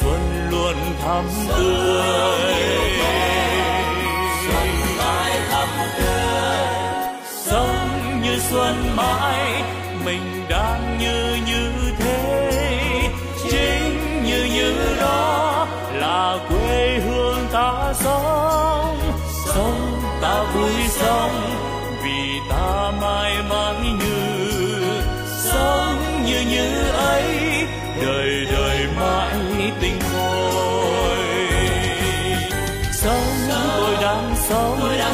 xuân luôn thắm tươi. Xuân mãi thắm tươi. Sống như xuân mãi mình đang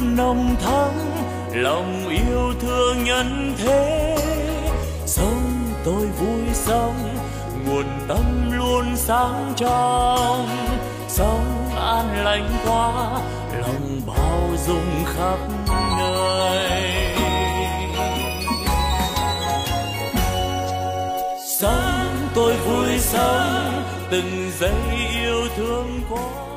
luôn nồng thắm, lòng yêu thương nhân thế. Sống tôi vui sống, nguồn tâm luôn sáng trong. Sống an lành quá lòng bao dung khắp nơi. Sống tôi vui sống, từng giây yêu thương quá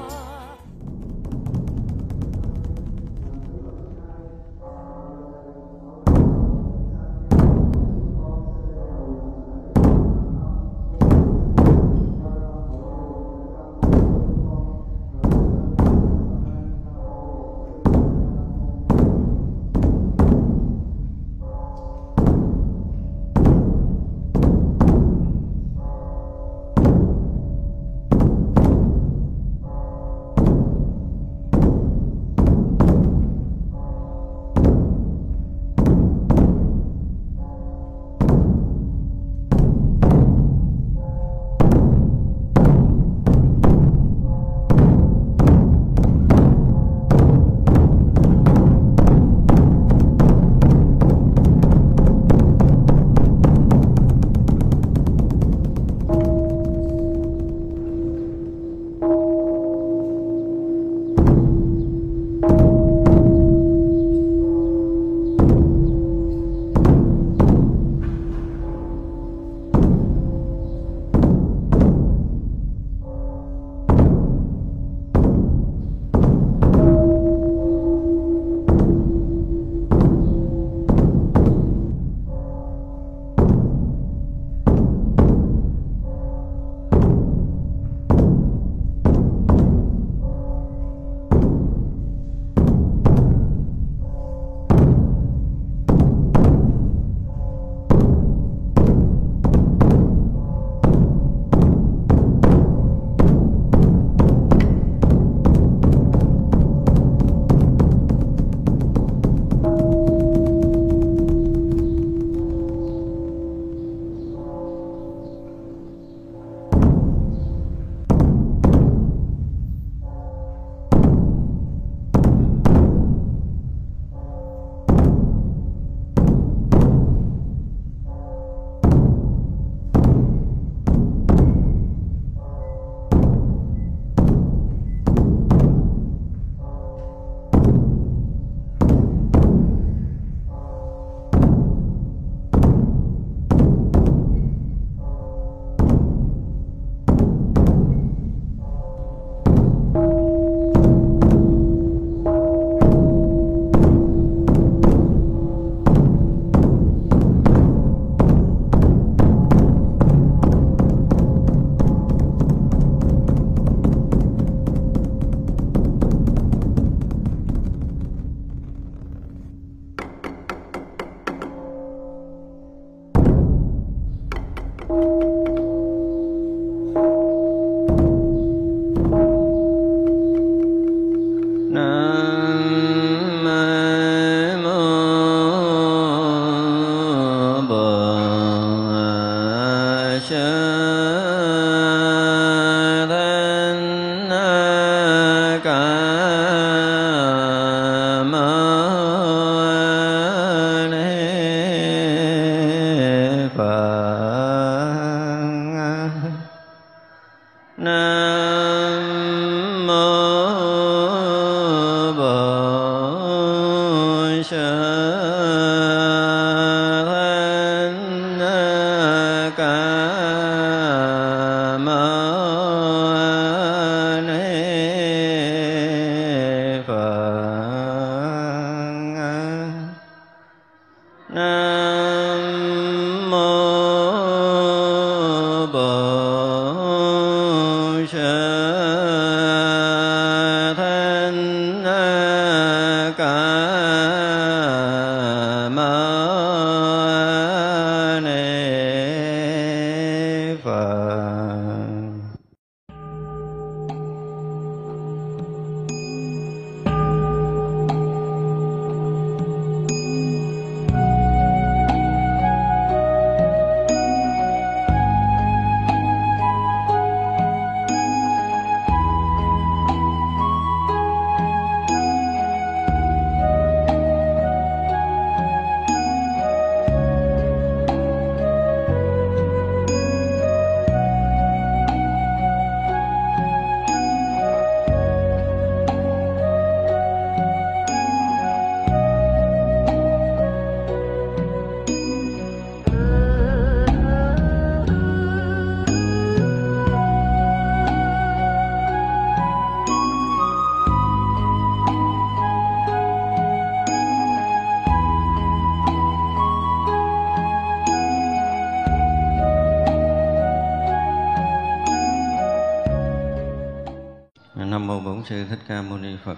Bổn sư Thích Ca Mâu Ni Phật.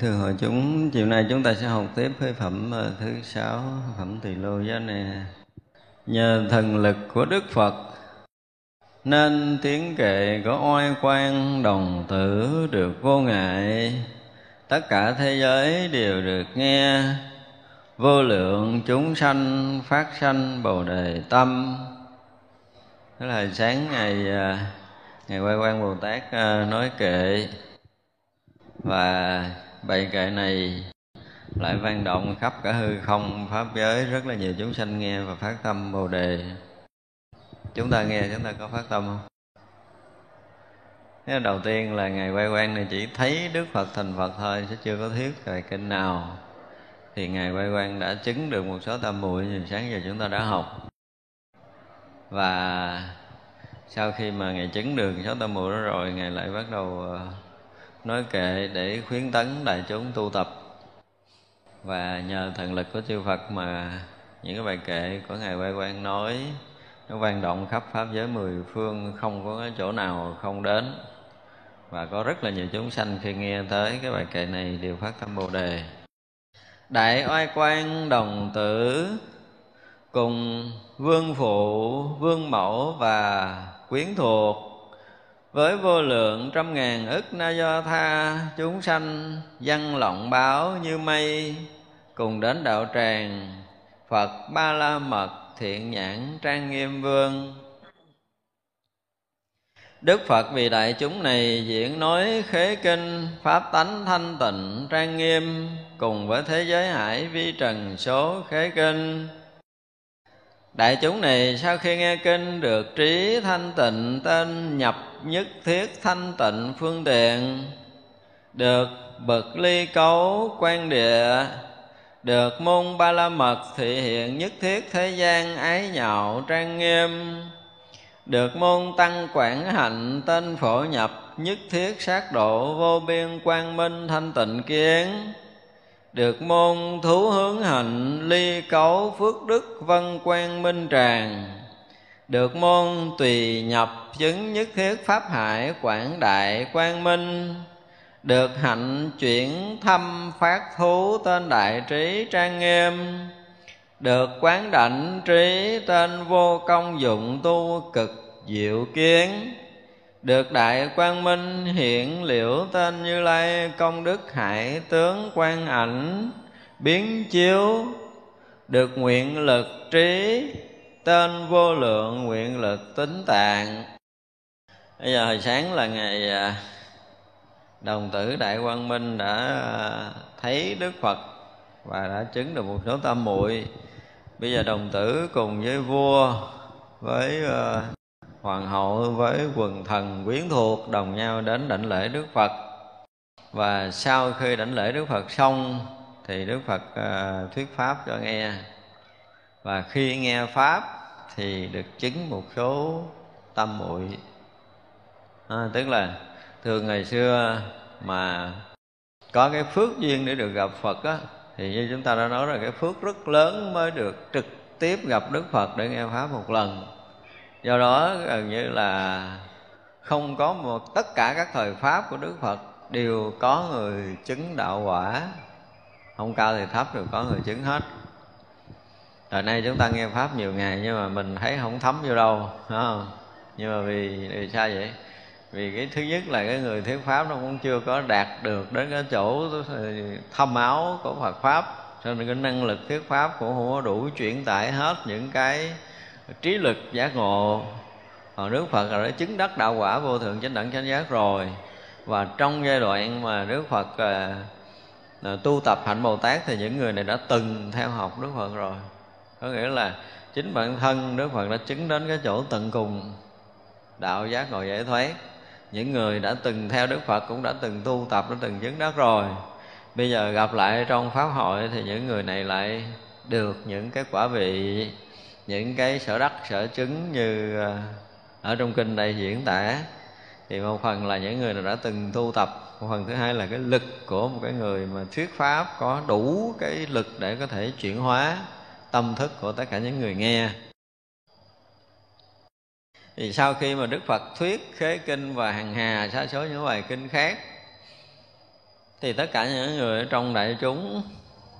Thưa hội chúng, chiều nay chúng ta sẽ học tiếp với phẩm ờ, thứ sáu, phẩm Tỳ Lô Giá này. Nhờ thần lực của Đức Phật nên tiếng kệ có oai quan đồng tử được vô ngại tất cả thế giới đều được nghe vô lượng chúng sanh phát sanh bồ đề tâm đó là sáng ngày ờ, Ngài quay quan bồ tát ờ, nói kệ. Và bài kệ này lại vang động khắp cả hư không. Pháp giới, rất là nhiều chúng sanh nghe và phát tâm bồ đề. Chúng ta nghe, chúng ta có phát tâm không? Cái đầu tiên là ngài quay quan này chỉ thấy đức phật thành phật thôi, chứ chưa có thuyết về kinh nào. Thì ngài quay quan đã chứng được một số tâm muội như sáng giờ chúng ta đã học. Và sau khi mà ngài chứng được sáu tâm muội đó rồi, ngài lại bắt đầu ờ, nói kệ để khuyến tấn đại chúng tu tập. Và nhờ thần lực của chư Phật mà những cái bài kệ của ngài quay quan nói, nó vang động khắp pháp giới mười phương, không có cái chỗ nào không đến. Và có rất là nhiều chúng sanh khi nghe tới cái bài kệ này đều phát tâm bồ đề. Đại oai quan đồng tử cùng vương phụ, vương mẫu và quyến thuộc. Với vô lượng trăm ngàn ức na do tha, chúng sanh văn lọng báo như mây, cùng đến đạo tràng, phật ba la mật thiện nhãn trang nghiêm vương. Đức Phật vì đại chúng này diễn nói khế kinh, Pháp tánh thanh tịnh, trang nghiêm, Cùng với thế giới hải vi trần số khế kinh. Đại chúng này sau khi nghe kinh được trí thanh tịnh, Tên nhập nhất thiết thanh tịnh phương tiện, Được bậc ly cấu quan địa, Được môn ba la mật thị hiện nhất thiết thế gian ái nhạo trang nghiêm, được môn tăng quản hạnh tên phổ nhập nhất thiết sát độ vô biên quang minh thanh tịnh kiến được môn thú hướng hạnh, ly cấu phước đức, vân quan minh tràng. Được môn tùy nhập, chứng nhất thiết pháp hải, quảng đại, quang minh. Được hạnh, chuyển thăm phát thú, tên đại trí, trang nghiêm. Được quán đảnh, trí, tên vô công, dụng tu, cực, diệu kiến được đại quang minh hiện liễu tên như lai, công đức hải tướng quan ảnh, biến chiếu, được nguyện lực trí, tên vô lượng nguyện lực tính tạng. Bây giờ hồi sáng là ngày à, đồng tử đại quang minh đã à, thấy đức phật và đã chứng được một số tâm muội. Bây giờ đồng tử cùng với vua, với à, hoàng hậu với quần thần quyến thuộc đồng nhau đến đảnh lễ đức phật. Và sau khi đảnh lễ đức phật xong thì đức phật uh, thuyết pháp cho nghe. Và khi nghe pháp thì được chứng một số tâm muội. À, tức là thường ngày xưa mà có cái phước duyên để được gặp phật á thì như chúng ta đã nói là cái phước rất lớn mới được trực tiếp gặp đức phật để nghe pháp một lần do đó gần như là không có một tất cả các thời pháp của đức phật đều có người chứng đạo quả không cao thì thấp đều có người chứng hết Thời nay chúng ta nghe Pháp nhiều ngày nhưng mà mình thấy không thấm vô đâu không? Nhưng mà vì, vì sao vậy? Vì cái thứ nhất là cái người thuyết Pháp nó cũng chưa có đạt được đến cái chỗ thâm áo của Phật Pháp Cho nên cái năng lực thuyết Pháp cũng không có đủ chuyển tải hết những cái trí lực giác ngộ. Còn đức phật là đã chứng đắc đạo quả vô thượng chánh đẳng chánh giác rồi. Và trong giai đoạn mà đức phật à, à, tu tập hạnh bồ tát thì những người này đã từng theo học đức phật rồi. Có nghĩa là chính bản thân đức phật đã chứng đến cái chỗ tận cùng đạo giác ngộ giải thoát. Những người đã từng theo đức phật cũng đã từng tu tập đã từng chứng đắc rồi. Bây giờ gặp lại trong pháp hội thì những người này lại được những cái quả vị những cái sở đắc, sở chứng như ờ, ở trong kinh đây diễn tả, thì một phần là những người nào đã từng tu tập, một phần thứ hai là cái lực của một cái người mà thuyết pháp có đủ cái lực để có thể chuyển hóa tâm thức của tất cả những người nghe. Thì sau khi mà đức phật thuyết khế kinh và hằng hà sa số những bài kinh khác, thì tất cả những người ở trong đại chúng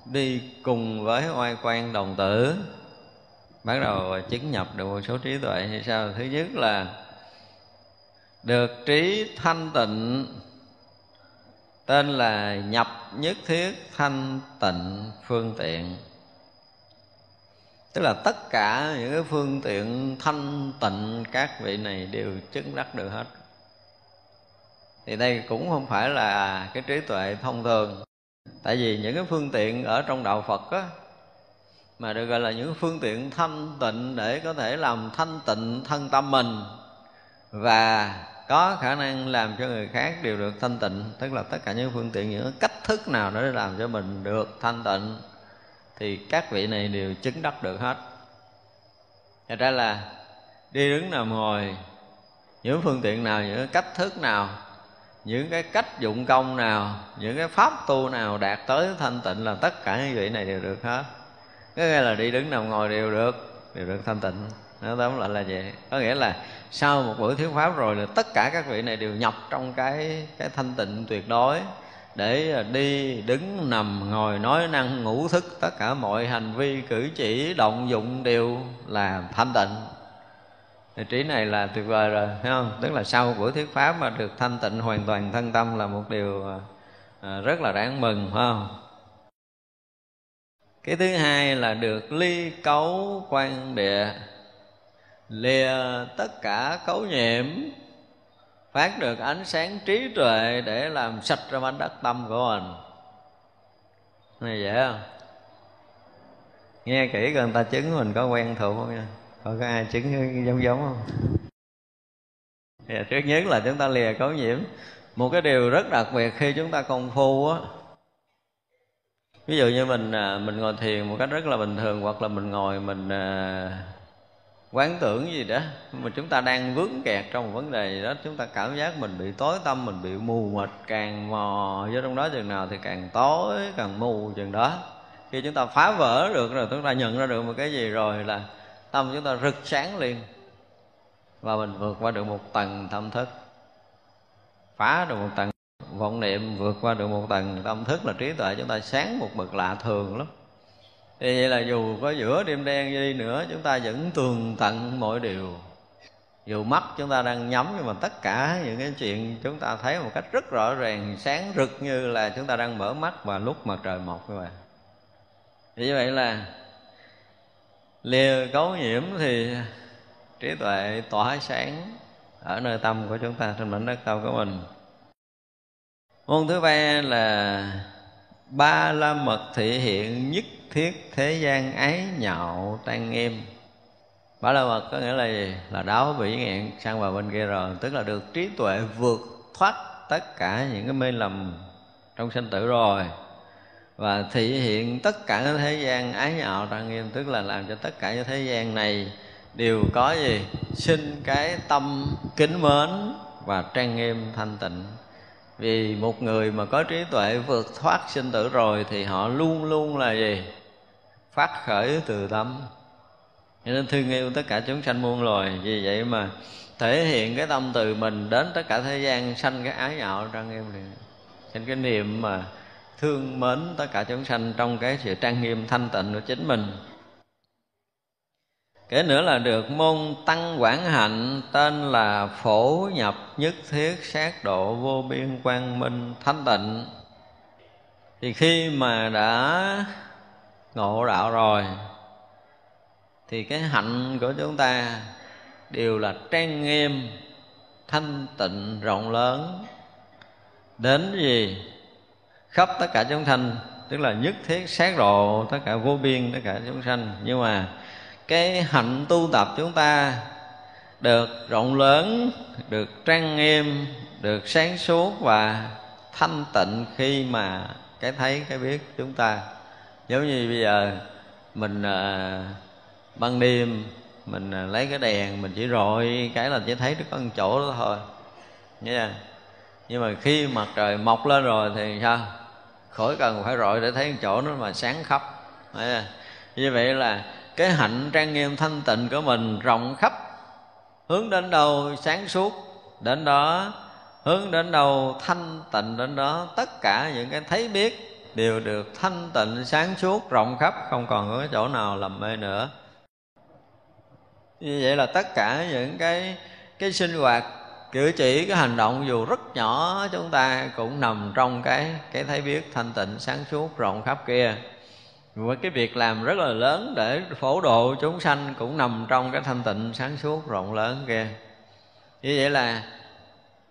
đi cùng với oai quan đồng tử bắt đầu chứng nhập được một số trí tuệ như sao? Thứ nhất là được trí thanh tịnh, tên là nhập nhất thiết thanh tịnh phương tiện. Tức là tất cả những cái phương tiện thanh tịnh các vị này đều chứng đắc được hết. Thì đây cũng không phải là cái trí tuệ thông thường. Tại vì những cái phương tiện ở trong đạo phật á mà được gọi là những phương tiện thanh tịnh để có thể làm thanh tịnh thân tâm mình. Và có khả năng làm cho người khác đều được thanh tịnh. Tức là tất cả những phương tiện, những cách thức nào để làm cho mình được thanh tịnh, thì các vị này đều chứng đắc được hết. Thật ra là đi đứng nằm ngồi, những phương tiện nào, những cách thức nào, những cái cách dụng công nào, những cái pháp tu nào đạt tới thanh tịnh là tất cả những vị này đều được hết có nghĩa là đi đứng nằm ngồi đều được đều được thanh tịnh. Nó tóm lại là vậy. Có nghĩa là sau một buổi thuyết pháp rồi là tất cả các vị này đều nhập trong cái cái thanh tịnh tuyệt đối để đi đứng nằm, ngồi nói năng, ngủ thức. Tất cả mọi hành vi, cử chỉ, động dụng đều là thanh tịnh. Thì trí này là tuyệt vời rồi thấy không? Tức là sau buổi thuyết pháp mà được thanh tịnh hoàn toàn thân tâm là một điều à, à, rất là đáng mừng, phải không? Cái thứ hai là được ly cấu quan địa, lìa tất cả cấu nhiễm, phát được ánh sáng trí tuệ để làm sạch ra mảnh đất tâm của mình. Này dễ không? Nghe kỹ coi người ta chứng mình có quen thuộc không nha? Có ai chứng giống giống không? Thì trước nhất là chúng ta lìa cấu nhiễm. Một cái điều rất đặc biệt khi chúng ta công phu á ví dụ như mình à, mình ngồi thiền một cách rất là bình thường, hoặc là mình ngồi mình à, quán tưởng gì đó, mà chúng ta đang vướng kẹt trong một vấn đề gì đó, chúng ta cảm giác mình bị tối tâm mình bị mù mịt, càng mò vô trong đó chừng nào thì càng tối, càng mù chừng đó. Khi chúng ta phá vỡ được rồi, chúng ta nhận ra được một cái gì rồi là tâm chúng ta rực sáng liền. Và mình vượt qua được một tầng tâm thức. Phá được một tầng vọng niệm vượt qua được một tầng, tâm thức là trí tuệ, chúng ta sáng một bậc lạ thường lắm. Thì vậy là dù có giữa đêm đen đi nữa, chúng ta vẫn tường tận mọi điều. Dù mắt chúng ta đang nhắm, nhưng mà tất cả những cái chuyện chúng ta thấy một cách rất rõ ràng, sáng rực như là chúng ta đang mở mắt và lúc mặt trời mọc như vậy. Như vậy là lìa cấu nhiễm thì trí tuệ tỏa sáng ở nơi tâm của chúng ta trên mảnh đất tâm của mình môn thứ ba là ba la mật thị hiện nhất thiết thế gian ái nhạo tan nghiêm. Ba la mật có nghĩa là gì? Là đáo bỉ ngạn sang vào bên kia rồi, tức là được trí tuệ vượt thoát tất cả những cái mê lầm trong sinh tử rồi. Và thị hiện tất cả cái thế gian ái nhạo trang nghiêm, tức là làm cho tất cả cái thế gian này đều có gì? Sinh cái tâm kính mến và trang nghiêm thanh tịnh vì một người mà có trí tuệ vượt thoát sinh tử rồi thì họ luôn luôn là gì? Phát khởi từ tâm. Cho nên thương yêu tất cả chúng sanh muôn loài, vì vậy mà thể hiện cái tâm từ mình đến tất cả thế gian sanh cái ái nhạo trang nghiêm này. Sanh cái niệm mà thương mến tất cả chúng sanh trong cái sự trang nghiêm thanh tịnh của chính mình kể nữa là được môn tăng quảng hạnh, Tên là phổ nhập nhất thiết sát độ vô biên quang minh thanh tịnh. Thì khi mà đã ngộ đạo rồi, Thì cái hạnh của chúng ta đều là trang nghiêm, thanh tịnh, rộng lớn. Đến gì? Khắp tất cả chúng sanh, Tức là nhất thiết sát độ, tất cả vô biên, tất cả chúng sanh. Nhưng mà cái hạnh tu tập chúng ta được rộng lớn được trang nghiêm được sáng suốt và thanh tịnh khi mà cái thấy cái biết chúng ta. Giống như bây giờ mình à, ban đêm mình à, lấy cái đèn mình chỉ rọi cái là chỉ thấy được có một chỗ đó thôi. Nghe chưa? nhưng mà khi mặt trời mọc lên rồi thì sao? Khỏi cần phải rọi để thấy một chỗ nó mà sáng khắp. Như vậy là cái hạnh trang nghiêm thanh tịnh của mình rộng khắp, hướng đến đâu sáng suốt, đến đó, hướng đến đâu thanh tịnh, đến đó tất cả những cái thấy biết đều được thanh tịnh sáng suốt, rộng khắp, không còn có cái chỗ nào làm mê nữa. Như vậy là tất cả những cái cái sinh hoạt, cử chỉ, cái hành động dù rất nhỏ, chúng ta cũng nằm trong cái cái thấy biết thanh tịnh sáng suốt, rộng khắp kia và cái việc làm rất là lớn để phổ độ chúng sanh cũng nằm trong cái thanh tịnh sáng suốt rộng lớn kia. Như vậy là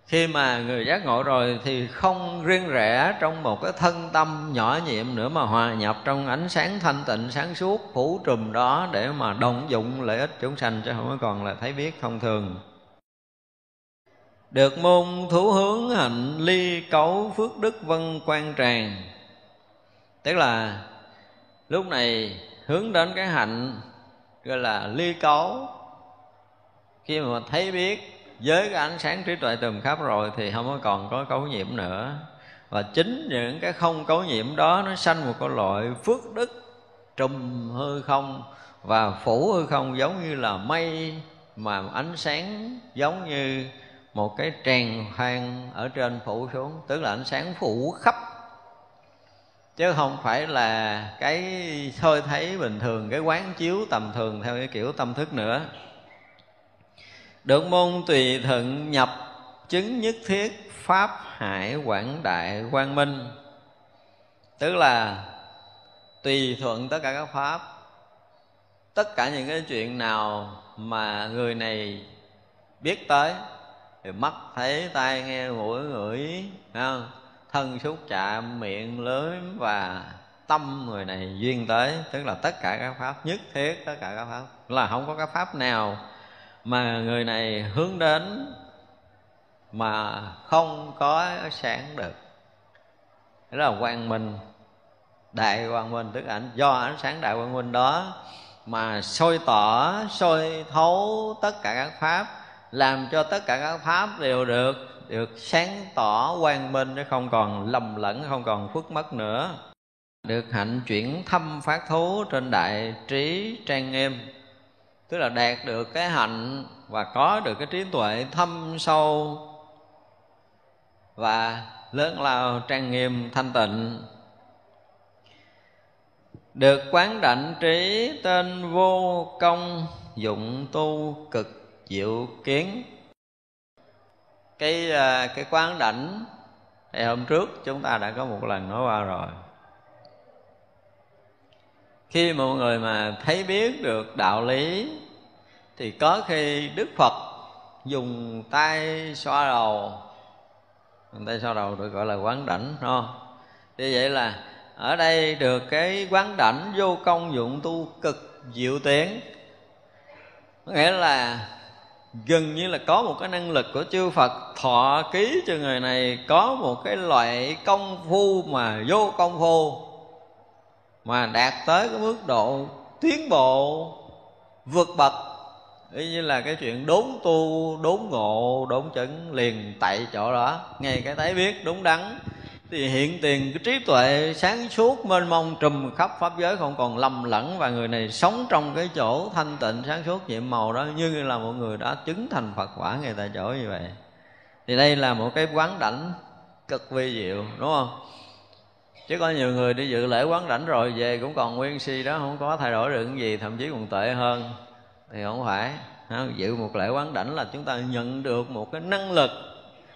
khi mà người giác ngộ rồi thì không riêng rẽ trong một cái thân tâm nhỏ nhiệm nữa mà hòa nhập trong ánh sáng thanh tịnh sáng suốt phủ trùm đó để mà động dụng lợi ích chúng sanh chứ không còn là thấy biết thông thường. Được môn thủ hướng hạnh ly cấu phước đức vân quan tràng, tức là lúc này hướng đến cái hạnh gọi là ly cấu. Khi mà thấy biết với cái ánh sáng trí tuệ tùm khắp rồi thì không có còn có cấu nhiễm nữa. Và chính những cái không cấu nhiễm đó nó sanh một cái loại phước đức trùm hư không và phủ hư không giống như là mây mà ánh sáng giống như một cái tràn hoang ở trên phủ xuống, tức là ánh sáng phủ khắp chứ không phải là cái thôi thấy bình thường, cái quán chiếu tầm thường theo cái kiểu tâm thức nữa. Được môn tùy thuận nhập chứng nhất thiết pháp hải quảng đại quang minh. Tức là tùy thuận tất cả các pháp. Tất cả những cái chuyện nào mà người này biết tới thì mắt, thấy, tai nghe, mũi, ngửi không? Thân xúc chạm miệng lưới và tâm người này duyên tới. Tức là tất cả các pháp, nhất thiết tất cả các pháp. Là không có các pháp nào mà người này hướng đến mà không có sáng được. Đó là quang minh, đại quang minh. Tức ảnh, do ánh sáng đại quang minh đó mà sôi tỏ sôi thấu tất cả các pháp, làm cho tất cả các pháp đều được được sáng tỏ quang minh chứ không còn lầm lẫn, không còn khuất mất nữa. Được hạnh chuyển thâm phát thú trên đại trí trang nghiêm. Tức là đạt được cái hạnh và có được cái trí tuệ thâm sâu và lớn lao trang nghiêm thanh tịnh. Được quán đảnh trí tên vô công, dụng tu cực diệu kiến cái ờ, cái quán đảnh thì hôm trước chúng ta đã có một lần nói qua rồi. Khi một người mà thấy biết được đạo lý thì có khi đức phật dùng tay xoa đầu. Dùng tay xoa đầu được gọi là quán đảnh không? Như vậy là ở đây được cái quán đảnh vô công dụng tu cực diệu tiến nghĩa là gần như là có một cái năng lực của chư Phật thọ ký cho người này, có một cái loại công phu mà vô công phu, mà đạt tới cái mức độ tiến bộ, vượt bậc. Y như là cái chuyện đốn tu, đốn ngộ, đốn chứng liền tại chỗ đó. Ngay cái thấy biết đúng đắn thì hiện tiền cái trí tuệ sáng suốt mênh mông trùm khắp pháp giới không còn lầm lẫn và người này sống trong cái chỗ thanh tịnh sáng suốt nhiệm màu đó, như là một người đã chứng thành phật quả ngay tại chỗ như vậy. Thì đây là một cái quán đảnh cực vi diệu, đúng không? Chứ có nhiều người đi dự lễ quán đảnh rồi về cũng còn nguyên si đó, không có thay đổi được cái gì, thậm chí còn tệ hơn. Thì không phải dự một lễ quán đảnh là chúng ta nhận được một cái năng lực.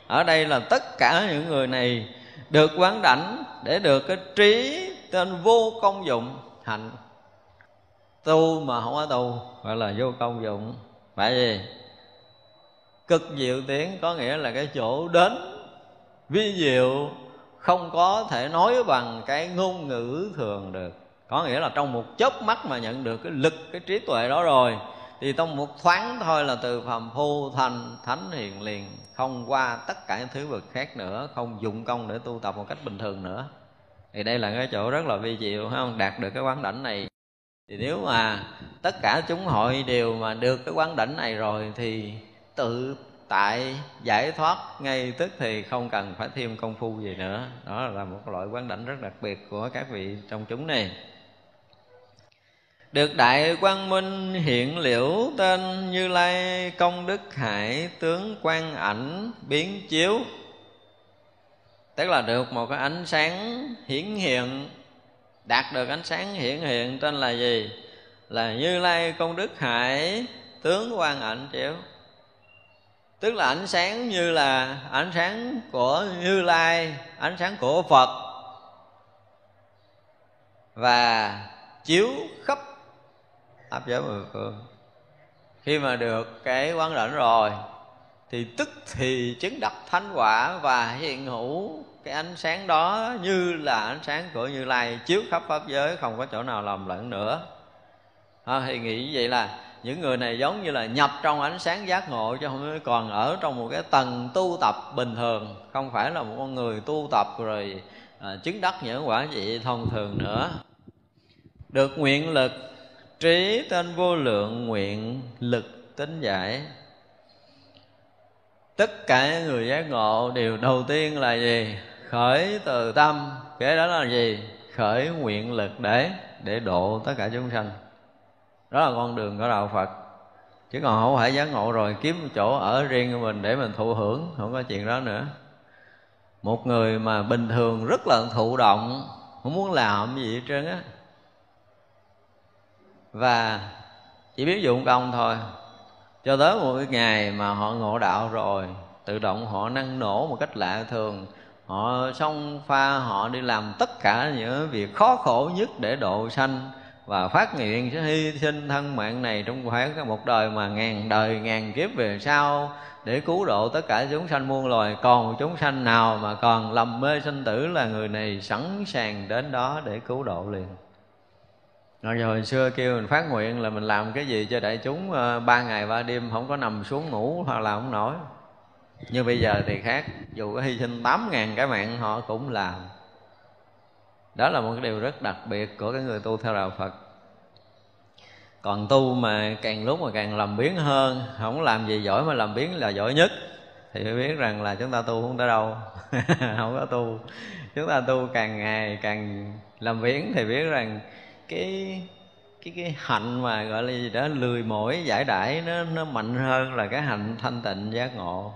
Ở đây là tất cả những người này được quán đảnh để được cái trí tên vô công dụng hạnh. Tu mà không có tu gọi là vô công dụng. Phải gì? Cực diệu tiếng có nghĩa là cái chỗ đến vi diệu, không có thể nói bằng cái ngôn ngữ thường được. Có nghĩa là trong một chớp mắt mà nhận được cái lực, cái trí tuệ đó rồi, thì trong một thoáng thôi là từ phàm phu thành thánh hiền liền không qua tất cả những thứ vực khác nữa, không dụng công để tu tập một cách bình thường nữa. Thì đây là cái chỗ rất là vi diệu, phải không? Đạt được cái quán đảnh này. Thì nếu mà tất cả chúng hội đều mà được cái quán đảnh này rồi, thì tự tại giải thoát ngay tức thì không cần phải thêm công phu gì nữa. Đó là một loại quán đảnh rất đặc biệt của các vị trong chúng này được đại quang minh hiện liễu tên như lai, công đức hải tướng quan ảnh biến chiếu. Tức là được một cái ánh sáng hiển hiện, đạt được ánh sáng hiển hiện tên là gì? Là như lai, công đức hải tướng quan ảnh chiếu. Tức là ánh sáng như là ánh sáng của như lai, ánh sáng của phật. Và chiếu khắp áp giới mười phương. Khi mà được cái quán đảnh rồi thì tức thì chứng đắc thánh quả và hiện hữu cái ánh sáng đó như là ánh sáng của như lai chiếu khắp pháp giới không có chỗ nào lầm lẫn nữa. À, thì nghĩ vậy là những người này giống như là nhập trong ánh sáng giác ngộ chứ không còn ở trong một cái tầng tu tập bình thường không phải là một con người tu tập rồi à, chứng đắc những quả vị thông thường nữa. Được nguyện lực trí tên vô lượng nguyện lực tính giải. Tất cả người giác ngộ điều đầu tiên là gì? Khởi từ tâm. Cái đó là gì? Khởi nguyện lực để để độ tất cả chúng sanh. Đó là con đường của đạo phật. Chứ còn không phải giác ngộ rồi kiếm một chỗ ở riêng của mình để mình thụ hưởng, không có chuyện đó nữa. Một người mà bình thường rất là thụ động, không muốn làm gì hết trơn á và chỉ biết dụng công thôi. Cho tới một cái ngày mà họ ngộ đạo rồi, tự động họ năng nổ một cách lạ thường. Họ xông pha, họ đi làm tất cả những việc khó khổ nhất để độ sanh và phát nguyện sẽ hy sinh thân mạng này trong khoảng một đời mà ngàn đời ngàn kiếp về sau để cứu độ tất cả chúng sanh muôn loài. Còn chúng sanh nào mà còn lầm mê sinh tử là người này sẵn sàng đến đó để cứu độ liền rồi giờ hồi xưa kêu mình phát nguyện là mình làm cái gì cho đại chúng ờ, ba ngày ba đêm, không có nằm xuống ngủ hoặc là không nổi. Nhưng bây giờ thì khác, dù có hy sinh tám ngàn cái mạng họ cũng làm. Đó là một cái điều rất đặc biệt của cái người tu theo đạo phật. Còn tu mà càng lúc mà càng làm biến hơn, không làm gì giỏi mà làm biến là giỏi nhất. Thì phải biết rằng là chúng ta tu không tới đâu, không có tu. Chúng ta tu càng ngày càng làm biến thì biết rằng cái cái cái hạnh mà gọi là gì đó, lười mỏi, giải đãi, nó nó mạnh hơn là cái hạnh thanh tịnh, giác ngộ.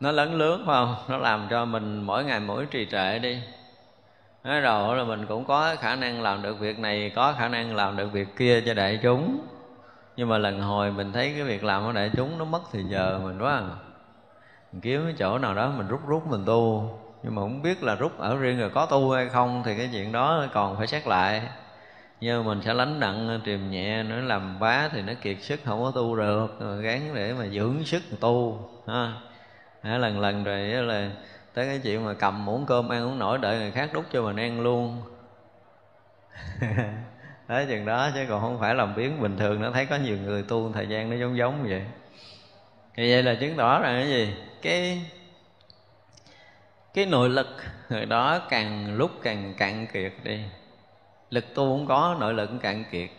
Nó lấn lướt phải không? Nó làm cho mình mỗi ngày mỗi trì trệ đi. Nói rồi là mình cũng có khả năng làm được việc này, có khả năng làm được việc kia cho đại chúng. Nhưng mà lần hồi mình thấy cái việc làm của đại chúng nó mất thì giờ mình quá à. mình kiếm cái chỗ nào đó mình rút rút mình tu nhưng mà không biết là rút ở riêng rồi có tu hay không thì cái chuyện đó còn phải xét lại. Như mình sẽ lánh nặng, triềm nhẹ nữa làm bá thì nó kiệt sức, không có tu được. Rồi gắng để mà dưỡng sức tu, ha. Lần lần rồi là tới cái chuyện mà cầm muỗng cơm ăn uống nổi đợi người khác đút cho mình ăn luôn. Đó chừng đó chứ còn không phải làm biến. Bình thường nó thấy có nhiều người tu, thời gian nó giống giống vậy. Thì vậy là chứng tỏ rằng cái gì? Cái cái nội lực người đó càng lúc càng cạn kiệt đi. Lực tu không có, nội lực cũng cạn kiệt.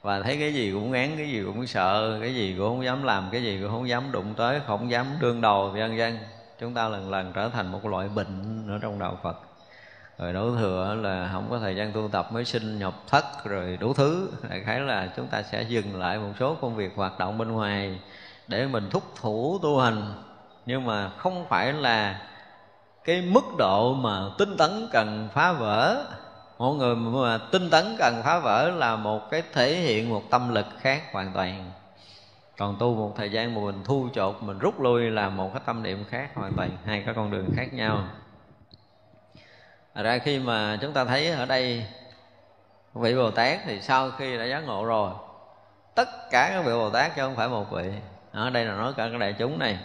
Và thấy cái gì cũng ngán, cái gì cũng sợ, cái gì cũng không dám làm, cái gì cũng không dám đụng tới, không dám đương đầu vân vân. Chúng ta lần lần trở thành một loại bệnh ở trong đạo phật. Rồi đổ thừa là không có thời gian tu tập mới sinh nhập thất rồi đủ thứ. Đại khái là chúng ta sẽ dừng lại một số công việc hoạt động bên ngoài để mình thúc thủ tu hành. Nhưng mà không phải là cái mức độ mà tinh tấn cần phá vỡ, mọi người mà tinh tấn cần phá vỡ là một cái thể hiện một tâm lực khác hoàn toàn. Còn tu một thời gian mà mình thu chột, mình rút lui là một cái tâm niệm khác hoàn toàn, hai cái con đường khác nhau. Ra khi mà chúng ta thấy ở đây, vị bồ tát thì sau khi đã giác ngộ rồi, tất cả các vị bồ tát chứ không phải một vị. Ở đây là nói cả các đại chúng này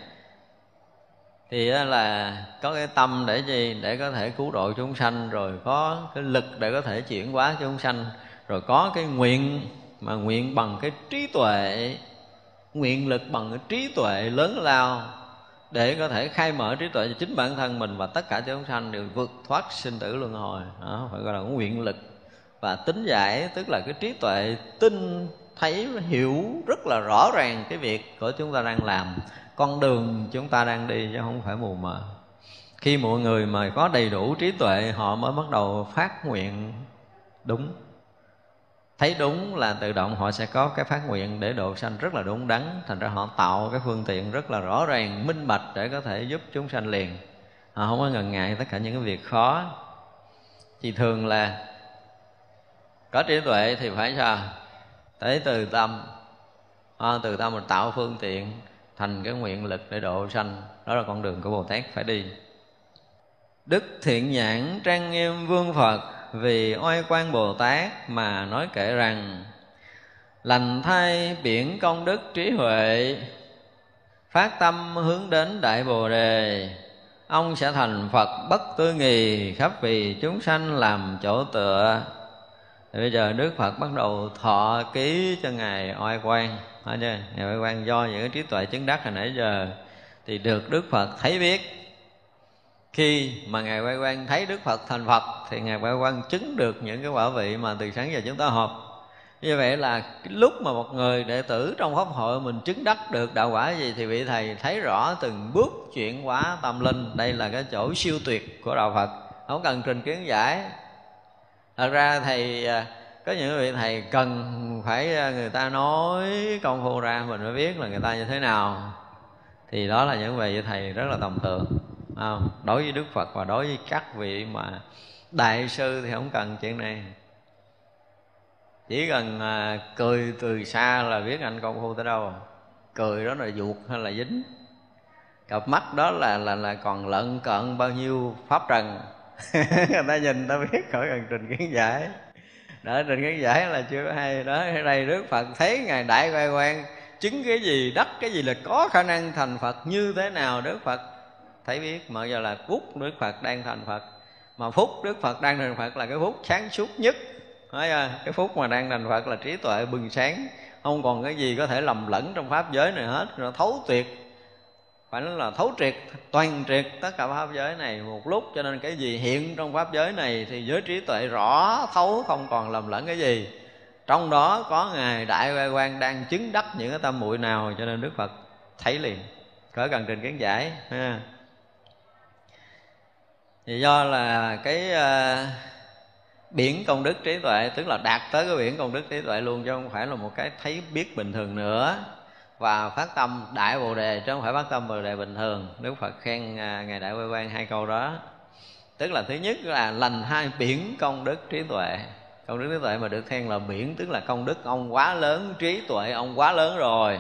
thì là có cái tâm để gì? Để có thể cứu độ chúng sanh, rồi có cái lực để có thể chuyển hóa chúng sanh, rồi có cái nguyện mà nguyện bằng cái trí tuệ, nguyện lực bằng cái trí tuệ lớn lao để có thể khai mở trí tuệ cho chính bản thân mình và tất cả chúng sanh đều vượt thoát sinh tử luân hồi. Đó, phải gọi là nguyện lực và tính giải, tức là cái trí tuệ tinh thấy, hiểu rất là rõ ràng cái việc của chúng ta đang làm. Con đường chúng ta đang đi chứ không phải mù mờ. Khi mọi người mà có đầy đủ trí tuệ, họ mới bắt đầu phát nguyện đúng. Thấy đúng là tự động họ sẽ có cái phát nguyện để độ sanh rất là đúng đắn. Thành ra họ tạo cái phương tiện rất là rõ ràng, minh bạch để có thể giúp chúng sanh liền. Họ không có ngần ngại tất cả những cái việc khó. Thì thường là có trí tuệ thì phải sao? Tới từ tâm à, từ tâm mình tạo phương tiện thành cái nguyện lực để độ sanh. Đó là con đường của bồ tát phải đi. Đức thiện nhãn trang nghiêm vương phật vì oai quan bồ tát mà nói kể rằng lành thay biển công đức trí huệ phát tâm hướng đến đại bồ đề. Ông sẽ thành phật bất tư nghì khắp vì chúng sanh làm chỗ tựa thì bây giờ đức phật bắt đầu thọ ký cho ngài oai quan chưa? Ngài oai quan do những cái trí tuệ chứng đắc hồi nãy giờ thì được đức phật thấy biết. Khi mà ngài Oai quan thấy đức phật thành phật thì ngài Oai quan chứng được những cái quả vị mà từ sáng giờ chúng ta họp. Như vậy là cái lúc mà một người đệ tử trong pháp hội mình chứng đắc được đạo quả gì thì vị thầy thấy rõ từng bước chuyển hóa tâm linh. Đây là cái chỗ siêu tuyệt của đạo phật. Không cần trình kiến giải thật ra thầy à, có những vị thầy cần phải à, người ta nói công phu ra mình mới biết là người ta như thế nào. Thì đó là những vị thầy rất là tầm thường không? đối với đức phật và đối với các vị mà đại sư thì không cần chuyện này. Chỉ cần à, cười từ xa là biết anh công phu tới đâu. Cười đó là ruột hay là dính. Cặp mắt đó là là là còn lợn cận bao nhiêu pháp trần người ta nhìn ta biết khỏi cần trình kiến giải. Đó trình kiến giải là chưa có hay. Đó ở đây đức phật thấy ngài đại quay quan chứng cái gì đắc cái gì là có khả năng thành phật như thế nào đức phật thấy biết. Mà giờ là phúc đức phật đang thành phật. Mà phúc đức phật đang thành phật là cái phúc sáng suốt nhất. Đấy, cái phúc mà đang thành phật là trí tuệ bừng sáng. Không còn cái gì có thể lầm lẫn trong pháp giới này hết. Rồi thấu tuyệt phải nói là thấu triệt toàn triệt tất cả pháp giới này một lúc. Cho nên cái gì hiện trong pháp giới này thì giới trí tuệ rõ thấu không còn lầm lẫn cái gì. Trong đó có ngài đại quay quan đang chứng đắc những cái tâm muội nào cho nên đức phật thấy liền. Cỡ cần trình kiến giải ha. Thì do là cái uh, biển công đức trí tuệ tức là đạt tới cái biển công đức trí tuệ luôn chứ không phải là một cái thấy biết bình thường nữa và phát tâm đại bồ đề chứ không phải phát tâm bồ đề bình thường. Đức phật khen à, ngài đại quay quan hai câu đó. Tức là thứ nhất là lành hai biển công đức trí tuệ. Công đức trí tuệ mà được khen là biển tức là công đức ông quá lớn trí tuệ ông quá lớn rồi.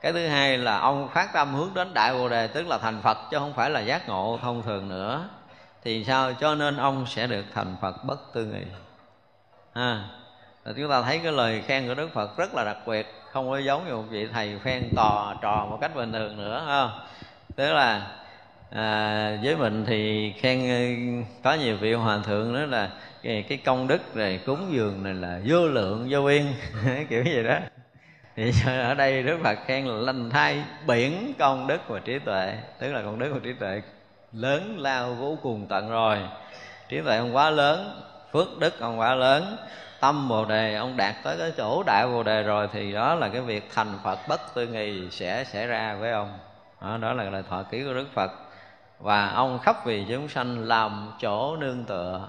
Cái thứ hai là ông phát tâm hướng đến đại bồ đề tức là thành phật chứ không phải là giác ngộ thông thường nữa. Thì sao? Cho nên ông sẽ được thành phật bất tư nghị. À, chúng ta thấy cái lời khen của đức phật rất là đặc biệt không có giống như một vị thầy khen tò trò một cách bình thường nữa không? Tức là à, với mình thì khen có nhiều vị hòa thượng nữa là cái, cái công đức này cúng dường này là vô lượng vô biên kiểu gì đó. Thì ở đây đức phật khen là lành thai biển công đức và trí tuệ. Tức là công đức và trí tuệ lớn lao vô cùng tận rồi. Trí tuệ không quá lớn phước đức không quá lớn tâm bồ đề ông đạt tới cái chỗ đại bồ đề rồi thì đó là cái việc thành phật bất tư nghì sẽ xảy ra với ông đó, đó là lời thọ ký của đức phật. Và ông khắp vì chúng sanh làm chỗ nương tựa.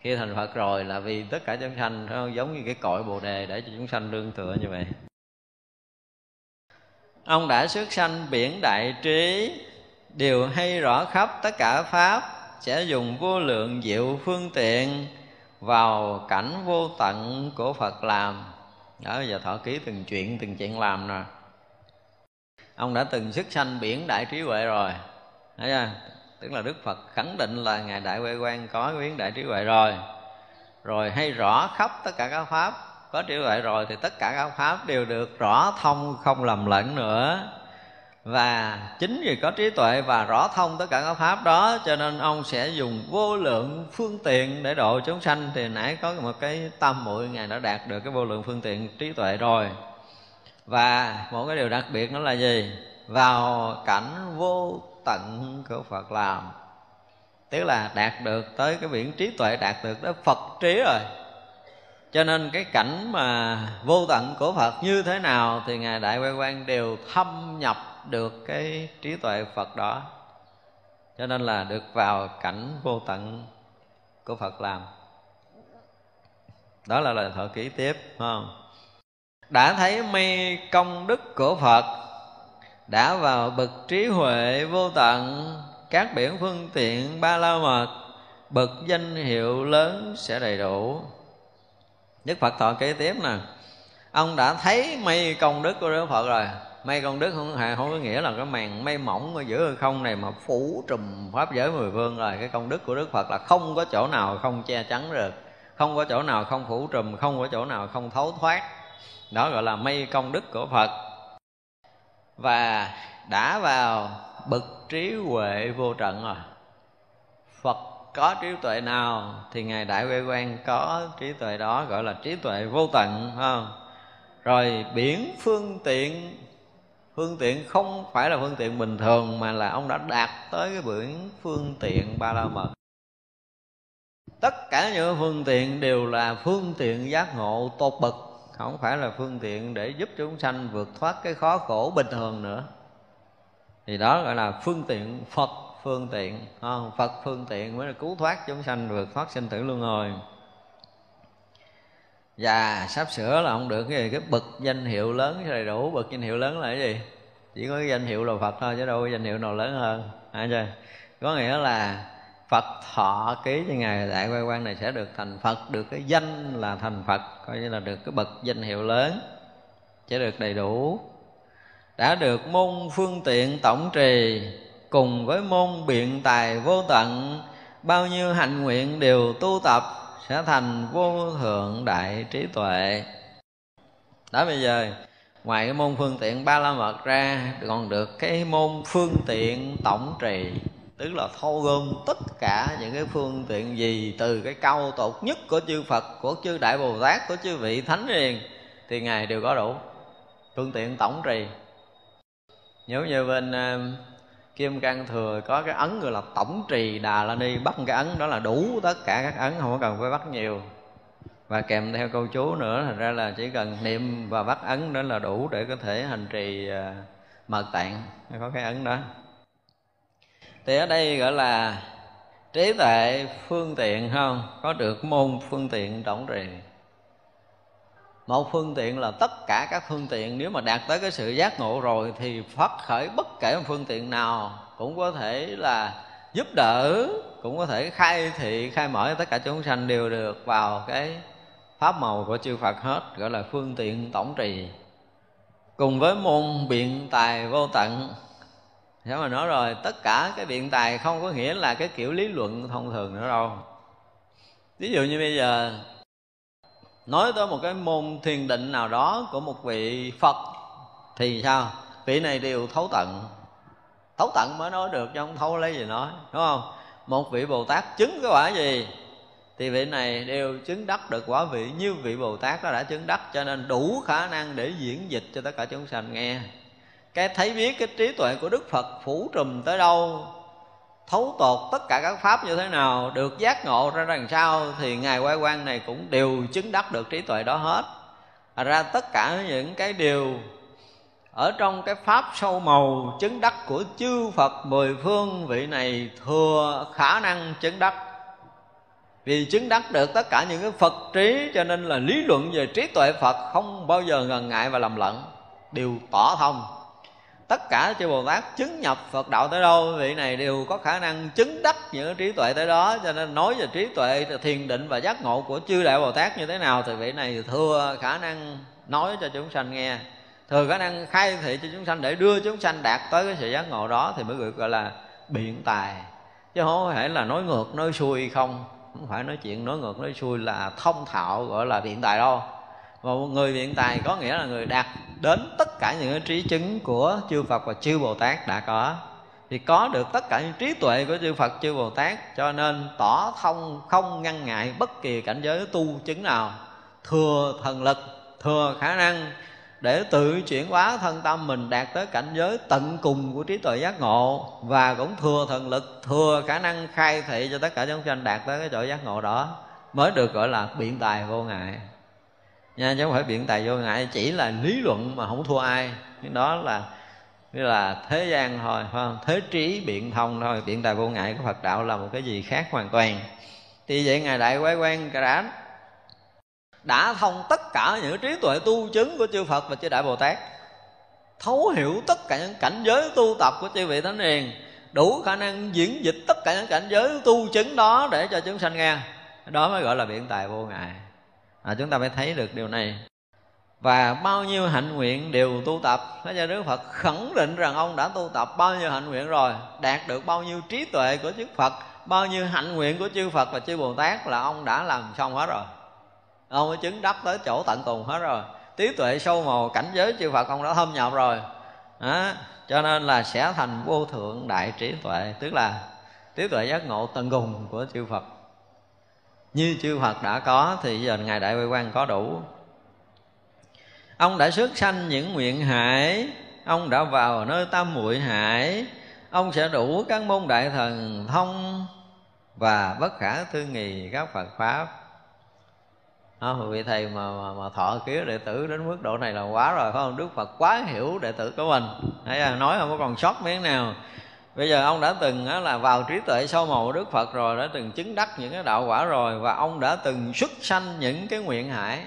Khi thành phật rồi là vì tất cả chúng sanh không? giống như cái cội bồ đề để cho chúng sanh nương tựa như vậy. Ông đã xuất sanh biển đại trí. Đều hay rõ khắp tất cả pháp sẽ dùng vô lượng diệu phương tiện vào cảnh vô tận của Phật làm. Đó giờ thọ ký từng chuyện từng chuyện làm nè. Ông đã từng xuất sanh biển đại trí huệ rồi. Thấy chưa? Tức là đức phật khẳng định là ngài đại huệ quan có biến đại trí huệ rồi. Rồi hay rõ khắp tất cả các pháp, có trí huệ rồi thì tất cả các pháp đều được rõ thông không lầm lẫn nữa và chính vì có trí tuệ và rõ thông tất cả các pháp đó, cho nên ông sẽ dùng vô lượng phương tiện để độ chúng sanh. Thì nãy có một cái tâm muội ngài đã đạt được cái vô lượng phương tiện trí tuệ rồi. Và một cái điều đặc biệt nó là gì? Vào cảnh vô tận của phật làm. Tức là đạt được tới cái biển trí tuệ, đạt được tới phật trí rồi. Cho nên cái cảnh mà vô tận của phật như thế nào thì ngài đại quay quan đều thâm nhập được cái trí tuệ phật đó. Cho nên là được vào cảnh vô tận của phật làm. Đó là lời thọ ký tiếp không? Đã thấy mây công đức của phật, đã vào bậc trí huệ vô tận, các biển phương tiện ba la mật, bậc danh hiệu lớn sẽ đầy đủ. Đức phật thọ kế tiếp nè. Ông đã thấy mây công đức của đức phật rồi mây công đức không hề, không có nghĩa là cái màn mây mỏng ở giữa không này mà phủ trùm pháp giới mười phương rồi. Cái công đức của đức phật là không có chỗ nào không che chắn được, không có chỗ nào không phủ trùm, không có chỗ nào không thấu thoát. Đó gọi là mây công đức của phật. Và đã vào bậc trí huệ vô trận rồi. Phật có trí tuệ nào thì ngài đại quê quan có trí tuệ đó, gọi là trí tuệ vô tận không? Rồi biển phương tiện phương tiện không phải là phương tiện bình thường mà là ông đã đạt tới cái biển phương tiện ba la mật tất cả những phương tiện đều là phương tiện giác ngộ tột bậc, không phải là phương tiện để giúp chúng sanh vượt thoát cái khó khổ bình thường nữa thì đó gọi là phương tiện phật phương tiện không? phật phương tiện mới là cứu thoát chúng sanh vượt thoát sinh tử luân hồi và sắp sửa là không được cái gì cái bậc danh hiệu lớn cho đầy đủ bậc danh hiệu lớn là cái gì? Chỉ có cái danh hiệu là phật thôi chứ đâu có danh hiệu nào lớn hơn. À, chưa? có nghĩa là Phật thọ ký cho Ngài Đại Quay Quan này sẽ được thành Phật Được cái danh là thành Phật Coi như là được cái bậc danh hiệu lớn Sẽ được đầy đủ. Đã được môn phương tiện tổng trì Cùng với môn biện tài vô tận Bao nhiêu hạnh nguyện đều tu tập sẽ thành vô thượng đại trí tuệ. Đó bây giờ Ngoài cái môn phương tiện ba la mật ra Còn được cái môn phương tiện tổng trì tức là thâu gom tất cả những cái phương tiện gì từ cái câu tột nhất của chư Phật của chư Đại Bồ Tát của chư vị thánh hiền, thì ngài đều có đủ phương tiện tổng trì. Nếu như bên ờ, Kim Cang Thừa có cái ấn gọi là tổng trì Đà La Ni bắt cái ấn đó là đủ tất cả các ấn, không cần phải bắt nhiều. Và kèm theo câu chú nữa, thành ra là chỉ cần niệm và bắt ấn đó là đủ để có thể hành trì à, mật tạng. Có cái ấn đó. Thì ở đây gọi là trí tuệ phương tiện, không? Có được môn phương tiện tổng trì một phương tiện là tất cả các phương tiện. Nếu mà đạt tới cái sự giác ngộ rồi thì phát khởi bất kể một phương tiện nào cũng có thể là giúp đỡ, cũng có thể khai thị, khai mở tất cả chúng sanh đều được vào cái pháp màu của chư Phật hết, gọi là phương tiện tổng trì. Cùng với môn biện tài vô tận. Thế mà nói rồi, tất cả cái biện tài không có nghĩa là cái kiểu lý luận thông thường nữa đâu. Ví dụ như bây giờ Nói tới một cái môn thiền định nào đó của một vị Phật, Thì sao? Vị này đều thấu tận Thấu tận mới nói được chứ không thấu lấy gì nói, Đúng không? Một vị Bồ Tát chứng cái quả gì thì vị này đều chứng đắc được quả vị như vị Bồ Tát đó đã chứng đắc, cho nên đủ khả năng để diễn dịch cho tất cả chúng sanh nghe cái thấy biết cái trí tuệ của đức phật phủ trùm tới đâu thấu tột tất cả các pháp như thế nào, được giác ngộ ra đằng sau thì ngài quay quan này cũng đều chứng đắc được trí tuệ đó hết. Thật ra tất cả những cái điều ở trong cái pháp sâu màu chứng đắc của chư Phật mười phương vị này thừa khả năng chứng đắc. Vì chứng đắc được tất cả những cái Phật trí cho nên là lý luận về trí tuệ Phật không bao giờ ngần ngại và lầm lẫn, đều tỏ thông tất cả chư bồ tát chứng nhập phật đạo tới đâu, vị này đều có khả năng chứng đắc những trí tuệ tới đó. Cho nên nói về trí tuệ, thiền định và giác ngộ của chư đại bồ tát như thế nào thì vị này thừa khả năng nói cho chúng sanh nghe. Thừa khả năng khai thị cho chúng sanh để đưa chúng sanh đạt tới cái sự giác ngộ đó thì mới được gọi là biện tài. Chứ không phải là nói ngược, nói xuôi không. Không phải nói chuyện nói ngược, nói xuôi là thông thạo, gọi là biện tài đâu và một người biện tài có nghĩa là người đạt đến tất cả những trí chứng của chư Phật và chư Bồ Tát đã có. Thì có được tất cả những trí tuệ của chư Phật, chư Bồ Tát, cho nên tỏ thông không ngăn ngại bất kỳ cảnh giới tu chứng nào. Thừa thần lực, thừa khả năng để tự chuyển hóa thân tâm mình đạt tới cảnh giới tận cùng của trí tuệ giác ngộ. Và cũng thừa thần lực, thừa khả năng khai thị cho tất cả chúng sanh đạt tới cái chỗ giác ngộ đó mới được gọi là biện tài vô ngại nha, chứ không phải biện tài vô ngại, chỉ là lý luận mà không thua ai. Cái đó là như là thế gian thôi, phải không? thế trí biện thông thôi, biện tài vô ngại của phật đạo là một cái gì khác hoàn toàn. Thì vậy ngài đại quái quan đã đã thông tất cả những trí tuệ tu chứng của chư Phật và chư Đại Bồ Tát, thấu hiểu tất cả những cảnh giới tu tập của chư vị thánh hiền, đủ khả năng diễn dịch tất cả những cảnh giới tu chứng đó để cho chúng sanh nghe. Đó mới gọi là biện tài vô ngại à, chúng ta phải thấy được điều này. Và bao nhiêu hạnh nguyện đều tu tập. Thế cho Đức Phật khẳng định rằng ông đã tu tập bao nhiêu hạnh nguyện rồi Đạt được bao nhiêu trí tuệ của chư Phật Bao nhiêu hạnh nguyện của chư Phật và chư Bồ Tát là ông đã làm xong hết rồi. Ông đã chứng đắc tới chỗ tận cùng hết rồi. Trí tuệ sâu màu cảnh giới chư Phật ông đã thâm nhập rồi. Đó. Cho nên là sẽ thành vô thượng đại trí tuệ Tức là trí tuệ giác ngộ tận cùng của chư Phật. Như chư Phật đã có thì giờ Ngài Đại Huệ Quan có đủ. Ông đã xuất sanh những nguyện hải ông đã vào nơi tam muội hải ông sẽ đủ các môn đại thần thông và bất khả tư nghì các Phật pháp. À, vị thầy mà, mà, mà thọ ký đệ tử đến mức độ này là quá rồi phải không? Đức Phật quá hiểu đệ tử của mình. Thấy nói không có còn sót miếng nào bây giờ ông đã từng là vào trí tuệ sâu màu Đức Phật rồi đã từng chứng đắc những cái đạo quả rồi và ông đã từng xuất sanh những cái nguyện hải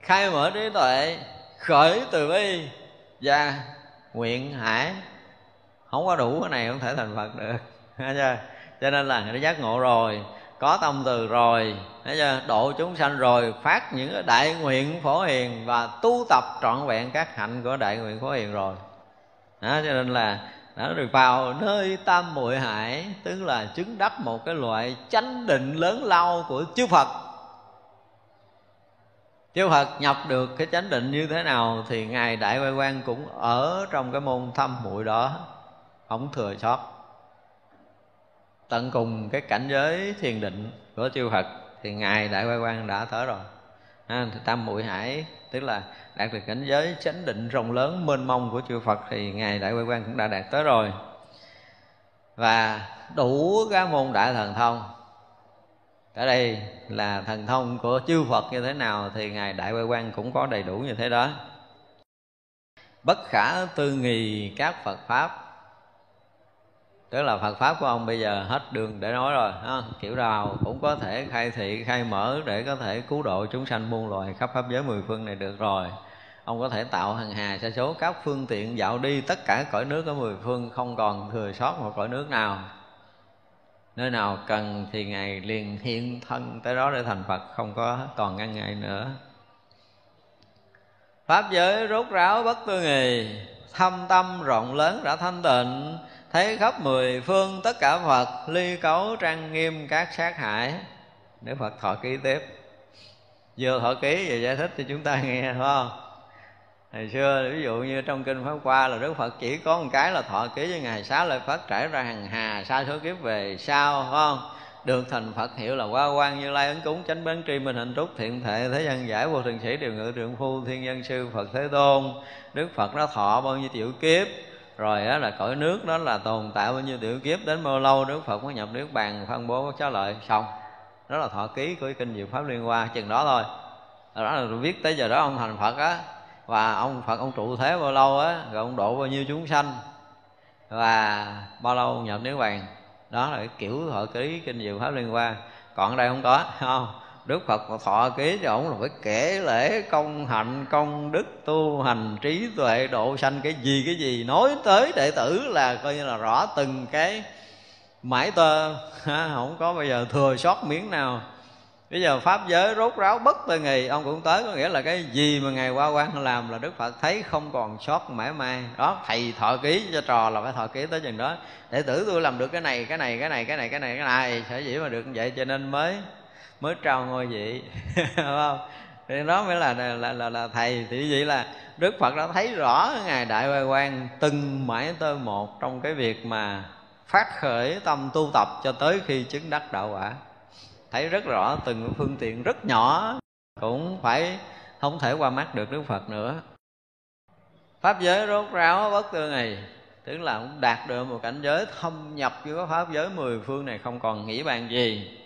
khai mở trí tuệ khởi từ bi và nguyện hải. Không có đủ cái này không thể thành phật được. Chưa? Cho nên là đã giác ngộ rồi có tâm từ rồi thấy chưa? Độ chúng sanh rồi phát những cái đại nguyện phổ hiền và tu tập trọn vẹn các hạnh của đại nguyện phổ hiền rồi. Đó, cho nên là đã được vào nơi tam muội hải, tức là chứng đắc một cái loại chánh định lớn lao của chư phật. Chư Phật nhập được cái chánh định như thế nào thì ngài đại quay quan cũng ở trong cái môn thâm muội đó, không thừa sót. Tận cùng cái cảnh giới thiền định của chư Phật thì ngài đại quay quan đã tới rồi à, thì tam muội hải tức là đạt được cảnh giới chánh định rộng lớn mênh mông của chư Phật thì ngài đại quay quan cũng đã đạt tới rồi. Và đủ các môn đại thần thông. Ở đây là thần thông của chư Phật như thế nào thì ngài đại quay quan cũng có đầy đủ như thế đó. Bất khả tư nghì các Phật pháp tức là Phật pháp của ông bây giờ hết đường để nói rồi, ha? kiểu nào cũng có thể khai thị, khai mở để có thể cứu độ chúng sanh muôn loài khắp pháp giới mười phương này được rồi. Ông có thể tạo hàng hà sa số các phương tiện dạo đi tất cả cõi nước ở mười phương không còn thừa sót một cõi nước nào. Nơi nào cần thì ngài liền hiện thân tới đó để thành phật, không có còn ngăn ngại nữa. Pháp giới rốt ráo bất tư nghì, thâm tâm rộng lớn đã thanh tịnh thấy khắp mười phương tất cả phật, ly cấu trang nghiêm các sát hại để phật thọ ký tiếp, vừa thọ ký vừa giải thích cho chúng ta nghe, phải không? Hồi xưa, ví dụ như trong kinh pháp qua là đức phật chỉ có một cái là thọ ký với ngài, xá lợi phất trải ra hàng hà xa số kiếp về sau, phải không? Được thành phật hiệu là qua quan như lai ấn cúng, chánh bán tri, minh hạnh trúc, thiện thệ thế gian giải, vô thường sĩ, điều ngự, trượng phu, thiên nhân sư, phật thế tôn. Đức phật đã thọ bao nhiêu tiểu kiếp rồi đó là cõi nước đó là tồn tại bao nhiêu tiểu kiếp, đến bao lâu đức phật mới nhập nước bàn phân bố xá lợi xong. Đó là thọ ký của kinh diệu pháp liên hoa, chừng đó thôi. Đó là viết tới giờ đó ông thành phật á. Và ông phật, ông trụ thế bao lâu á, rồi ông độ bao nhiêu chúng sanh, và bao lâu nhập niết bàn. Đó là cái kiểu thọ ký kinh diệu pháp liên Hoa. Còn ở đây không có, không. Đức Phật mà thọ ký cho ổng là phải kể lễ công hạnh công đức, tu hành, trí tuệ, độ sanh cái gì cái gì. Nói tới đệ tử là coi như là rõ từng cái mãi tơ. Không có bây giờ thừa sót miếng nào. Bây giờ pháp giới rốt ráo bất tư nghì. Ông cũng tới có nghĩa là cái gì mà ngày qua quan làm là đức phật thấy không còn sót mãi mai đó, thầy thọ ký cho trò là phải thọ ký tới chừng đó. Đệ tử tôi làm được cái này cái này cái này cái này cái này cái này. Sở dĩ mà được như vậy cho nên mới mới trao ngôi vị không? Thì đó mới là là, là là thầy. Thì vậy là đức phật đã thấy rõ ngài đại hoài quan từng mãi tơ một trong cái việc mà phát khởi tâm tu tập cho tới khi chứng đắc đạo quả. Thấy rất rõ từng phương tiện rất nhỏ cũng phải không thể qua mắt được Đức Phật nữa. Pháp giới rốt ráo bất tư này tức là cũng đạt được một cảnh giới thâm nhập với pháp giới mười phương này không còn nghĩ bàn gì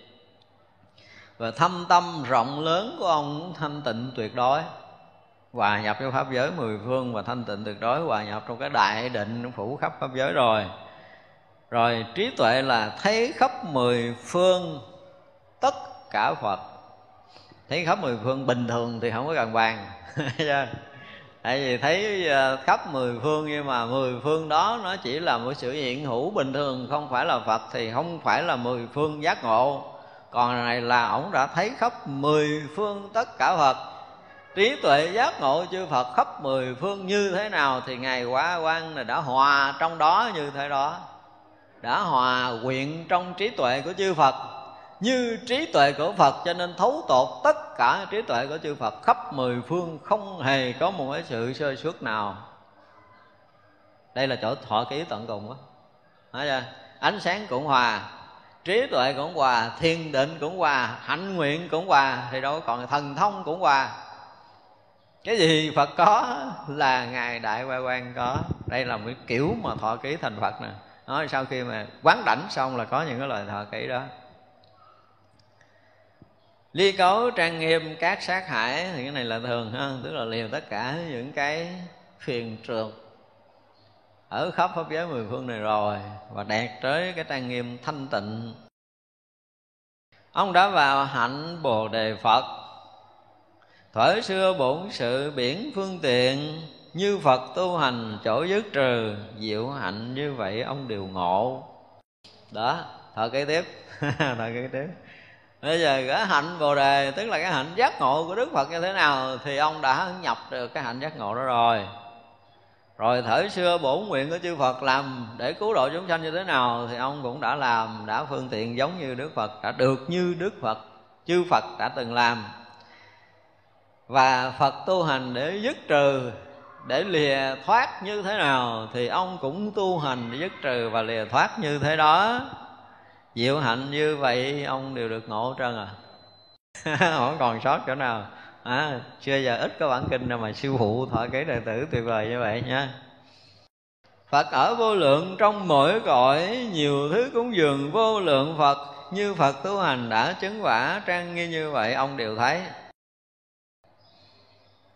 và thâm tâm rộng lớn của ông thanh tịnh tuyệt đối. Hòa nhập với pháp giới mười phương và thanh tịnh tuyệt đối, hòa nhập trong cái đại định phủ khắp pháp giới rồi. Rồi trí tuệ là thấy khắp mười phương tất cả phật. Thấy khắp mười phương bình thường thì không có cần bàn. Tại vì thấy ờ, khắp mười phương nhưng mà mười phương đó nó chỉ là một sự hiện hữu bình thường, không phải là phật thì không phải là mười phương giác ngộ còn này là ổng đã thấy khắp mười phương tất cả phật. Trí tuệ giác ngộ chư phật khắp mười phương như thế nào thì ngài quá quan là đã hòa trong đó như thế đó. Đã hòa quyện trong trí tuệ của chư phật. Như trí tuệ của Phật cho nên thấu tột tất cả trí tuệ của chư Phật khắp mười phương không hề có một cái sự sơ suất nào. Đây là chỗ thọ ký tận cùng đó ánh sáng cũng hòa trí tuệ cũng hòa thiên định cũng hòa, hạnh nguyện cũng hòa, thì đâu còn thần thông cũng hòa. Cái gì phật có là ngài đại quay quan có. Đây là một kiểu mà thọ ký thành phật nè. Nói sau khi mà quán đảnh xong là có những cái lời thọ ký đó. Ly cấu trang nghiêm các sát hại thì cái này là thường ha, tức là liều tất cả những cái phiền trượt ở khắp pháp giới mười phương này rồi, và đạt tới cái trang nghiêm thanh tịnh. Ông đã vào hạnh bồ đề phật. Thuở xưa bổn sự biển phương tiện, như phật tu hành chỗ dứt trừ, diệu hạnh như vậy ông đều ngộ. Đó, thở kế tiếp, thở kế tiếp. Bây giờ cái hạnh bồ đề, tức là cái hạnh giác ngộ của đức phật như thế nào thì ông đã nhập được cái hạnh giác ngộ đó rồi rồi thở xưa bổn nguyện của chư Phật làm để cứu độ chúng sanh như thế nào thì ông cũng đã làm, đã phương tiện giống như Đức Phật, đã được như Đức Phật, chư Phật đã từng làm. Và Phật tu hành để dứt trừ, để lìa thoát như thế nào thì ông cũng tu hành để dứt trừ và lìa thoát như thế đó. Diệu hạnh như vậy, ông đều được ngộ trơn à. Không còn sót chỗ nào à, chưa giờ ít có bản kinh nào mà siêu phụ thọ kể đệ tử tuyệt vời như vậy nha. Phật ở vô lượng trong mỗi cõi Nhiều thứ cúng dường vô lượng Phật Như Phật tu hành đã chứng quả trang nghiêm như vậy Ông đều thấy.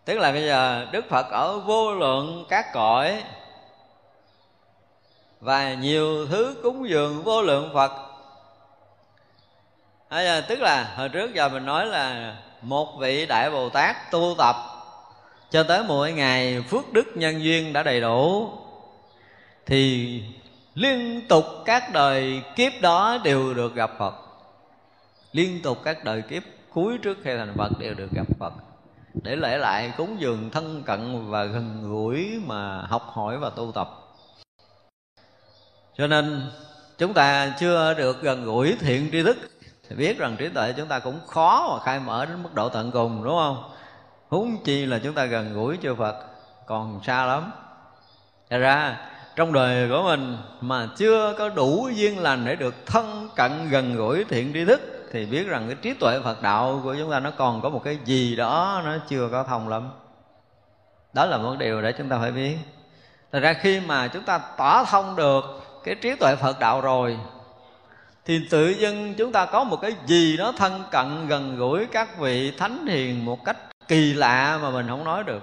Tức là bây giờ Đức Phật ở vô lượng các cõi Và nhiều thứ cúng dường vô lượng Phật. À, Tức là hồi trước giờ mình nói là một vị đại bồ tát tu tập cho tới mỗi ngày phước đức nhân duyên đã đầy đủ, thì liên tục các đời kiếp đó đều được gặp phật. Liên tục các đời kiếp cuối trước khi thành phật đều được gặp phật. Để lễ lại cúng dường thân cận và gần gũi mà học hỏi và tu tập. Cho nên chúng ta chưa được gần gũi thiện tri thức thì biết rằng trí tuệ chúng ta cũng khó mà khai mở đến mức độ tận cùng, đúng không? Huống chi là chúng ta gần gũi chư Phật, còn xa lắm. Thật ra, trong đời của mình mà chưa có đủ duyên lành để được thân cận, gần gũi, thiện tri thức, thì biết rằng cái trí tuệ Phật đạo của chúng ta nó còn có một cái gì đó nó chưa có thông lắm. Đó là một điều để chúng ta phải biết. Thật ra khi mà chúng ta tỏ thông được cái trí tuệ Phật đạo rồi thì tự dưng chúng ta có một cái gì đó thân cận gần gũi các vị thánh hiền một cách kỳ lạ mà mình không nói được.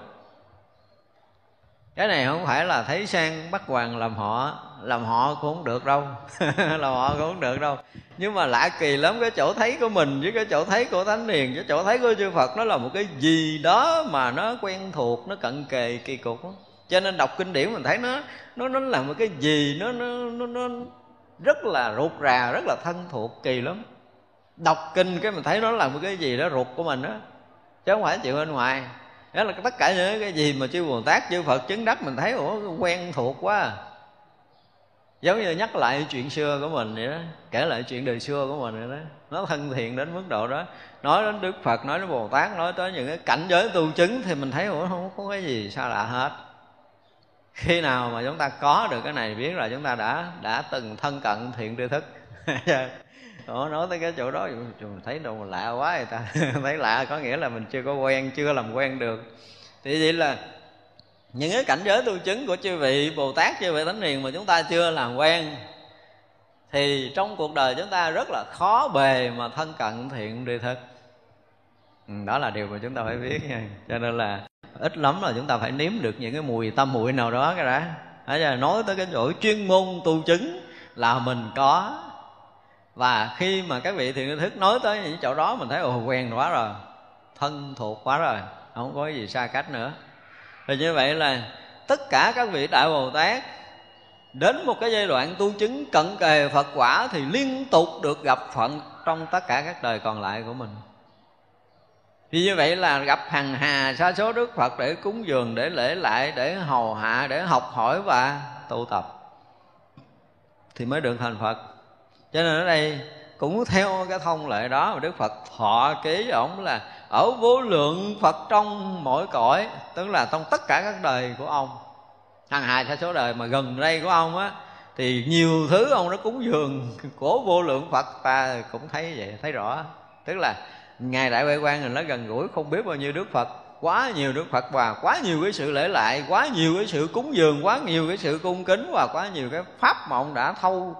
Cái này không phải là thấy sang bắt hoàng làm họ làm họ cũng không được đâu. Làm họ cũng không được đâu. Nhưng mà lạ kỳ lắm cái chỗ thấy của mình với cái chỗ thấy của thánh hiền với chỗ thấy của chư phật nó là một cái gì đó mà nó quen thuộc nó cận kề kỳ cục cho nên đọc kinh điển mình thấy nó nó nó là một cái gì nó nó nó, nó rất là ruột rà, rất là thân thuộc, kỳ lắm. Đọc kinh cái mình thấy nó là một cái gì đó ruột của mình đó chứ không phải chịu bên ngoài. Đó là tất cả những cái gì mà chư bồ tát, chư phật chứng đắc mình thấy, ủa, quen thuộc quá à. giống như nhắc lại chuyện xưa của mình vậy đó, kể lại chuyện đời xưa của mình vậy đó. Nó thân thiện đến mức độ đó. Nói đến đức phật, nói đến bồ tát, nói tới những cái cảnh giới tu chứng thì mình thấy, ủa, không có cái gì xa lạ hết khi nào mà chúng ta có được cái này biết là chúng ta đã đã từng thân cận thiện tri thức. Ủa, nói tới cái chỗ đó mình thấy đâu lạ quá người ta. Thấy lạ có nghĩa là mình chưa có quen chưa làm quen được. Thì vậy là những cái cảnh giới tu chứng của chư vị bồ tát chư vị thánh hiền mà chúng ta chưa làm quen thì trong cuộc đời chúng ta rất là khó bề mà thân cận thiện tri thức. Ừ, đó là điều mà chúng ta phải biết nha. Cho nên là ít lắm là chúng ta phải nếm được những cái mùi tâm mùi nào đó cái đã. Giờ nói tới cái chỗ chuyên môn tu chứng là mình có. Và khi mà các vị thiền thức nói tới những chỗ đó, mình thấy, ồ, quen quá rồi. Thân thuộc quá rồi. Không có gì xa cách nữa. Thì như vậy là tất cả các vị đại bồ tát đến một cái giai đoạn tu chứng cận kề phật quả thì liên tục được gặp phận trong tất cả các đời còn lại của mình vì như vậy là gặp hằng hà, sa số đức phật để cúng dường, để lễ lại, để hầu hạ, để học hỏi và tu tập. Thì mới được thành phật. Cho nên ở đây cũng theo cái thông lệ đó mà đức phật thọ ký với ổng là ở vô lượng phật trong mỗi cõi, tức là trong tất cả các đời của ông. Hằng hà sa số đời mà gần đây của ông á, thì nhiều thứ ông đã cúng dường của vô lượng phật, ta cũng thấy vậy, thấy rõ. Tức là ngài đại huệ quan là nó gần gũi, không biết bao nhiêu đức phật, quá nhiều đức phật và quá nhiều cái sự lễ lại, quá nhiều cái sự cúng dường, quá nhiều cái sự cung kính và quá nhiều cái pháp mà ông đã thâu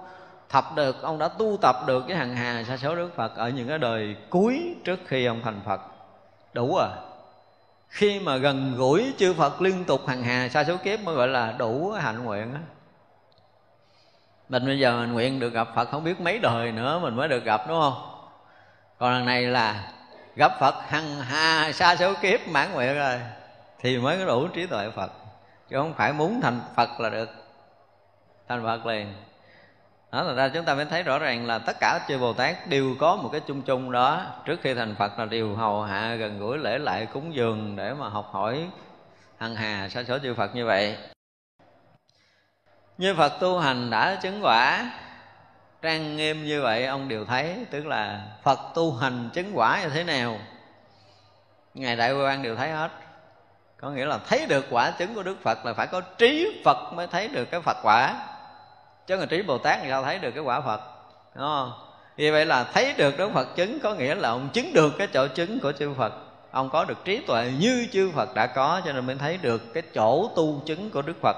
thập được, ông đã tu tập được cái hằng hà sa số đức phật ở những cái đời cuối trước khi ông thành phật. Đủ à. Khi mà gần gũi chư phật liên tục hằng hà sa số kiếp mới gọi là đủ hạnh nguyện á. Mình bây giờ mình nguyện được gặp phật không biết mấy đời nữa, mình mới được gặp, đúng không? Còn lần này là gặp phật, hằng hà xa số kiếp mãn nguyện rồi, thì mới có đủ trí tuệ phật. Chứ không phải muốn thành phật là được, thành phật liền. Đó là ra chúng ta mới thấy rõ ràng là tất cả chư Bồ Tát đều có một cái chung chung đó. Trước khi thành Phật là đều hầu hạ gần gũi, lễ lại cúng dường Để mà học hỏi hằng hà sa số chư Phật như vậy. Như Phật tu hành đã chứng quả Trang nghiêm như vậy, ông đều thấy, Tức là Phật tu hành chứng quả như thế nào. Ngài Đại quan đều thấy hết. Có nghĩa là thấy được quả chứng của Đức Phật Là phải có trí Phật mới thấy được cái Phật quả. Chứ người trí bồ tát thì sao thấy được cái quả phật, đúng không? Vì vậy là thấy được đức phật chứng có nghĩa là ông chứng được cái chỗ chứng của chư phật. Ông có được trí tuệ như chư phật đã có, cho nên mới thấy được cái chỗ tu chứng của đức phật.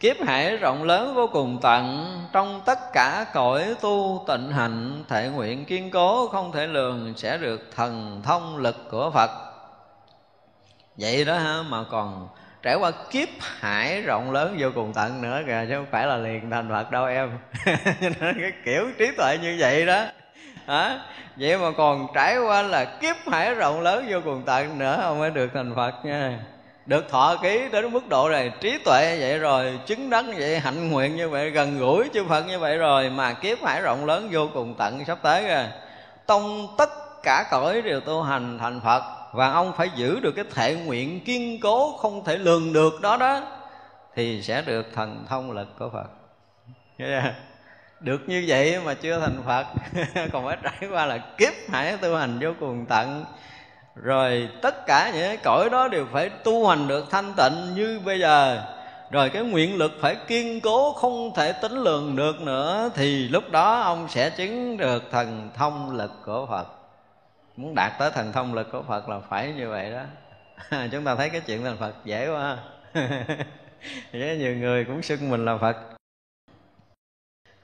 Kiếp hải rộng lớn vô cùng tận, Trong tất cả cõi tu tịnh hạnh Thể nguyện kiên cố không thể lường Sẽ được thần thông lực của Phật. Vậy đó ha, mà còn trải qua kiếp hải rộng lớn vô cùng tận nữa kìa, chứ không phải là liền thành phật đâu em. Cái kiểu trí tuệ như vậy đó. Hả? Vậy mà còn trải qua là kiếp hải rộng lớn vô cùng tận nữa không mới được thành phật nha được thọ ký đến mức độ này, trí tuệ vậy rồi, chứng đắc vậy, hạnh nguyện như vậy, gần gũi chư phật như vậy rồi, mà kiếp hải rộng lớn vô cùng tận sắp tới rồi tông tất cả cõi đều tu hành thành phật, và ông phải giữ được cái thệ nguyện kiên cố không thể lường được đó đó, thì sẽ được thần thông lực của phật. Yeah. được như vậy mà chưa thành phật, còn phải trải qua là kiếp hải tu hành vô cùng tận rồi tất cả những cái cõi đó đều phải tu hành được thanh tịnh như bây giờ. Rồi cái nguyện lực phải kiên cố, không thể tính lường được nữa, thì lúc đó ông sẽ chứng được thần thông lực của phật. Muốn đạt tới thần thông lực của phật là phải như vậy đó. Chúng ta thấy cái chuyện thành phật dễ quá nhiều người cũng xưng mình là phật.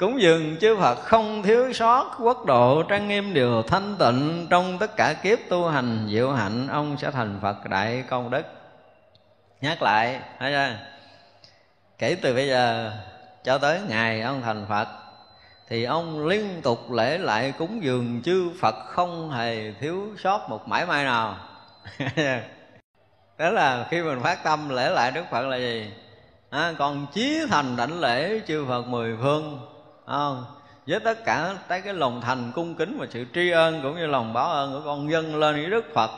Cúng dường chư Phật không thiếu sót Quốc độ trang nghiêm điều thanh tịnh. Trong tất cả kiếp tu hành diệu hạnh Ông sẽ thành Phật đại công đức. Nhắc lại thấy chưa? Kể từ bây giờ cho tới ngày ông thành Phật thì ông liên tục lễ lại cúng dường chư Phật không hề thiếu sót một mãi may nào. Đó là khi mình phát tâm lễ lại Đức Phật là gì? À, còn chí thành đảnh lễ chư Phật mười phương không, với tất cả tới cái lòng thành cung kính và sự tri ân cũng như lòng báo ơn của con dân lên với Đức Phật,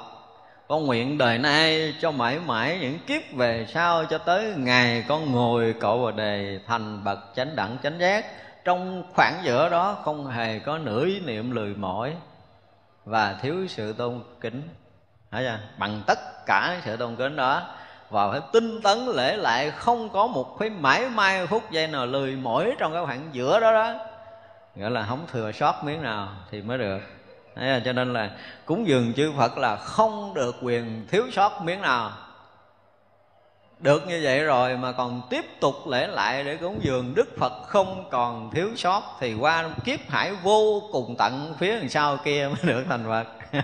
con nguyện đời nay cho mãi mãi những kiếp về sau cho tới ngày con ngồi cậu và đề thành bậc chánh đẳng chánh giác trong khoảng giữa đó không hề có nửa ý niệm lười mỏi và thiếu sự tôn kính Thấy chưa? bằng tất cả sự tôn kính đó và phải tinh tấn lễ lại không có một cái mãi may phút giây nào lười mỏi trong cái khoảng giữa đó đó. Gọi là không thừa sót miếng nào thì mới được. Đấy, cho nên là cúng dường chư Phật là không được quyền thiếu sót miếng nào. Được như vậy rồi mà còn tiếp tục lễ lại để cúng dường đức phật không còn thiếu sót thì qua kiếp hải vô cùng tận phía đằng sau kia mới được thành phật.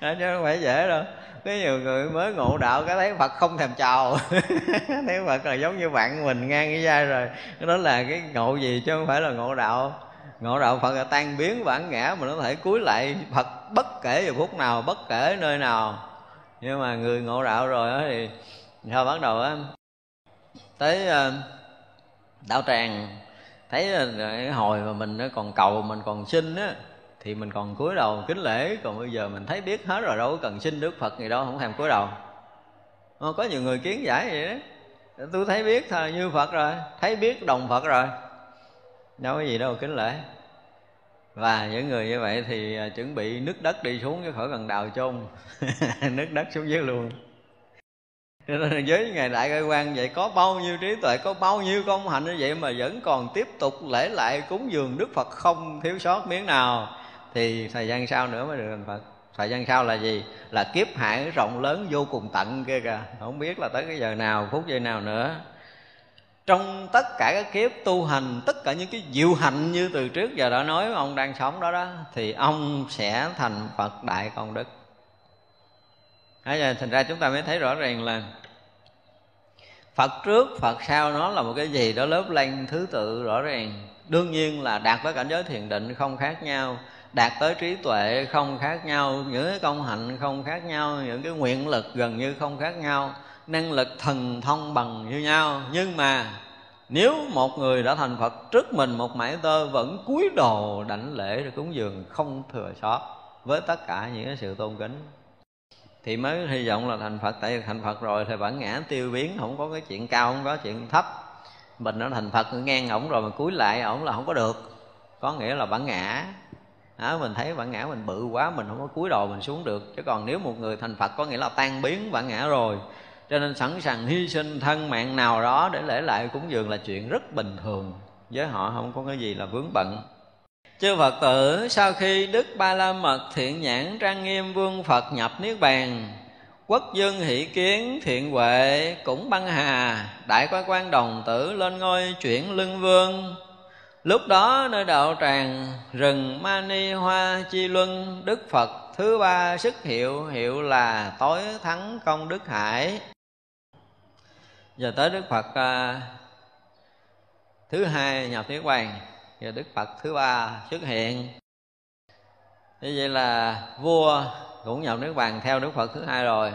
Đó, chứ không phải dễ đâu có nhiều người mới ngộ đạo cái thấy phật không thèm chào. Thấy phật là giống như bạn mình ngang cái vai rồi. Đó là cái ngộ gì chứ không phải là ngộ đạo. Ngộ đạo phật là tan biến bản ngã mà nó có thể cúi lại phật bất kể giờ phút nào, bất kể nơi nào. Nhưng mà người ngộ đạo rồi đó thì sao bắt đầu á? Tới ờ, đạo tràng. Thấy ờ, cái hồi mà mình nó còn cầu, mình còn xin á thì mình còn cúi đầu kính lễ. Còn bây giờ mình thấy biết hết rồi, đâu có cần xin đức phật gì đâu, không thèm cúi đầu. Ờ, có nhiều người kiến giải vậy đó tôi thấy biết thôi như phật rồi, thấy biết đồng phật rồi. Đâu có gì đâu, kính lễ. Và những người như vậy thì à, chuẩn bị nước đất đi xuống chứ khỏi cần đào chôn. Nước đất xuống dưới luôn. Nên với ngày đại cơ quan vậy, có bao nhiêu trí tuệ, có bao nhiêu công hạnh như vậy mà vẫn còn tiếp tục lễ lại cúng dường đức phật không thiếu sót miếng nào thì thời gian sau nữa mới được thành phật. Thời gian sau là gì? Là kiếp hải rộng lớn vô cùng tận kia kìa. Không biết là tới cái giờ nào phút giây nào nữa. Trong tất cả các kiếp tu hành tất cả những cái diệu hạnh như từ trước giờ đã nói ông đang sống đó đó thì ông sẽ thành phật đại công đức. Thế giờ thành ra chúng ta mới thấy rõ ràng là Phật trước, Phật sau nó là một cái gì đó lớp lanh thứ tự rõ ràng. Đương nhiên là đạt tới cảnh giới thiền định không khác nhau. Đạt tới trí tuệ không khác nhau, Những cái công hạnh không khác nhau, Những cái nguyện lực gần như không khác nhau, Năng lực thần thông bằng như nhau. Nhưng mà nếu một người đã thành Phật trước mình một mãi tơ Vẫn cúi đồ đảnh lễ rồi cúng dường không thừa sót Với tất cả những cái sự tôn kính, thì mới hy vọng là thành phật. Tại vì thành phật rồi thì bản ngã tiêu biến, không có cái chuyện cao, không có chuyện thấp. Mình nó thành phật ngang ổng rồi mà cúi lại, ổng là không có được. Có nghĩa là bản ngã đó, mình thấy bản ngã mình bự quá mình không có cúi đầu mình xuống được. Chứ còn nếu một người thành phật có nghĩa là tan biến bản ngã rồi. Cho nên sẵn sàng hy sinh thân mạng nào đó để lễ lại cúng dường là chuyện rất bình thường. Với họ không có cái gì là vướng bận. Chư Phật tử sau khi Đức Ba La Mật thiện nhãn trang nghiêm vương Phật nhập Niết Bàn Quốc dân hỷ kiến thiện huệ cũng băng hà. Đại quan quan đồng tử lên ngôi chuyển lưng vương. Lúc đó nơi đạo tràng rừng Mani Hoa Chi Luân Đức Phật thứ ba sức hiệu hiệu là tối thắng công đức hải. Giờ tới Đức Phật à, thứ hai nhập Niết Bàn giờ đức phật thứ ba xuất hiện. Như vậy là vua cũng nhập nước bàn theo đức phật thứ hai rồi.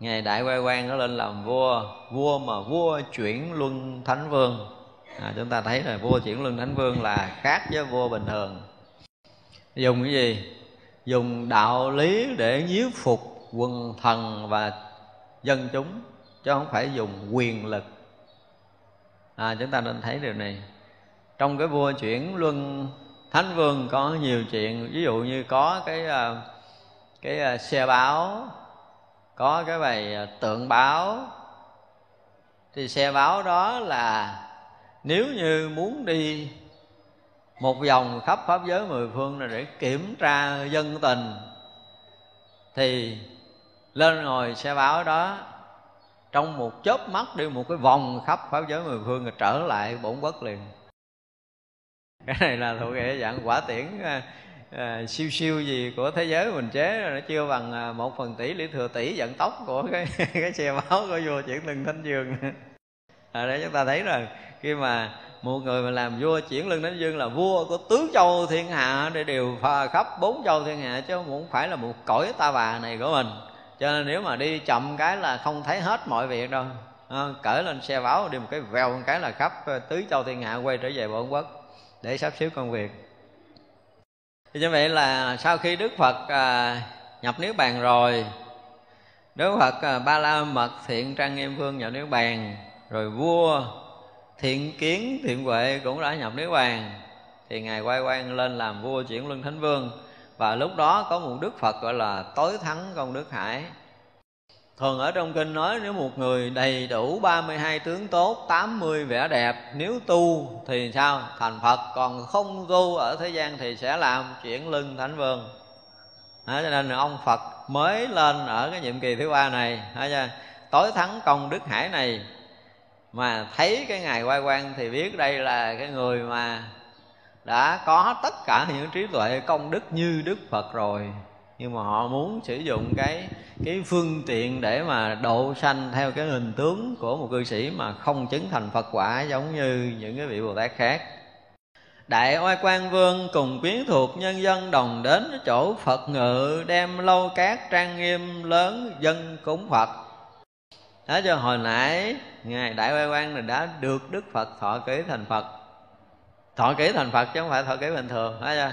Ngày đại quay quan nó lên làm vua vua mà vua chuyển luân thánh vương à, chúng ta thấy là vua chuyển luân thánh vương là khác với vua bình thường. Dùng cái gì? Dùng đạo lý để nhiếp phục quân thần và dân chúng chứ không phải dùng quyền lực. À, chúng ta nên thấy điều này. Trong cái vua chuyển luân thánh vương có nhiều chuyện ví dụ như có cái à, cái à, xe báo có cái bài à, tượng báo. Thì xe báo đó là nếu như muốn đi một vòng khắp pháp giới mười phương là để kiểm tra dân tình thì lên ngồi xe báo đó trong một chớp mắt đi một cái vòng khắp pháp giới mười phương rồi trở lại bổn quốc liền. Cái này là thuộc về dạng quả tiễn à, à, siêu siêu gì của thế giới mình chế nó chưa bằng à, một phần tỷ lý thừa tỷ vận tốc của cái cái xe báo của vua chuyển từng thánh dương à, để chúng ta thấy rồi khi mà một người mà làm vua chuyển lưng đến dương là vua của tứ châu thiên hạ để đều pha khắp bốn châu thiên hạ chứ không phải là một cõi ta bà này của mình. Cho nên nếu mà đi chậm cái là không thấy hết mọi việc đâu. À, cởi lên xe báo đi một cái vèo một cái là khắp ờ, tứ châu thiên hạ quay trở về bổn quốc để sắp xếp công việc. Thì như vậy là sau khi đức phật à, nhập niết bàn rồi đức phật à, ba la mật thiện trang nghiêm vương nhập niết bàn rồi vua thiện kiến thiện huệ cũng đã nhập niết bàn. Thì ngài quay quan lên làm vua chuyển luân thánh vương. Và lúc đó có một đức phật gọi là tối thắng công đức hải. Thường ở trong kinh nói nếu một người đầy đủ 32 tướng tốt 80 vẻ đẹp Nếu tu thì sao? Thành Phật Còn không tu ở thế gian thì sẽ làm chuyển lưng Thánh Vương. Đó, Cho nên ông Phật mới lên ở cái nhiệm kỳ thứ ba này. Chưa? Tối thắng công Đức Hải này mà thấy cái ngày quay quan thì biết đây là cái người mà đã có tất cả những trí tuệ công đức như Đức Phật rồi nhưng mà họ muốn sử dụng cái cái phương tiện để mà độ sanh theo cái hình tướng của một cư sĩ mà không chứng thành Phật quả giống như những cái vị Bồ Tát khác Đại oai quan vương cùng quyến thuộc nhân dân đồng đến chỗ Phật ngự, đem lâu cát trang nghiêm lớn dân cúng Phật. Đó cho hồi nãy Ngài Đại quay quan này đã được Đức Phật thọ ký thành Phật. Thọ ký thành Phật chứ không phải thọ ký bình thường. phải chưa?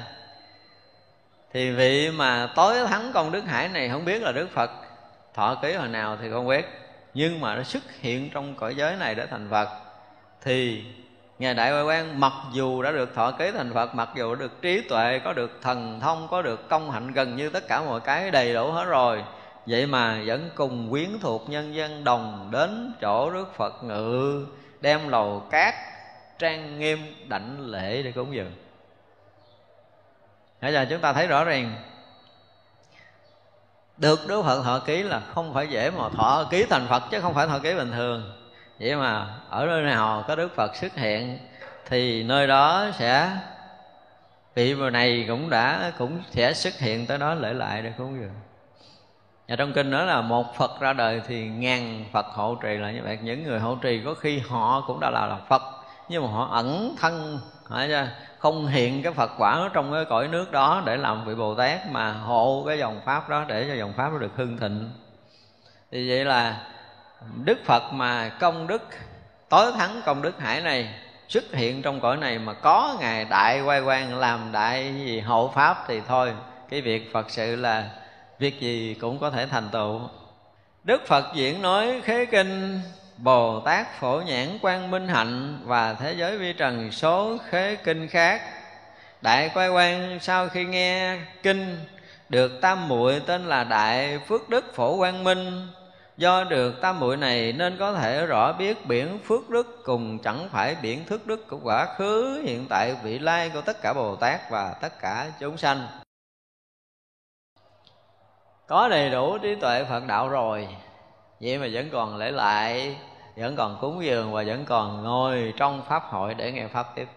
Thì vị mà tối thắng công Đức Hải này không biết là Đức Phật thọ ký hồi nào thì không biết. Nhưng mà nó xuất hiện trong cõi giới này để thành Phật. Thì Ngài Đại quay quan mặc dù đã được thọ ký thành Phật Mặc dù đã được trí tuệ, có được thần thông, có được công hạnh gần như tất cả mọi cái đầy đủ hết rồi Vậy mà vẫn cùng quyến thuộc nhân dân đồng đến chỗ Đức Phật ngự, Đem lầu cát trang nghiêm đảnh lễ để cúng dường. Bây giờ chúng ta thấy rõ ràng, Được Đức Phật thọ ký là không phải dễ mà thọ ký thành Phật chứ không phải thọ ký bình thường. Vậy mà ở nơi nào có đức phật xuất hiện, thì nơi đó sẽ, vị này cũng đã, cũng sẽ xuất hiện tới đó lễ lại để cúng dường và trong kinh nói là một Phật ra đời thì ngàn Phật hộ trì là như vậy. Những người hộ trì có khi họ cũng đã là, là Phật Nhưng mà họ ẩn thân Không hiện cái Phật quả ở trong cái cõi nước đó Để làm vị Bồ Tát Mà hộ cái dòng Pháp đó Để cho dòng Pháp nó được hưng thịnh. Thì vậy là đức phật mà công đức tối thắng công đức hải này xuất hiện trong cõi này mà có ngài đại quay quan làm đại gì hộ pháp thì thôi. Cái việc phật sự là việc gì cũng có thể thành tựu. Đức phật diễn nói khế kinh, bồ tát phổ nhãn quang minh hạnh và thế giới vi trần số khế kinh khác. Đại quay quan sau khi nghe kinh, được tam muội tên là đại phước đức phổ quang minh. Do được tam muội này nên có thể rõ biết biển phước đức cùng chẳng phải biển thức đức của quá khứ, hiện tại vị lai của tất cả bồ tát và tất cả chúng sanh có đầy đủ trí tuệ phật đạo rồi. Vậy mà vẫn còn lễ lại, vẫn còn cúng dường và vẫn còn ngồi trong pháp hội để nghe pháp tiếp.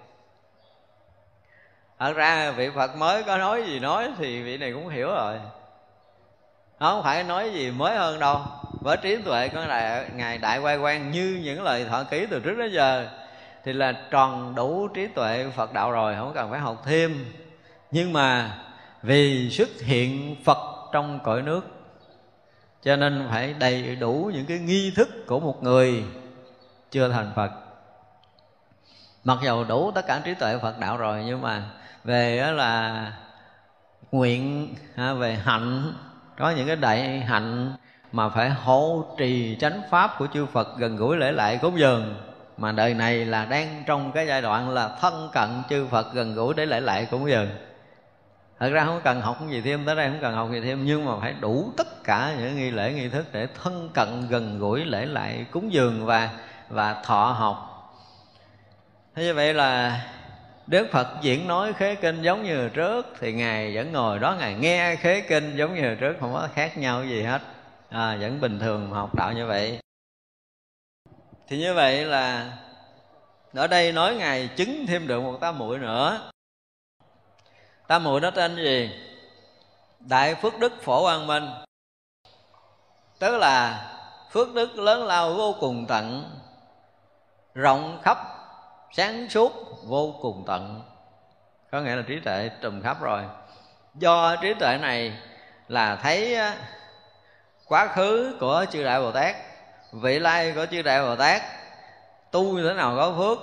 Thật ra vị phật mới có nói gì nói thì vị này cũng hiểu rồi. Nó không phải nói gì mới hơn đâu. Với trí tuệ có đại ngài đại quay quan như những lời thọ ký từ trước đến giờ, thì là tròn đủ trí tuệ phật đạo rồi, không cần phải học thêm. Nhưng mà vì xuất hiện phật trong cõi nước. Cho nên phải đầy đủ những cái nghi thức của một người chưa thành phật. Mặc dầu đủ tất cả trí tuệ phật đạo rồi, nhưng mà về là nguyện về hạnh, có những cái đại hạnh mà phải hộ trì chánh pháp của chư Phật gần gũi lễ lại cúng dường, mà đời này là đang trong cái giai đoạn là thân cận chư Phật gần gũi để lễ lại cúng dường thật ra không cần học gì thêm tới đây không cần học gì thêm nhưng mà phải đủ tất cả những nghi lễ nghi thức để thân cận gần gũi lễ lại cúng dường và và thọ học. Thế như vậy là Đức Phật diễn nói khế kinh giống như trước Thì Ngài vẫn ngồi đó Ngài nghe khế kinh giống như trước Không có khác nhau gì hết. À, Vẫn bình thường học đạo như vậy. Thì như vậy là Ở đây nói Ngài chứng thêm được một tam muội nữa. Tam muội nó tên gì? Đại Phước Đức Phổ An Minh. Tức là phước đức lớn lao vô cùng tận, Rộng khắp, sáng suốt vô cùng tận. Có nghĩa là trí tuệ trùm khắp rồi. Do trí tuệ này là thấy quá khứ của chư đại bồ tát, vị lai của chư đại bồ tát, tu như thế nào có phước,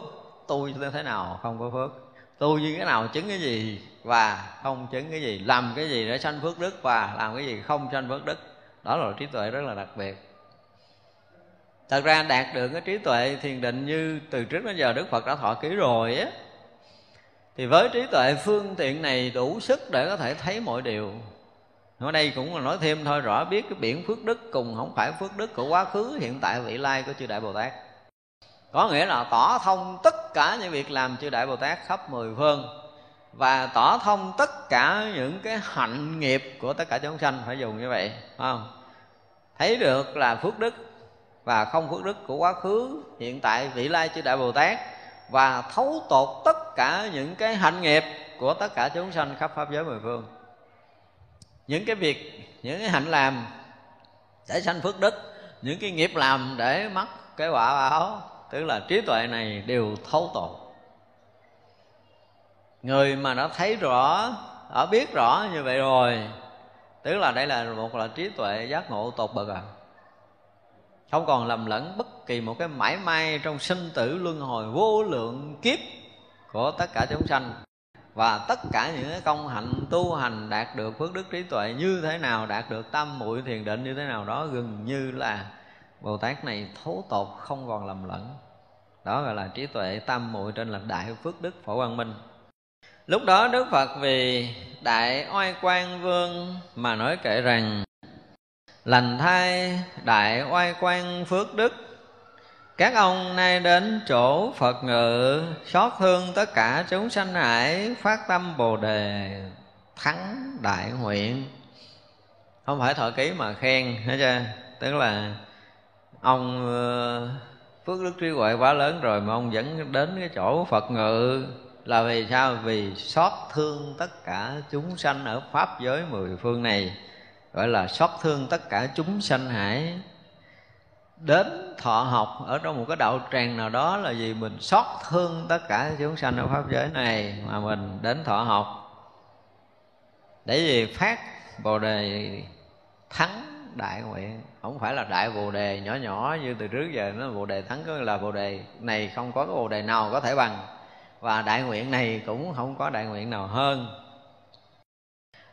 tu như thế nào không có phước, tu như thế nào chứng cái gì và không chứng cái gì, làm cái gì để sanh phước đức và làm cái gì không sanh phước đức. Đó là trí tuệ rất là đặc biệt. Thật ra đạt được cái trí tuệ thiền định như từ trước đến giờ đức phật đã thọ ký rồi á, thì với trí tuệ phương tiện này đủ sức để có thể thấy mọi điều. Ở đây cũng là nói thêm thôi, rõ biết cái biển phước đức cùng không phải phước đức của quá khứ, hiện tại vị lai của chư đại bồ tát. Có nghĩa là tỏ thông tất cả những việc làm chư đại bồ tát khắp mười phương và tỏ thông tất cả những cái hạnh nghiệp của tất cả chúng sanh phải dùng như vậy không? Thấy được là phước đức và không phước đức của quá khứ, hiện tại, vị lai chư đại bồ tát và thấu tột tất cả những cái hạnh nghiệp của tất cả chúng sanh khắp pháp giới mười phương. Những cái việc, những cái hạnh làm để sanh phước đức, những cái nghiệp làm để mắc cái quả báo, tức là trí tuệ này đều thấu tột người mà đã thấy rõ, đã biết rõ như vậy rồi, tức là đây là một là trí tuệ giác ngộ tột bậc à. Không còn lầm lẫn bất kỳ một cái mãi may trong sinh tử luân hồi vô lượng kiếp của tất cả chúng sanh. Và tất cả những cái công hạnh, tu hành đạt được phước đức trí tuệ như thế nào, đạt được tam muội thiền định như thế nào đó gần như là bồ tát này thấu tột, không còn lầm lẫn. Đó gọi là trí tuệ tam muội trên là đại phước đức phổ quang minh lúc đó đức phật vì đại oai quan vương mà nói kể rằng, lành thai đại oai quan phước đức. Các ông nay đến chỗ phật ngự, xót thương tất cả chúng sanh hải phát tâm bồ đề, thắng đại nguyện. Không phải thọ ký mà khen hết chưa tức là ông ờ, phước đức trí huệ quá lớn rồi mà ông vẫn đến cái chỗ phật ngự là vì sao? Vì xót thương tất cả chúng sanh ở pháp giới mười phương này. Gọi là xót thương tất cả chúng sanh hải đến thọ học ở trong một cái đạo tràng nào đó là vì mình xót thương tất cả chúng sanh ở pháp giới này mà mình đến thọ học. Để gì phát bồ đề thắng đại nguyện. Không phải là đại bồ đề nhỏ nhỏ như từ trước giờ nó bồ đề thắng có là bồ đề này không có cái bồ đề nào có thể bằng và đại nguyện này cũng không có đại nguyện nào hơn.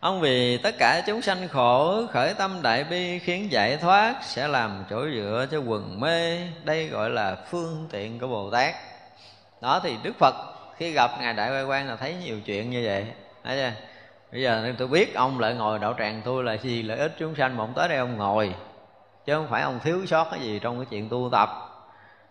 Ông vì tất cả chúng sanh khổ, khởi tâm đại bi khiến giải thoát, sẽ làm chỗ dựa cho quần mê. Đây gọi là phương tiện của Bồ Tát. Đó thì Đức Phật, khi gặp ngài Đại Quay Quan là thấy nhiều chuyện như vậy. Thấy chưa? Bây giờ tôi biết ông lại ngồi đạo tràng tôi là gì lợi ích chúng sanh mà ông tới đây ông ngồi. Chứ không phải ông thiếu sót cái gì trong cái chuyện tu tập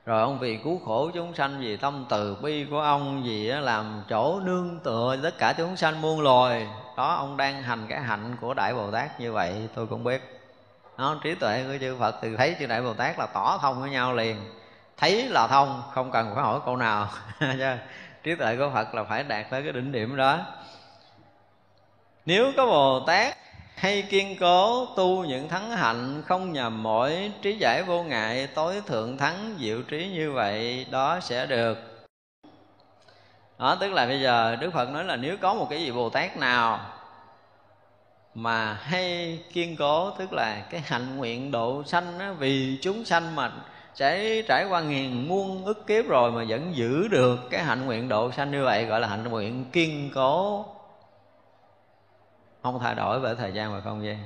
rồi ông vì cứu khổ chúng sanh, vì tâm từ bi của ông, vì làm chỗ nương tựa tất cả chúng sanh muôn loài. Đó, ông đang hành cái hạnh của đại bồ tát như vậy, tôi cũng biết. Nó trí tuệ của chư phật từ thấy chư đại bồ tát là tỏ thông với nhau liền. Thấy là thông, không cần phải hỏi câu nào. Trí tuệ của phật là phải đạt tới cái đỉnh điểm đó. Nếu có bồ tát hay kiên cố tu những thắng hạnh không nhầm mỗi trí giải vô ngại tối thượng thắng diệu trí như vậy đó sẽ được. Đó tức là bây giờ đức phật nói là nếu có một cái gì bồ tát nào mà hay kiên cố tức là cái hạnh nguyện độ sanh á, vì chúng sanh mà sẽ trải qua nghìn muôn ức kiếp rồi mà vẫn giữ được cái hạnh nguyện độ sanh như vậy gọi là hạnh nguyện kiên cố không thay đổi bởi thời gian và không gian.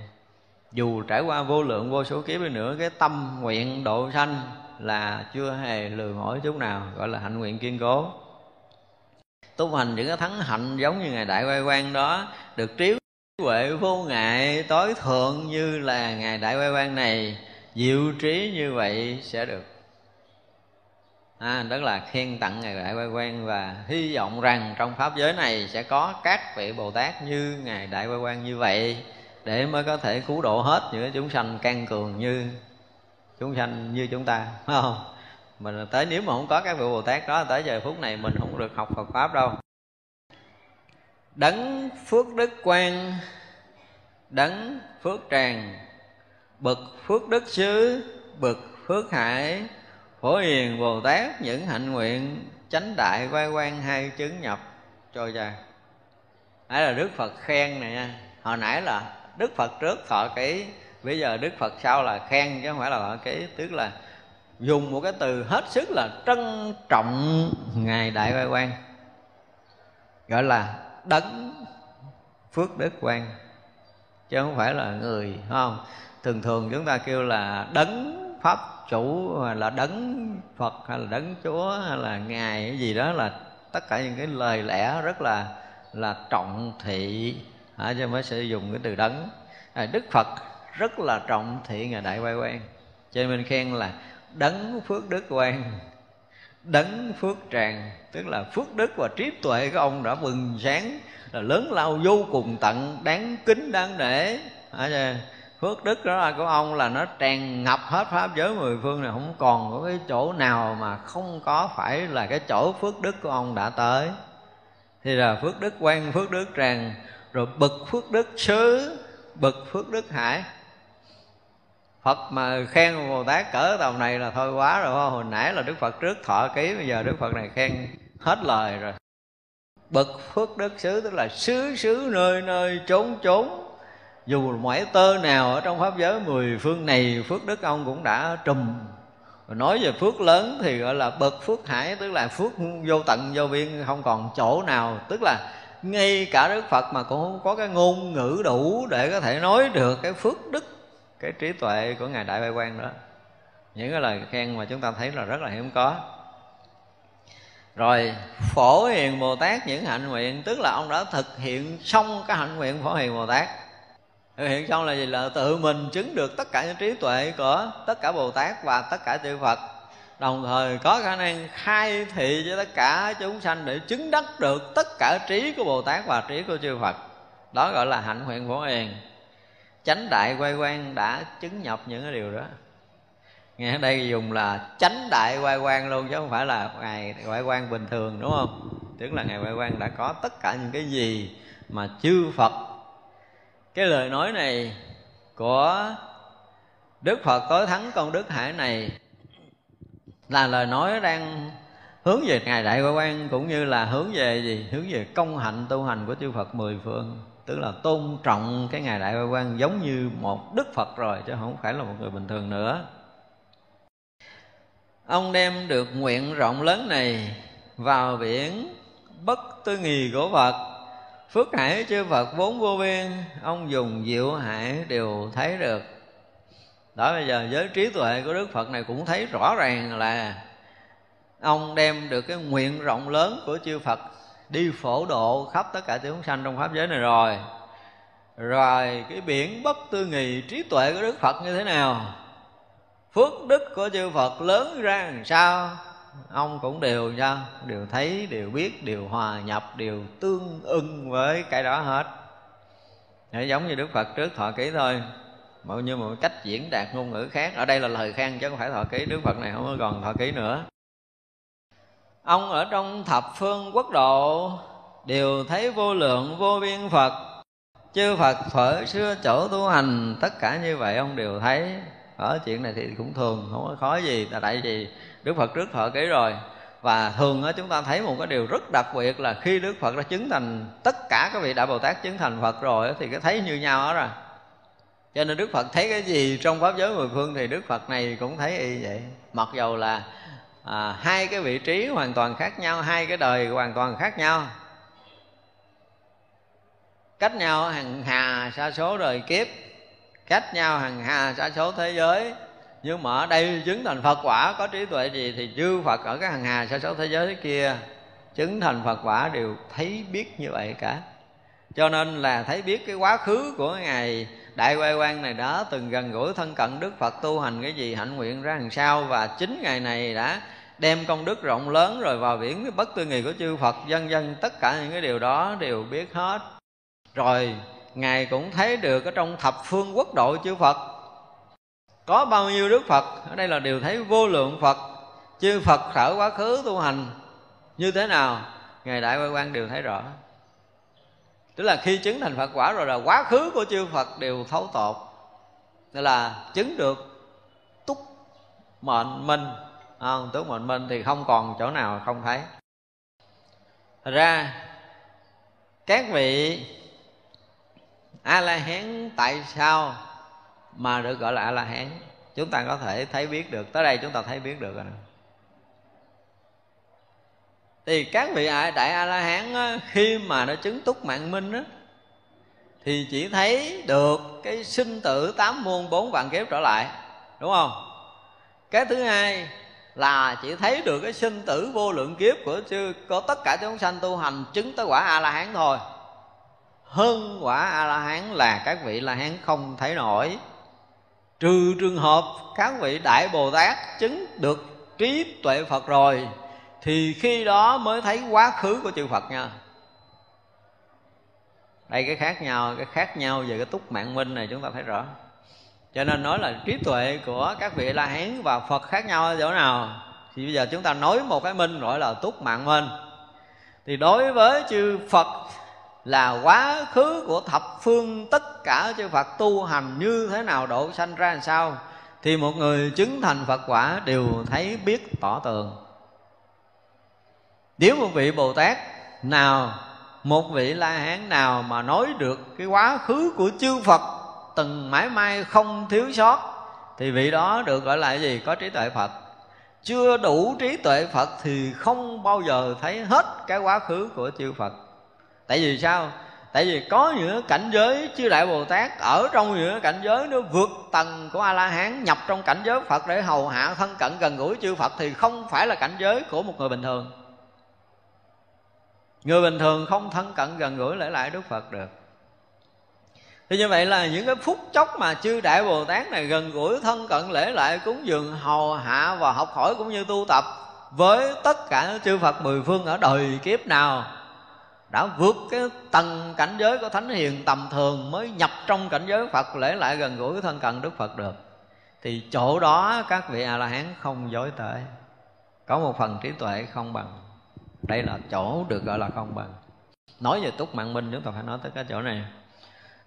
Dù trải qua vô lượng, vô số kiếp đi nữa, cái tâm nguyện độ sanh là chưa hề lừa mỏi chút nào, gọi là hạnh nguyện kiên cố. Tu hành những cái thắng hạnh giống như ngài đại quay quan đó, được trí huệ vô ngại, tối thượng như là ngài đại quay quan này, diệu trí như vậy sẽ được à, đó là khen tặng ngài đại quay quan và hy vọng rằng trong pháp giới này sẽ có các vị bồ tát như ngài đại quay quan như vậy để mới có thể cứu độ hết những chúng sanh can cường như chúng sanh như chúng ta phải không? Mình tới nếu mà không có các vị bồ tát đó tới giờ phút này mình không được học phật pháp đâu. Đấng phước đức quan đấng phước tràng bậc phước đức xứ bậc phước hải phổ hiền, bồ tát, những hạnh nguyện, chánh đại quay quan, hai chứng nhập cho cha. Nãy là đức phật khen này nha. Hồi nãy là đức phật trước thọ ký. Bây giờ đức phật sau là khen, chứ không phải là thọ ký. Tức là dùng một cái từ hết sức là trân trọng ngài đại quay quan. Gọi là đấng phước đức quan. Chứ không phải là người không? Thường thường chúng ta kêu là đấng pháp chủ hay là đấng phật hay là đấng chúa hay là ngài cái gì đó là tất cả những cái lời lẽ rất là là trọng thị. À, cho mới sử dụng cái từ đấng. À, đức phật rất là trọng thị ngài đại quay quan cho nên mình khen là đấng phước đức quan đấng phước tràng. Tức là phước đức và trí tuệ của ông đã bừng sáng là lớn lao vô cùng tận đáng kính đáng nể. À, phước đức đó là của ông là nó tràn ngập hết pháp giới mười phương này, không còn có cái chỗ nào mà không có phải là cái chỗ phước đức của ông đã tới. Thì là phước đức quan phước đức tràn rồi bậc phước đức xứ bậc phước đức hải. Phật mà khen Bồ Tát cỡ tầm này là thôi quá rồi Hồi nãy là Đức Phật trước thọ ký, Bây giờ Đức Phật này khen hết lời rồi. Bậc phước đức xứ, tức là xứ xứ, nơi nơi trốn trốn dù mỏi tơ nào ở trong pháp giới, mười phương này phước đức ông cũng đã trùm. Nói về phước lớn thì gọi là bậc phước hải, tức là phước vô tận, vô biên, không còn chỗ nào. Tức là ngay cả đức phật mà cũng không có cái ngôn ngữ đủ để có thể nói được cái phước đức, cái trí tuệ của ngài đại bai quan đó. Những cái lời khen mà chúng ta thấy là rất là hiếm có. Rồi, phổ hiền bồ tát những hạnh nguyện, tức là ông đã thực hiện xong cái hạnh nguyện phổ hiền bồ tát hiện xong là gì? Là tự mình chứng được tất cả những trí tuệ của tất cả bồ tát và tất cả chư phật. Đồng thời có khả năng khai thị cho tất cả chúng sanh để chứng đắc được tất cả trí của bồ tát và trí của chư phật. Đó gọi là hạnh nguyện phổ hiền. Chánh đại quay quan đã chứng nhập những cái điều đó. Nghe ở đây dùng là chánh đại quay quan luôn, chứ không phải là ngày quay quan bình thường, đúng không? Tức là ngày quay quan đã có tất cả những cái gì mà chư phật cái lời nói này của đức phật tối thắng con đức hải này là lời nói đang hướng về ngài đại quay quan cũng như là hướng về gì? Hướng về công hạnh tu hành của chư phật mười phương. Tức là tôn trọng cái ngài đại quay quan giống như một đức phật rồi, chứ không phải là một người bình thường nữa. Ông đem được nguyện rộng lớn này vào biển bất tư nghì của phật phước hải chư phật vốn vô biên, ông dùng diệu hải đều thấy được. Đó, bây giờ với trí tuệ của đức phật này cũng thấy rõ ràng là ông đem được cái nguyện rộng lớn của chư phật đi phổ độ khắp tất cả chúng sanh trong pháp giới này rồi. Rồi cái biển bất tư nghì trí tuệ của đức phật như thế nào? Phước đức của chư phật lớn ra làm sao? Ông cũng đều sao đều thấy, đều biết, đều hòa nhập, đều tương ưng với cái đó hết. Để giống như đức phật trước thọ ký thôi. Bao như một cách diễn đạt ngôn ngữ khác, ở đây là lời khen chứ không phải thọ ký. Đức phật này không có còn thọ ký nữa. Ông ở trong thập phương quốc độ, đều thấy vô lượng vô biên phật. Chư phật thuở xưa chỗ tu hành, tất cả như vậy ông đều thấy. Ở chuyện này thì cũng thường, không có khó gì. Là tại vì đức phật trước thọ ký rồi. Và thường đó chúng ta thấy một cái điều rất đặc biệt là khi đức phật đã chứng thành tất cả các vị đại bồ tát chứng thành phật rồi thì cái thấy như nhau đó rồi. Cho nên đức phật thấy cái gì trong pháp giới mười phương thì đức phật này cũng thấy y vậy. Mặc dầu là à, hai cái vị trí hoàn toàn khác nhau hai cái đời hoàn toàn khác nhau. Cách nhau hàng hà sa số đời kiếp cách nhau hàng hà sa số thế giới nhưng mà ở đây chứng thành phật quả, có trí tuệ gì thì chư phật ở cái hàng hà sa số thế giới kia chứng thành phật quả đều thấy biết như vậy cả. Cho nên là thấy biết cái quá khứ của ngài đại quay quan này đã từng gần gũi thân cận đức phật tu hành cái gì, hạnh nguyện ra làm sao và chính ngày này đã đem công đức rộng lớn rồi vào biển cái bất tư nghì của chư phật. Dân dân tất cả những cái điều đó đều biết hết. Rồi ngài cũng thấy được ở trong thập phương quốc độ chư phật có bao nhiêu đức phật ở đây là đều thấy vô lượng phật. Chư phật khởi quá khứ tu hành như thế nào? Ngài đại quay quan đều thấy rõ. Tức là khi chứng thành phật quả rồi là quá khứ của chư phật đều thấu tột. Nên là chứng được túc mệnh minh à, túc mệnh minh thì không còn chỗ nào không thấy. Thật ra các vị a la hán tại sao mà được gọi là a la hán chúng ta có thể thấy biết được. Tới đây chúng ta thấy biết được rồi thì các vị đại a la hán khi mà nó chứng túc mạng minh á, thì chỉ thấy được cái sinh tử tám muôn bốn vạn kiếp trở lại, đúng không? Cái thứ hai là chỉ thấy được cái sinh tử vô lượng kiếp của chư có tất cả chúng sanh tu hành chứng tới quả a la hán thôi. Hơn quả a la hán là các vị la hán không thấy nổi trừ trường hợp các vị đại bồ tát chứng được trí tuệ phật rồi, thì khi đó mới thấy quá khứ của chư phật nha. Đây cái khác nhau, cái khác nhau về cái túc mạng minh này chúng ta thấy rõ. Cho nên nói là trí tuệ của các vị la hán và phật khác nhau ở chỗ nào? Thì bây giờ chúng ta nói một cái minh gọi là túc mạng minh. Thì đối với chư phật là quá khứ của thập phương tất cả chư Phật tu hành như thế nào độ sanh ra làm sao, thì một người chứng thành Phật quả đều thấy biết tỏ tường. Nếu một vị Bồ Tát nào, một vị la hán nào mà nói được cái quá khứ của chư phật từng mãi mai không thiếu sót, thì vị đó được gọi là gì? Có trí tuệ phật. Chưa đủ trí tuệ phật thì không bao giờ thấy hết cái quá khứ của chư phật tại vì sao? Tại vì có những cảnh giới chư đại bồ tát ở trong những cảnh giới nó vượt tầng của a la hán nhập trong cảnh giới phật để hầu hạ thân cận gần gũi chư phật thì không phải là cảnh giới của một người bình thường. Người bình thường không thân cận gần gũi lễ lại đức phật được. Thì như vậy là những cái phút chốc mà chư đại bồ tát này gần gũi, thân cận, lễ lại cúng dường, hầu hạ và học hỏi cũng như tu tập với tất cả chư phật mười phương ở đời kiếp nào đã vượt cái tầng cảnh giới của thánh hiền tầm thường mới nhập trong cảnh giới phật, lễ lại gần gũi thân cận đức phật được. Thì chỗ đó các vị a la hán không dối tệ. Có một phần trí tuệ không bằng. Đây là chỗ được gọi là không bằng. Nói về túc mạng minh chúng ta phải nói tới cái chỗ này.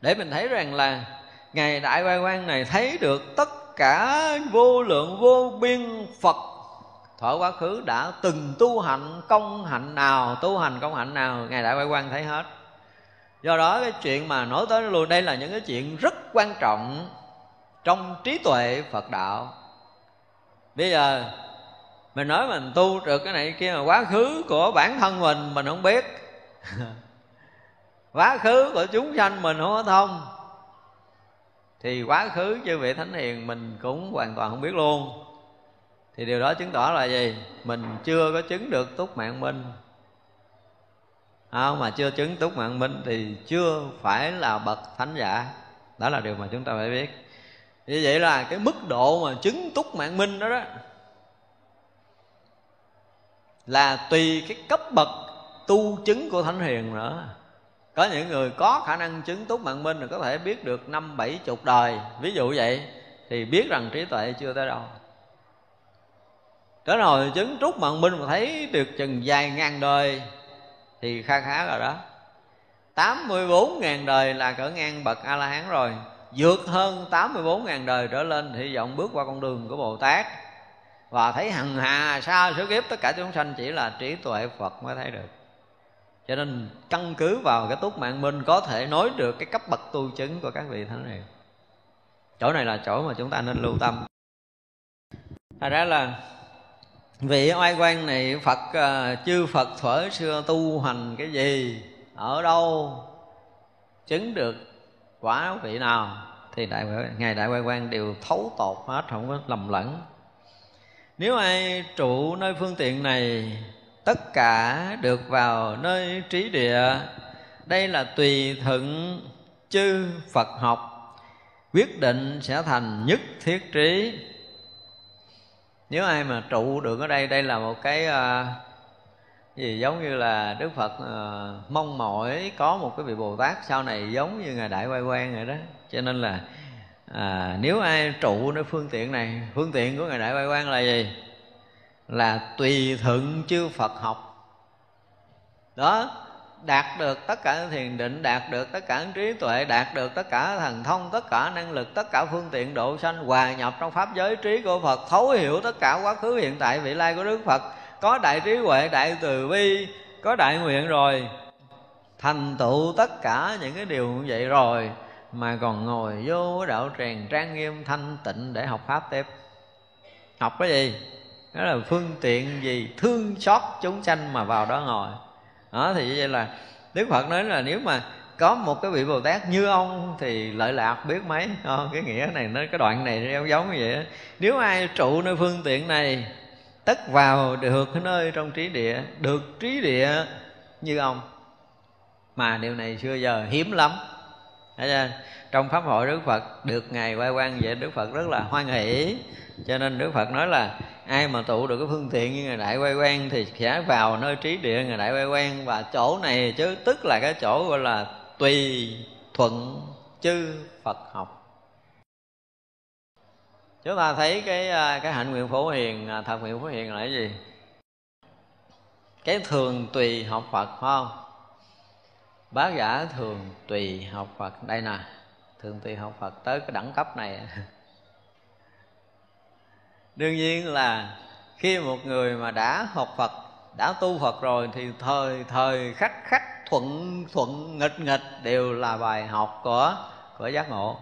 Để mình thấy rằng là ngài đại quay quan này thấy được tất cả vô lượng vô biên phật thuở quá khứ đã từng tu hạnh công hạnh nào, tu hành công hạnh nào, ngài đại quay quan thấy hết. Do đó cái chuyện mà nói tới luôn, đây là những cái chuyện rất quan trọng trong trí tuệ phật đạo. Bây giờ, mình nói mình tu được cái này kia mà quá khứ của bản thân mình mình không biết. Quá khứ của chúng sanh mình không có thông. Thì quá khứ chư vị thánh hiền mình cũng hoàn toàn không biết luôn thì điều đó chứng tỏ là gì? Mình chưa có chứng được túc mạng minh không, mà chưa chứng túc mạng minh thì chưa phải là bậc thánh giả. Đó là điều mà chúng ta phải biết. Như vậy là cái mức độ mà chứng túc mạng minh đó đó là tùy cái cấp bậc tu chứng của thánh hiền nữa. Có những người có khả năng chứng túc mạng minh là có thể biết được năm, bảy, chục đời. Ví dụ vậy, thì biết rằng trí tuệ chưa tới đâu. Tới rồi chứng trúc mạng minh mà thấy được chừng vài ngàn đời, Thì kha khá rồi đó. 84 ngàn đời là cỡ ngang bậc A-la-hán rồi. Vượt hơn 84 ngàn đời trở lên Hy vọng bước qua con đường của Bồ Tát. Và thấy hằng hà xa số kiếp, Tất cả chúng sanh chỉ là trí tuệ Phật mới thấy được. Cho nên căn cứ vào cái túc mạng minh Có thể nói được cái cấp bậc tu chứng của các vị thánh này Chỗ này là chỗ mà chúng ta nên lưu tâm. Thật ra là vị oai quan này phật uh, chư phật thuở xưa tu hành cái gì? Ở đâu? Chứng được quả vị nào? Thì đại ngài đại oai quan đều thấu tột hết không có lầm lẫn. Nếu ai trụ nơi phương tiện này tất cả được vào nơi trí địa. Đây là tùy thuận chư phật học. Quyết định sẽ thành nhất thiết trí nếu ai mà trụ được ở đây đây là một cái uh, gì giống như là đức phật uh, mong mỏi có một cái vị bồ tát sau này giống như ngài đại quay quan vậy đó. Cho nên là à, nếu ai trụ nơi phương tiện này phương tiện của ngài đại quay quan là gì? Là tùy thuận chư phật học. Đó đạt được tất cả thiền định, đạt được tất cả trí tuệ, đạt được tất cả thần thông, tất cả năng lực, tất cả phương tiện độ sanh, hòa nhập trong pháp giới trí của phật, thấu hiểu tất cả quá khứ, hiện tại, vị lai của đức phật. Có đại trí huệ, đại từ bi, có đại nguyện rồi, thành tựu tất cả những cái điều như vậy rồi, mà còn ngồi vô đạo tràng trang nghiêm, thanh tịnh để học pháp tiếp. Học cái gì? Đó là phương tiện gì? Thương xót chúng sanh mà vào đó ngồi đó, thì như vậy là đức phật nói là nếu mà có một cái vị bồ tát như ông thì lợi lạc biết mấy không? cái nghĩa này nó, cái đoạn này nó giống như vậy đó. nếu ai trụ nơi phương tiện này, tất vào được cái nơi trong trí địa, được trí địa như ông mà điều này xưa giờ hiếm lắm trong pháp hội đức phật, được ngài quay quan vậy đức phật rất là hoan hỷ. Cho nên đức phật nói là, ai mà tụ được cái phương tiện như ngài đại quay quan thì sẽ vào nơi trí địa ngài đại quay quan và chỗ này chứ, tức là cái chỗ gọi là tùy thuận chư phật học. Chúng ta thấy cái à, cái hạnh nguyện phổ hiền à, thập nguyện phổ hiền là cái gì? Cái thường tùy học phật, phải không? Bác giả thường tùy học phật. Đây nè thường tùy học phật tới cái đẳng cấp này. Đương nhiên là khi một người mà đã học phật, đã tu phật rồi thì thời thời khắc khắc thuận thuận, nghịch nghịch đều là bài học của của giác ngộ.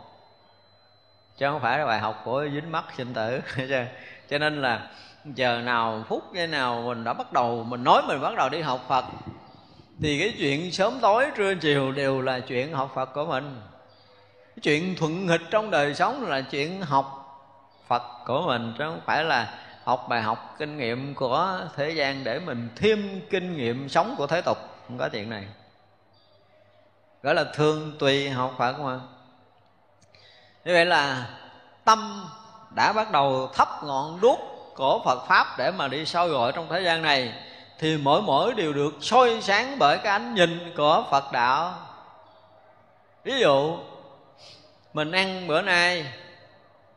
Chứ không phải là bài học của dính mắt sinh tử. Cho nên là giờ nào phút giây nào mình đã bắt đầu, mình nói mình bắt đầu đi học phật, thì cái chuyện sớm tối trưa chiều đều là chuyện học phật của mình cái chuyện thuận nghịch trong đời sống là chuyện học phật của mình, chứ không phải là học bài học kinh nghiệm của thế gian để mình thêm kinh nghiệm sống của thế tục. Không có chuyện này. Gọi là thương tùy học phật mà. Như vậy là tâm đã bắt đầu thắp ngọn đuốc của Phật pháp để mà đi soi gọi trong thế gian này, thì mỗi mỗi đều được soi sáng bởi cái ánh nhìn của Phật đạo. Ví dụ mình ăn bữa nay,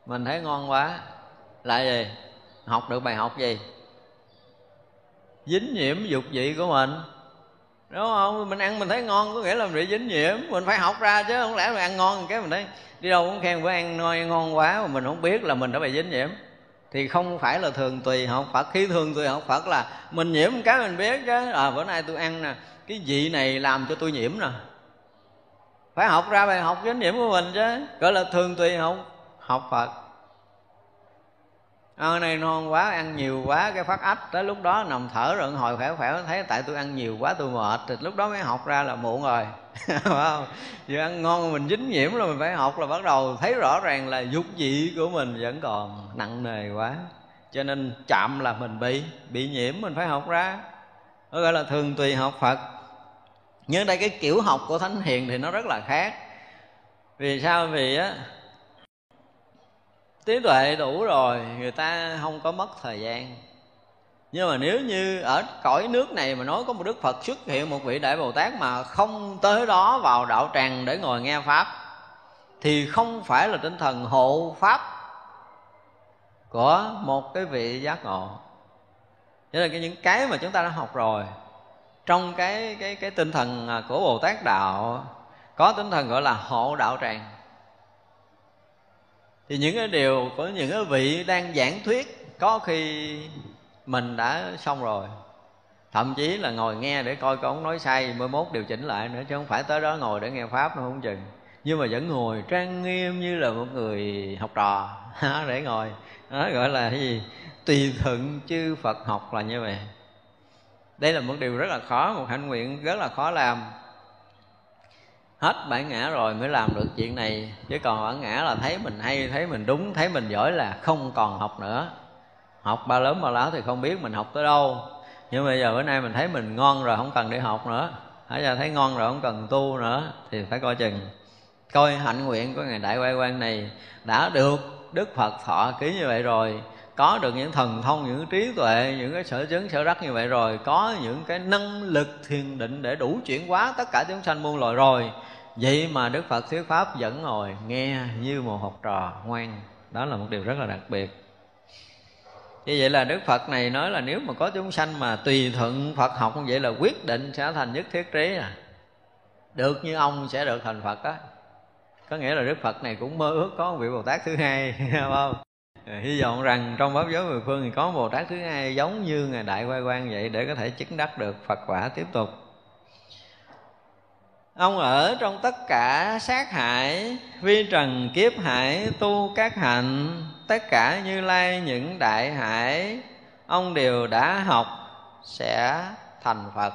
mình thấy ngon quá. Là gì? Học được bài học gì? Dính nhiễm dục vị của mình. Đúng không? Mình ăn mình thấy ngon có nghĩa là mình bị dính nhiễm. Mình phải học ra chứ, không lẽ mình ăn ngon cái mình thấy đi đâu cũng khen bữa ăn ngon ngon quá mà mình không biết là mình đã bị dính nhiễm. Thì không phải là thường tùy học Phật. Khi thường tùy học Phật là mình nhiễm cái mình biết chứ. À bữa nay tôi ăn nè, cái vị này làm cho tôi nhiễm nè phải học ra bài học dính nhiễm của mình chứ. Gọi là thường tùy học học Phật. À, này ngon quá ăn nhiều quá cái phát ách tới lúc đó nằm thở rồi hồi khỏe khỏe thấy tại tôi ăn nhiều quá tôi mệt thì lúc đó mới học ra là muộn rồi. Không? Vừa ăn ngon mình dính nhiễm rồi mình phải học là bắt đầu thấy rõ ràng là dục vị của mình vẫn còn nặng nề quá. Cho nên chậm là mình bị bị nhiễm mình phải học ra. Nó gọi là thường tùy học phật nhưng đây cái kiểu học của thánh hiền thì nó rất là khác. Vì sao? Vì á, trí tuệ đủ rồi, người ta không có mất thời gian. Nhưng mà nếu như ở cõi nước này mà nói có một đức phật xuất hiện một vị đại bồ tát mà không tới đó vào đạo tràng để ngồi nghe pháp, thì không phải là tinh thần hộ pháp của một cái vị giác ngộ. Nghĩa là cái những cái mà chúng ta đã học rồi trong cái cái cái tinh thần à, của bồ tát đạo, có tinh thần gọi là hộ đạo tràng. Thì những cái điều của những cái vị đang giảng thuyết, có khi mình đã xong rồi. Thậm chí là ngồi nghe để coi có ông nói sai mới mốt điều chỉnh lại nữa, chứ không phải tới đó ngồi để nghe pháp nó không chừng. Nhưng mà vẫn ngồi trang nghiêm như là một người học trò, để ngồi. Đó gọi là cái gì? Tùy thuận chư phật học là như vậy đây là một điều rất là khó, một hạnh nguyện rất là khó làm. Hết bản ngã rồi mới làm được chuyện này. Chứ còn bản ngã là thấy mình hay, thấy mình đúng, thấy mình giỏi là không còn học nữa. Học ba lớn ba láo thì không biết mình học tới đâu. Nhưng bây giờ bữa nay mình thấy mình ngon rồi, không cần đi học nữa. Hãy giờ thấy ngon rồi, không cần tu nữa, thì phải coi chừng. Coi hạnh nguyện của ngài đại quay quan này, đã được đức phật thọ ký như vậy rồi có được những thần thông, những trí tuệ, những cái sở chứng sở đắc như vậy rồi, có những cái năng lực thiền định để đủ chuyển hóa tất cả chúng sanh muôn loài rồi. Vậy mà đức phật thuyết pháp vẫn ngồi nghe như một học trò ngoan. Đó là một điều rất là đặc biệt. Như vậy là đức phật này nói là nếu mà có chúng sanh mà tùy thuận phật học như vậy là quyết định sẽ thành nhất thiết trí à. Được như ông sẽ được thành phật á. Có nghĩa là đức phật này cũng mơ ước có một vị bồ tát thứ hai không? Ờ, hy vọng rằng trong pháp giới mười phương thì có bồ tát thứ hai giống như ngài đại quay quan vậy để có thể chứng đắc được phật quả tiếp tục. Ông ở trong tất cả sát hại vi trần kiếp hải, tu các hạnh, tất cả như lai những đại hải, ông đều đã học sẽ thành phật.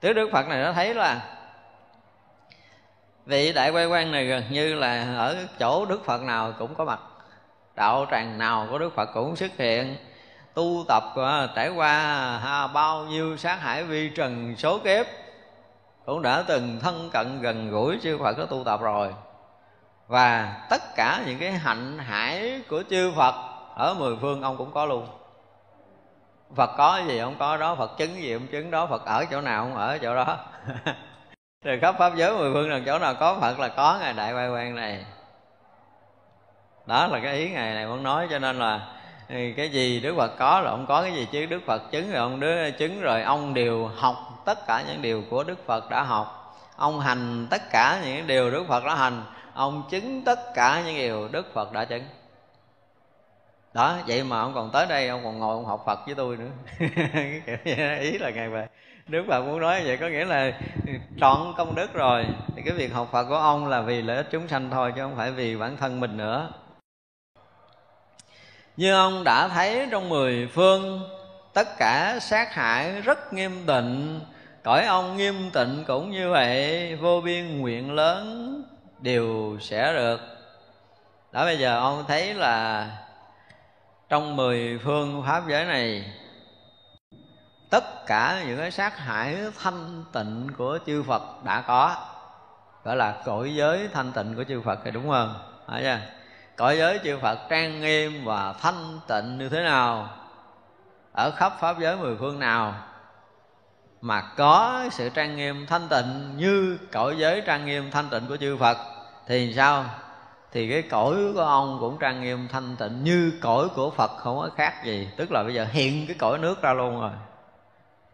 Tứ đức phật này nó thấy là vị đại quay quan này gần như là ở chỗ đức phật nào cũng có mặt đạo tràng nào có đức phật cũng xuất hiện. Tu tập à, trải qua à, bao nhiêu sát hải vi trần số kiếp, cũng đã từng thân cận gần gũi chư Phật có tu tập rồi. Và tất cả những cái hạnh hải của chư Phật ở mười phương ông cũng có luôn. Phật có gì ông có đó, Phật chứng gì ông chứng đó, Phật ở chỗ nào ông ở chỗ đó. Rồi khắp pháp giới mười phương là chỗ nào có Phật là có, ngài đại quay quan này đó là cái ý ngày này muốn nói, cho nên là ừ, cái gì Đức Phật có là ông có, cái gì chứ Đức Phật chứng rồi ông đứa chứng rồi. Ông đều học tất cả những điều của đức phật đã học. Ông hành tất cả những điều đức phật đã hành. Ông chứng tất cả những điều đức phật đã chứng. Đó, vậy mà ông còn tới đây, ông còn ngồi ông học phật với tôi nữa. Ý là ngày về. Đức Phật muốn nói vậy có nghĩa là trọn công đức rồi. Thì cái việc học Phật của ông là vì lợi ích chúng sanh thôi, chứ không phải vì bản thân mình nữa như ông đã thấy trong mười phương, tất cả sát hại rất nghiêm tịnh cõi ông nghiêm tịnh cũng như vậy, vô biên nguyện lớn đều sẽ được đó, bây giờ ông thấy là trong mười phương pháp giới này, tất cả những cái sát hại thanh tịnh của chư Phật đã có gọi là cõi giới thanh tịnh của chư Phật thì đúng không? Phải chưa? Cõi giới chư Phật trang nghiêm và thanh tịnh như thế nào? Ở khắp pháp giới mười phương nào mà có sự trang nghiêm thanh tịnh như cõi giới trang nghiêm thanh tịnh của chư Phật thì sao? Thì cái cõi của ông cũng trang nghiêm thanh tịnh như cõi của Phật không có khác gì. Tức là bây giờ hiện cái cõi nước ra luôn rồi.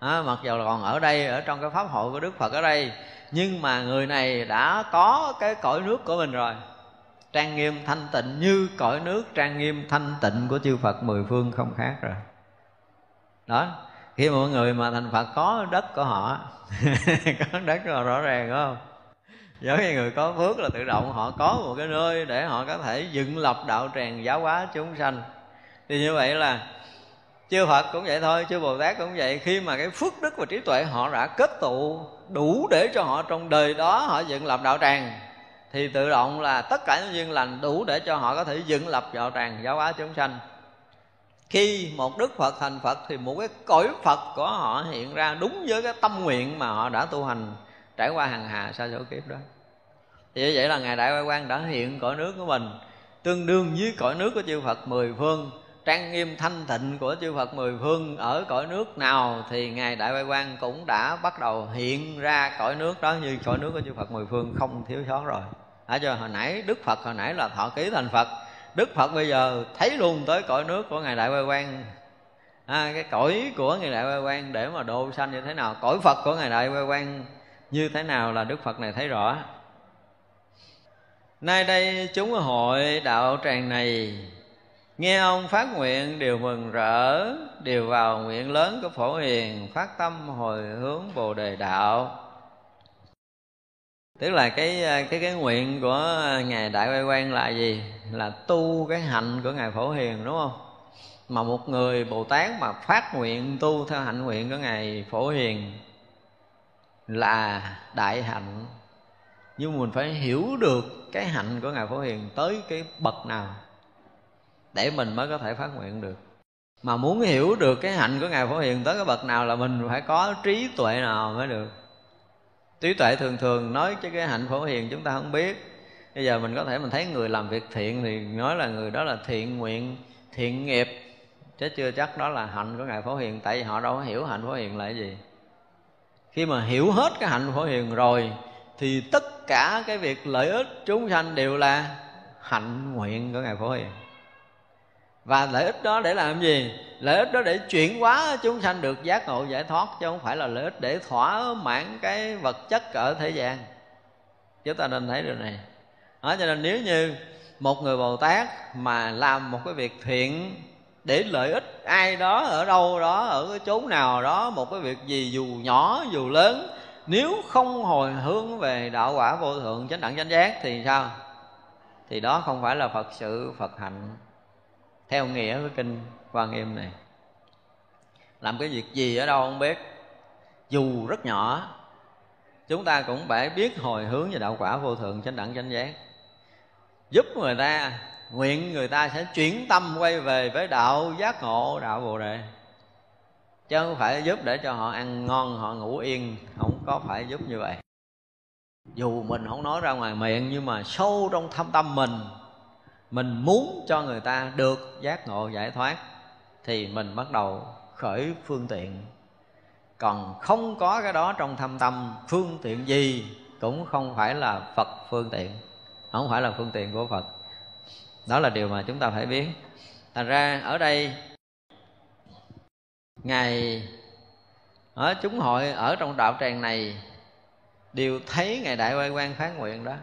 À, mặc dù là còn ở đây ở trong cái pháp hội của đức phật ở đây nhưng mà người này đã có cái cõi nước của mình rồi trang nghiêm thanh tịnh như cõi nước, trang nghiêm thanh tịnh của chư phật mười phương không khác rồi. Đó, khi mọi người mà thành phật có đất của họ, có đất của rõ ràng, đúng không? Giống như người có phước là tự động họ có một cái nơi để họ có thể dựng lập đạo tràng giáo hóa chúng sanh. Thì như vậy là chư Phật cũng vậy thôi, chư Bồ Tát cũng vậy. Khi mà cái phước đức và trí tuệ họ đã kết tụ đủ để cho họ trong đời đó họ dựng lập đạo tràng thì tự động là tất cả những duyên lành đủ để cho họ có thể dựng lập đạo tràng giáo hóa chúng sanh. Khi một đức phật thành phật thì một cái cõi phật của họ hiện ra đúng với cái tâm nguyện mà họ đã tu hành trải qua hàng hà sa số kiếp đó. Thì như vậy là ngài đại quan đã hiện cõi nước của mình, tương đương với cõi nước của chư phật mười phương, trang nghiêm thanh tịnh của chư Phật mười phương. Ở cõi nước nào thì ngài Đại Bái Quan cũng đã bắt đầu hiện ra cõi nước đó như cõi nước của chư Phật mười phương, không thiếu sót rồi. Đã cho hồi nãy Đức Phật hồi nãy là thọ ký thành Phật, Đức Phật bây giờ thấy luôn tới cõi nước của ngài Đại Bái Quang. À, cái cõi của ngài Đại Bái Quang để mà độ sanh như thế nào, cõi Phật của ngài Đại Bái Quang như thế nào là Đức Phật này thấy rõ. Nay đây chúng hội đạo tràng này Nghe ông phát nguyện đều mừng rỡ Đều vào nguyện lớn của Phổ Hiền Phát tâm hồi hướng Bồ Đề Đạo. Tức là cái ờ, cái cái nguyện của ờ, Ngài Đại Quay Quan là gì? Là tu cái hạnh của Ngài Phổ Hiền, đúng không? Mà một người Bồ Tát mà phát nguyện tu theo hạnh nguyện của Ngài Phổ Hiền Là đại hạnh Nhưng mình phải hiểu được cái hạnh của Ngài Phổ Hiền tới cái bậc nào để mình mới có thể phát nguyện được mà muốn hiểu được cái hạnh của ngài phổ hiền tới cái bậc nào là mình phải có trí tuệ nào mới được trí tuệ thường thường nói cho cái hạnh phổ hiền chúng ta không biết. Bây giờ mình có thể mình thấy người làm việc thiện thì nói là người đó là thiện nguyện, thiện nghiệp. Chứ chưa chắc đó là hạnh của ngài phổ hiền, tại vì họ đâu có hiểu hạnh phổ hiền là cái gì. Khi mà hiểu hết cái hạnh phổ hiền rồi, thì tất cả cái việc lợi ích chúng sanh đều là hạnh nguyện của ngài phổ hiền và lợi ích đó để làm gì? Lợi ích đó để chuyển hóa chúng sanh được giác ngộ giải thoát chứ không phải là lợi ích để thỏa mãn cái vật chất ở thế gian. Chúng ta nên thấy điều này. Đó, cho nên nếu như một người bồ tát mà làm một cái việc thiện để lợi ích ai đó ở đâu đó ở cái chốn nào đó một cái việc gì dù nhỏ dù lớn nếu không hồi hướng về đạo quả vô thượng chánh đẳng chánh giác thì sao? Thì đó không phải là phật sự phật hạnh theo nghĩa của kinh quan nghiêm này. Làm cái việc gì ở đâu không biết. Dù rất nhỏ, chúng ta cũng phải biết hồi hướng về đạo quả vô thượng chánh đẳng chánh giác. Giúp người ta, nguyện người ta sẽ chuyển tâm quay về với đạo giác ngộ, đạo bồ đề. Chứ không phải giúp để cho họ ăn ngon, họ ngủ yên, không có phải giúp như vậy. Dù mình không nói ra ngoài miệng, nhưng mà sâu trong thâm tâm mình mình muốn cho người ta được giác ngộ, giải thoát, thì mình bắt đầu khởi phương tiện. Còn không có cái đó trong thâm tâm, phương tiện gì cũng không phải là phật phương tiện, không phải là phương tiện của phật. Đó là điều mà chúng ta phải biết. Thành ra ở đây, ngài ở chúng hội ở trong đạo tràng này, đều thấy ngài đại quay quan phát nguyện đó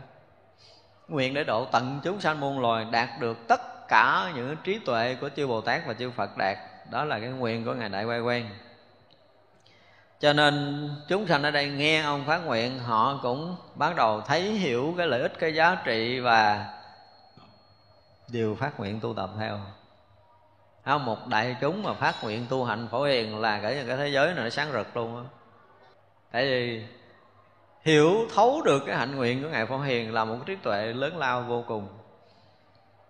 nguyện để độ tận chúng sanh muôn loài đạt được tất cả những trí tuệ của chư bồ tát và chư phật đạt. Đó là cái nguyện của ngài đại quay quen cho nên chúng sanh ở đây nghe ông phát nguyện, họ cũng bắt đầu thấy hiểu cái lợi ích, cái giá trị và đều phát nguyện tu tập theo. Không một đại chúng mà phát nguyện tu hành phổ hiền là cái cái thế giới này nó sáng rực luôn á. Tại vì hiểu thấu được cái hạnh nguyện của ngài phổ hiền là một trí tuệ lớn lao vô cùng.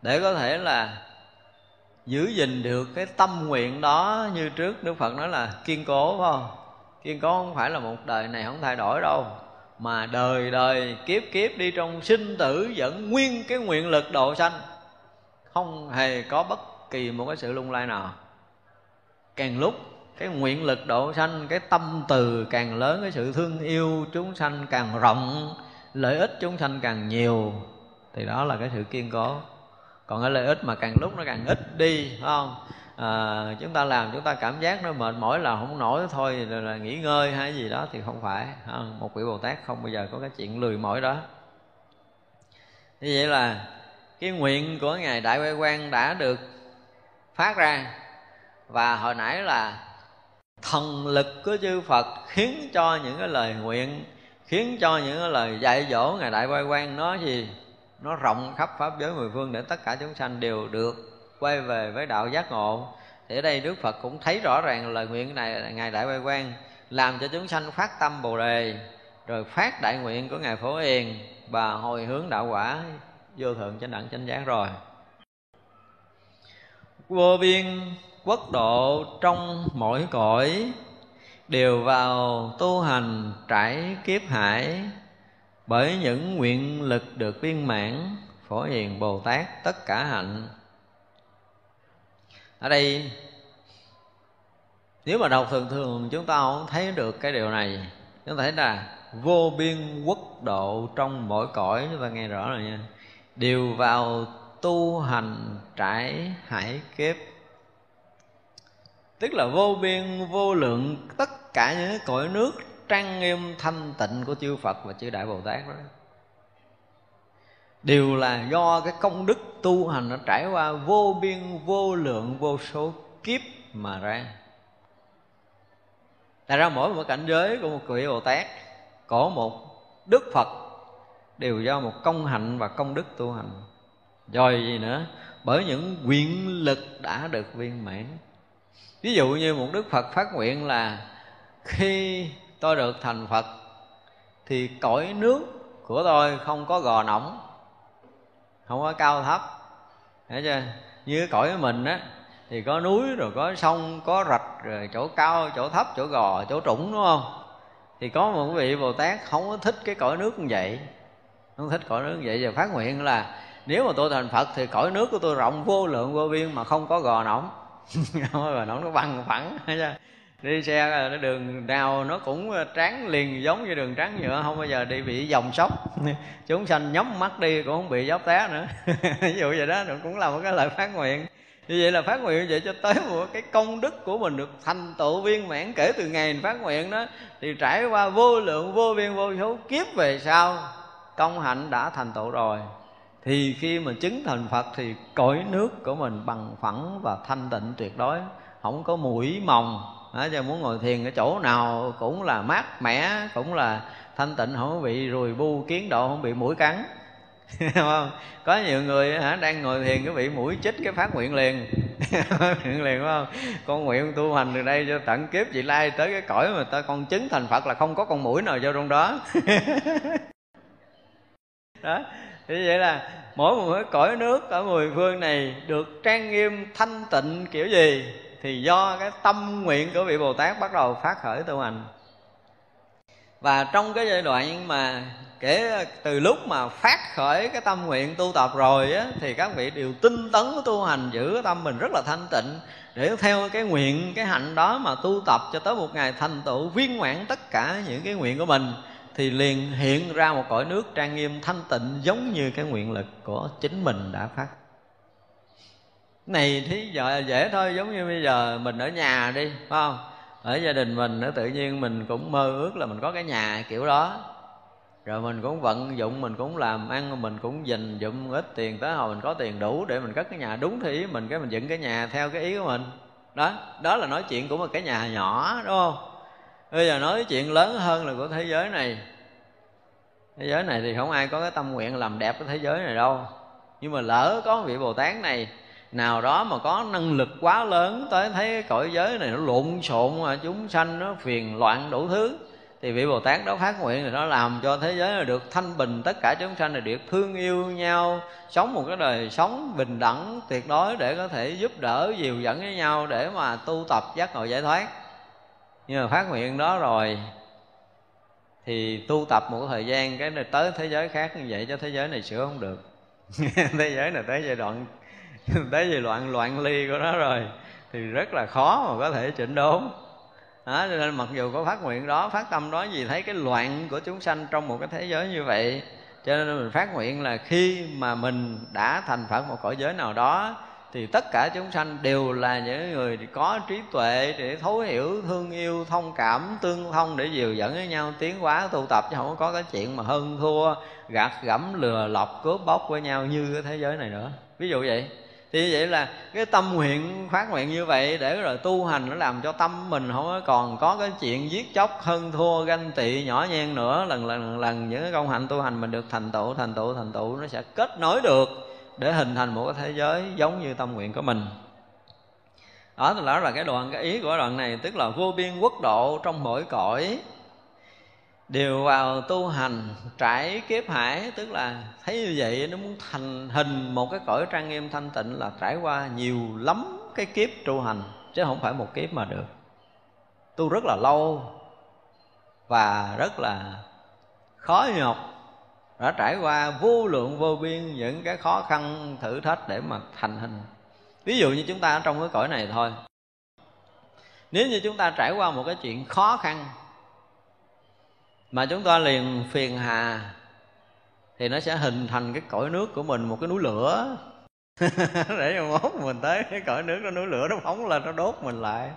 Để có thể là giữ gìn được cái tâm nguyện đó như trước, đức phật nói là kiên cố, phải không? Kiên cố không phải là một đời này không thay đổi đâu, mà đời đời kiếp kiếp đi trong sinh tử vẫn nguyên cái nguyện lực độ sanh. Không hề có bất kỳ một cái sự lung lay nào. Càng lúc cái nguyện lực độ sanh cái tâm từ càng lớn cái sự thương yêu chúng sanh càng rộng lợi ích chúng sanh càng nhiều thì đó là cái sự kiên cố. Còn cái lợi ích mà càng lúc nó càng ít đi phải không? À, chúng ta làm chúng ta cảm giác nó mệt mỏi là không nổi thôi là, là nghỉ ngơi hay gì đó thì không phải không? một vị bồ tát không bao giờ có cái chuyện lười mỏi đó. Như vậy là cái nguyện của ngài đại quay quan đã được phát ra và hồi nãy là thần lực của chư Phật khiến cho những cái lời nguyện, khiến cho những cái lời dạy dỗ ngài đại quay quan nó gì? Nó rộng khắp pháp giới mười phương để tất cả chúng sanh đều được quay về với đạo giác ngộ. Thì ở đây Đức Phật cũng thấy rõ ràng lời nguyện này ngài đại quay quan làm cho chúng sanh phát tâm bồ đề, rồi phát đại nguyện của ngài phổ hiền và hồi hướng đạo quả vô thượng chánh đẳng chánh giác rồi. Vô biên quốc độ trong mỗi cõi đều vào tu hành trải kiếp hải bởi những nguyện lực được viên mãn, phổ hiền bồ tát tất cả hạnh. Ở đây, nếu mà đọc thường thường, chúng ta không thấy được cái điều này. Chúng ta thấy là vô biên quốc độ trong mỗi cõi, chúng ta nghe rõ rồi nha. Đều vào tu hành trải hải kiếp tức là vô biên, vô lượng, tất cả những cõi nước trang nghiêm, thanh tịnh của chư Phật và chư Đại Bồ Tát đó. Đều là do cái công đức tu hành nó trải qua vô biên, vô lượng, vô số kiếp mà ra. Tại ra mỗi một cảnh giới của một vị Bồ Tát, Có một Đức Phật, Đều do một công hạnh và công đức tu hành. Rồi gì nữa? Bởi những quyền lực đã được viên mãn. Ví dụ như một Đức Phật phát nguyện là Khi tôi được thành Phật Thì cõi nước của tôi không có gò nõng, Không có cao thấp Thấy chưa? Như cõi mình á Thì có núi rồi có sông, có rạch Rồi chỗ cao, chỗ thấp, chỗ gò, chỗ trũng đúng không? Thì có một vị Bồ Tát không có thích cái cõi nước như vậy Không thích cõi nước như vậy và phát nguyện là Nếu mà tôi thành Phật thì cõi nước của tôi rộng vô lượng vô biên Mà không có gò nõng. Có gò nóng nó bằng phẳng đi xe cái đường nào nó cũng tráng liền giống như đường trắng nhựa không bao giờ đi bị dòng sóc chúng sanh nhắm mắt đi cũng không bị dốc té nữa. Ví dụ vậy đó cũng là một cái lời phát nguyện. Như vậy là phát nguyện vậy cho tới một cái công đức của mình được thành tựu viên mãn kể từ ngày phát nguyện đó thì trải qua vô lượng vô biên vô số kiếp về sau công hạnh đã thành tựu rồi thì khi mà chứng thành Phật thì cõi nước của mình bằng phẳng và thanh tịnh tuyệt đối. Không có mũi mồng à, cho muốn ngồi thiền ở chỗ nào cũng là mát mẻ cũng là thanh tịnh không bị rùi bu kiến độ không bị mũi cắn. Không? Có nhiều người hả đang ngồi thiền cái bị mũi chích cái phát nguyện liền. Nguyện liền phải không? Con nguyện tu hành từ đây cho tận kiếp chị lai tới cái cõi mà ta con chứng thành phật là không có con mũi nào vô trong đó. Đó thì vậy là mỗi một cái cõi nước ở mười phương này được trang nghiêm thanh tịnh kiểu gì thì do cái tâm nguyện của vị bồ tát bắt đầu phát khởi tu hành. Và trong cái giai đoạn mà kể từ lúc mà phát khởi cái tâm nguyện tu tập rồi á, thì các vị đều tinh tấn tu hành giữ cái tâm mình rất là thanh tịnh để theo cái nguyện cái hạnh đó mà tu tập cho tới một ngày thành tựu viên mãn tất cả những cái nguyện của mình thì liền hiện ra một cõi nước trang nghiêm thanh tịnh giống như cái nguyện lực của chính mình đã phát. Này, thí giờ dễ thôi, giống như bây giờ mình ở nhà đi, phải không? Ở gia đình mình nó tự nhiên mình cũng mơ ước là mình có cái nhà, kiểu đó. Rồi mình cũng vận dụng, mình cũng làm ăn, mình cũng dành dụng ít tiền tới hồi mình có tiền đủ để mình cất cái nhà. Đúng theo ý mình, cái mình dựng cái nhà theo cái ý của mình. Đó đó là nói chuyện của một cái nhà nhỏ, đúng không? Bây giờ nói chuyện lớn hơn là của thế giới này. Thế giới này thì không ai có cái tâm nguyện làm đẹp cái thế giới này đâu. Nhưng mà lỡ có vị bồ tát này, nào đó mà có năng lực quá lớn tới thấy cái cõi giới này nó lộn xộn mà chúng sanh nó phiền loạn đủ thứ, thì vị bồ tát đó phát nguyện thì nó làm cho thế giới này được thanh bình, tất cả chúng sanh này được thương yêu nhau, sống một cái đời sống bình đẳng, tuyệt đối để có thể giúp đỡ, dìu dẫn với nhau để mà tu tập giác ngộ giải thoát nhưng mà phát nguyện đó rồi thì tu tập một thời gian cái này tới thế giới khác như vậy cho thế giới này sửa không được. Thế giới này tới giai đoạn tới giai đoạn loạn ly của nó rồi thì rất là khó mà có thể chỉnh đốn. Đó, cho nên mặc dù có phát nguyện đó phát tâm đó gì thấy cái loạn của chúng sanh trong một cái thế giới như vậy cho nên mình phát nguyện là khi mà mình đã thành phật một cõi giới nào đó thì tất cả chúng sanh đều là những người có trí tuệ để thấu hiểu thương yêu thông cảm tương thông để dìu dẫn với nhau tiến hóa tu tập. Chứ không có cái chuyện mà hơn thua gạt gẫm lừa lọc cướp bóc với nhau như cái thế giới này nữa. Ví dụ vậy. Thì như vậy là cái tâm nguyện phát nguyện như vậy để rồi tu hành nó làm cho tâm mình không còn có cái chuyện giết chóc hơn thua ganh tị nhỏ nhen nữa. Lần lần lần, lần những cái công hạnh tu hành mình được thành tựu thành tựu thành tựu nó sẽ kết nối được để hình thành một cái thế giới giống như tâm nguyện của mình. Đó là là cái đoạn, cái ý của đoạn này, tức là vô biên quốc độ trong mỗi cõi đều vào tu hành, trải kiếp hải, tức là thấy như vậy nó muốn thành, hình một cái cõi trang nghiêm thanh tịnh là trải qua nhiều lắm cái kiếp tu hành, chứ không phải một kiếp mà được. Tu rất là lâu và rất là khó nhọc đã trải qua vô lượng vô biên những cái khó khăn, thử thách để mà thành hình. Ví dụ như chúng ta ở trong cái cõi này thôi. Nếu như chúng ta trải qua một cái chuyện khó khăn, mà chúng ta liền phiền hà, thì nó sẽ hình thành cái cõi nước của mình một cái núi lửa. Để cho mốt mình tới cái cõi nước nó núi lửa nó phóng lên, nó đốt mình lại.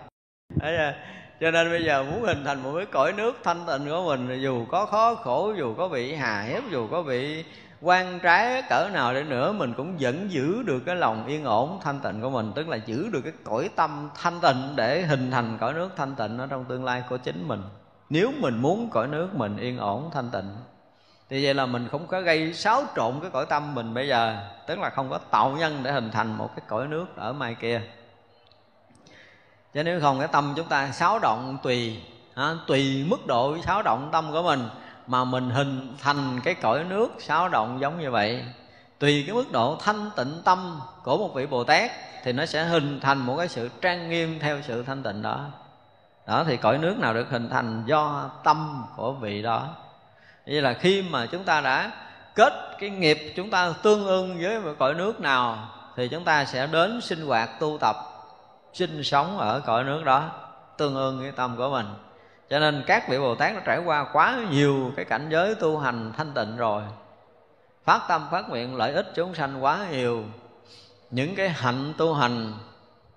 Đấy cho nên bây giờ muốn hình thành một cái cõi nước thanh tịnh của mình, dù có khó khổ, dù có bị hà hiếp, dù có bị quan trái cỡ nào để nữa, mình cũng vẫn giữ được cái lòng yên ổn, thanh tịnh của mình. Tức là giữ được cái cõi tâm thanh tịnh để hình thành cõi nước thanh tịnh ở trong tương lai của chính mình. Nếu mình muốn cõi nước mình yên ổn, thanh tịnh, thì vậy là mình không có gây xáo trộn cái cõi tâm mình bây giờ. Tức là không có tạo nhân để hình thành một cái cõi nước ở mai kia chứ nếu không cái tâm chúng ta xáo động tùy à, tùy mức độ xáo động tâm của mình mà mình hình thành cái cõi nước xáo động giống như vậy. Tùy cái mức độ thanh tịnh tâm của một vị bồ tát thì nó sẽ hình thành một cái sự trang nghiêm theo sự thanh tịnh đó. Đó thì cõi nước nào được hình thành do tâm của vị đó. Như là khi mà chúng ta đã kết cái nghiệp chúng ta tương ưng với một cõi nước nào thì chúng ta sẽ đến sinh hoạt tu tập sinh sống ở cõi nước đó tương ưng với tâm của mình. Cho nên các vị bồ tát đã trải qua quá nhiều cái cảnh giới tu hành thanh tịnh rồi. Phát tâm, phát nguyện, lợi ích chúng sanh quá nhiều. Những cái hạnh tu hành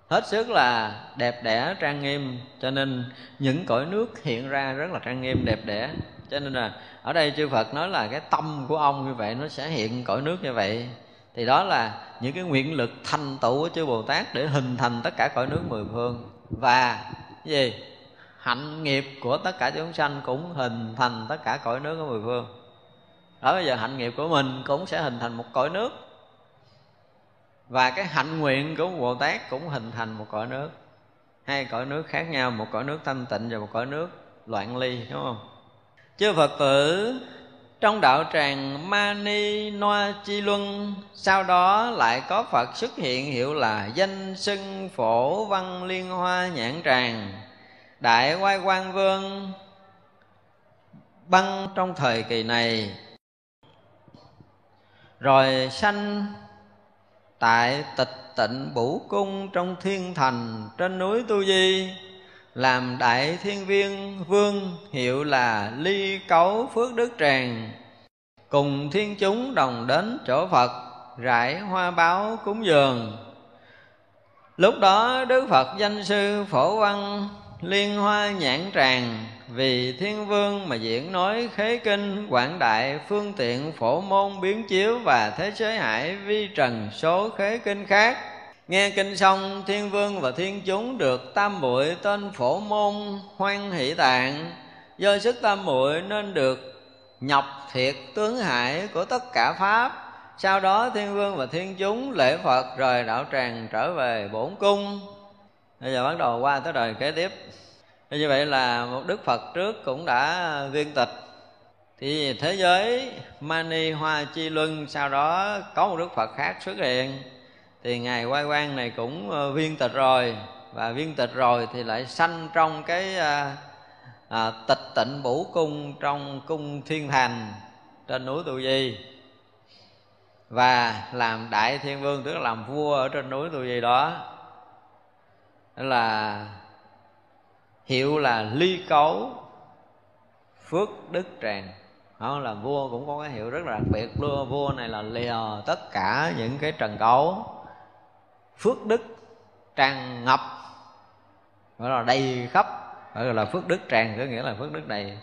hết sức là đẹp đẽ, trang nghiêm. Cho nên những cõi nước hiện ra rất là trang nghiêm, đẹp đẽ. Cho nên là ở đây chư Phật nói là cái tâm của ông như vậy, nó sẽ hiện cõi nước như vậy thì đó là những cái nguyện lực thành tựu của chư Bồ Tát để hình thành tất cả cõi nước mười phương. Và gì? Hạnh nghiệp của tất cả chúng sanh cũng hình thành tất cả cõi nước của mười phương. Đó, bây giờ hạnh nghiệp của mình cũng sẽ hình thành một cõi nước. Và cái hạnh nguyện của Bồ Tát cũng hình thành một cõi nước. Hai cõi nước khác nhau, một cõi nước thanh tịnh và một cõi nước loạn ly, đúng không? Chư Phật tử trong đạo tràng Mani Noa Chi Luân, Sau đó lại có Phật xuất hiện hiệu là Danh Sưng Phổ Văn Liên Hoa Nhãn Tràng. Đại Quay Quang Vương Băng trong thời kỳ này. Rồi sanh tại tịch tịnh bủ cung trong thiên thành trên núi tu di làm đại thiên viên vương hiệu là ly cấu phước đức tràng. Cùng thiên chúng đồng đến chỗ phật, rải hoa báo cúng dường. Lúc đó đức phật danh sư phổ văn liên hoa nhãn tràng, vì thiên vương mà diễn nói khế kinh, quảng đại phương tiện phổ môn biến chiếu và thế giới hải vi trần số khế kinh khác nghe kinh xong, thiên vương và thiên chúng được tam muội tên phổ môn hoan hỷ tạng. Do sức tam muội nên được nhập thiệt tướng hải của tất cả pháp. Sau đó, thiên vương và thiên chúng lễ phật rồi đạo tràng trở về bổn cung. Bây giờ bắt đầu qua tới đời kế tiếp. Như vậy là một đức phật trước cũng đã viên tịch. Thì thế giới mani hoa chi luân, sau đó có một đức phật khác xuất hiện thì ngài quay quan này cũng ờ, viên tịch rồi. Và viên tịch rồi thì lại sanh trong cái à, à, tịch tịnh bủ cung trong cung thiên thành trên núi tu di. Và làm đại thiên vương tức là làm vua ở trên núi tu di đó. Đó là hiệu là ly cấu phước đức tràng. Đó là vua cũng có cái hiệu rất là đặc biệt luôn. Vua này là lìa tất cả những cái trần cấu phước đức tràn ngập. Gọi là đầy khắp. Gọi là phước đức tràn, có nghĩa là phước đức đầy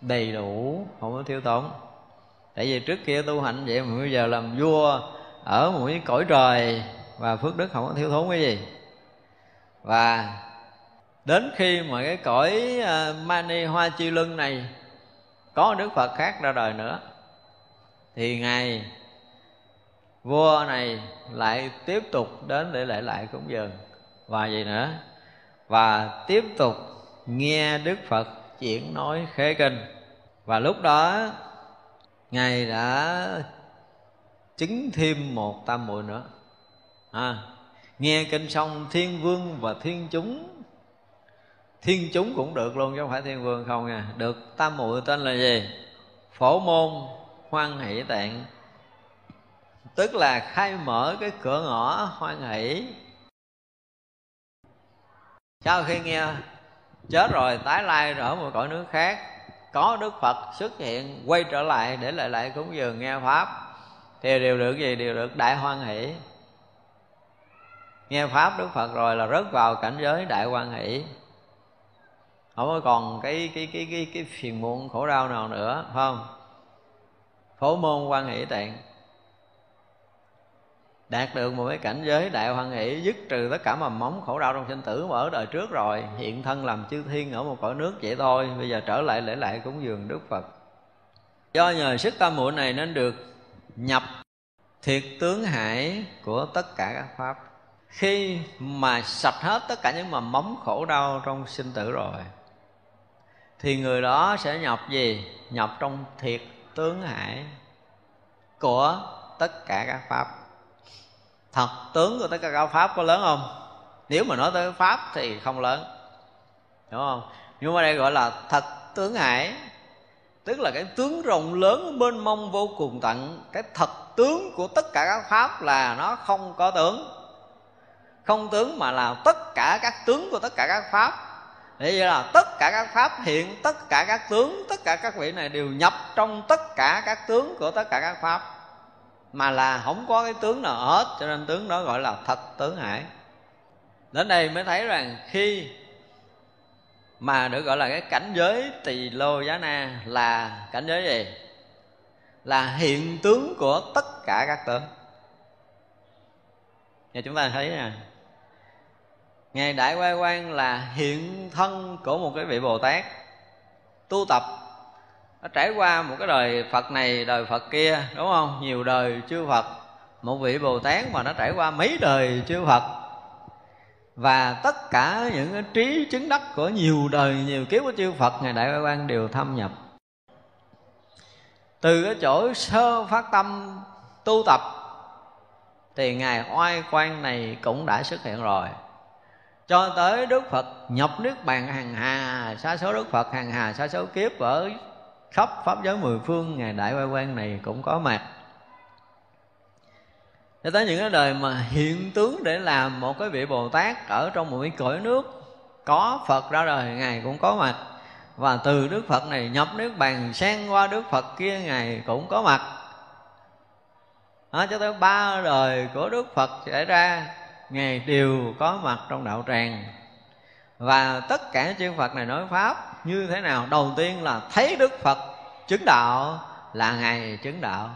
đầy đủ, không có thiếu tốn. Tại vì trước kia tu hành vậy mà bây giờ làm vua ở một cái cõi trời và phước đức không có thiếu thốn cái gì. Và đến khi mà cái cõi à, mani hoa chi lưng này có đức phật khác ra đời nữa, thì ngài vua này lại tiếp tục đến để lễ lại cúng dường. Và gì nữa? Và tiếp tục nghe đức phật chuyển nói khế kinh. Và lúc đó ngài đã chứng thêm một tam muội nữa. À, nghe kinh xong thiên vương và thiên chúng. Thiên chúng cũng được luôn chứ không phải thiên vương không nha. Được tam muội tên là gì? Phổ môn hoan hỷ tạng tức là khai mở cái cửa ngõ hoan hỷ. Sau khi nghe, chết rồi, tái lai ở một cõi nước khác, có đức phật xuất hiện, quay trở lại để lại lại cúng dường nghe pháp. Thì đều được gì? Đều được đại hoan hỷ. Nghe pháp đức phật rồi là rớt vào cảnh giới đại hoan hỷ. Không có còn cái cái cái cái cái phiền muộn khổ đau nào nữa, phải không? Phổ môn quan hỷ tạng đạt được một cái cảnh giới đại hoan hỷ dứt trừ tất cả mầm móng khổ đau trong sinh tử mà ở đời trước rồi. Hiện thân làm chư thiên ở một cõi nước vậy thôi. Bây giờ trở lại lễ lại cúng dường đức phật. Do nhờ sức tâm muội này nên được nhập thiệt tướng hải của tất cả các pháp. Khi mà sạch hết tất cả những mầm móng khổ đau trong sinh tử rồi, thì người đó sẽ nhập gì? Nhập trong thiệt tướng hải của tất cả các pháp thật tướng của tất cả các pháp có lớn không? Nếu mà nói tới pháp thì không lớn. Đúng không? Nhưng mà đây gọi là thật tướng hải tức là cái tướng rộng lớn mênh mông vô cùng tận. Cái thật tướng của tất cả các pháp là nó không có tướng. Không tướng mà là tất cả các tướng của tất cả các pháp. Thế vậy là tất cả các pháp hiện, tất cả các tướng, tất cả các vị này đều nhập trong tất cả các tướng của tất cả các pháp mà là không có cái tướng nào hết, cho nên tướng đó gọi là thật tướng hải. Đến đây mới thấy rằng khi mà được gọi là cái cảnh giới tỳ lô giá na là cảnh giới gì? Là hiện tướng của tất cả các tướng. Và chúng ta thấy nè. Ngài đại quay quan là hiện thân của một cái vị bồ tát tu tập nó trải qua một cái đời phật này, đời phật kia, đúng không? Nhiều đời chư phật. Một vị bồ tát mà nó trải qua mấy đời chư phật. Và tất cả những cái trí chứng đắc của nhiều đời, nhiều kiếp của chư phật, ngài đại quan đều thâm nhập. Từ cái chỗ sơ phát tâm, tu tập, thì ngài oai quan này cũng đã xuất hiện rồi. Cho tới đức phật nhập nước bàn hàng hà, sa số đức phật hàng hà, sa số kiếp ở khắp pháp giới mười phương ngài đại quay quan này cũng có mặt. Cho tới những cái đời mà hiện tướng để làm một cái vị bồ tát ở trong một cái cõi nước có phật ra đời ngài cũng có mặt. Và từ đức phật này nhập nước bàn sang qua đức phật kia ngài cũng có mặt. Đó, cho tới ba đời của đức phật xảy ra ngài đều có mặt trong đạo tràng. Và tất cả chư Phật này nói pháp như thế nào? Đầu tiên là thấy Đức Phật chứng đạo là ngày chứng đạo.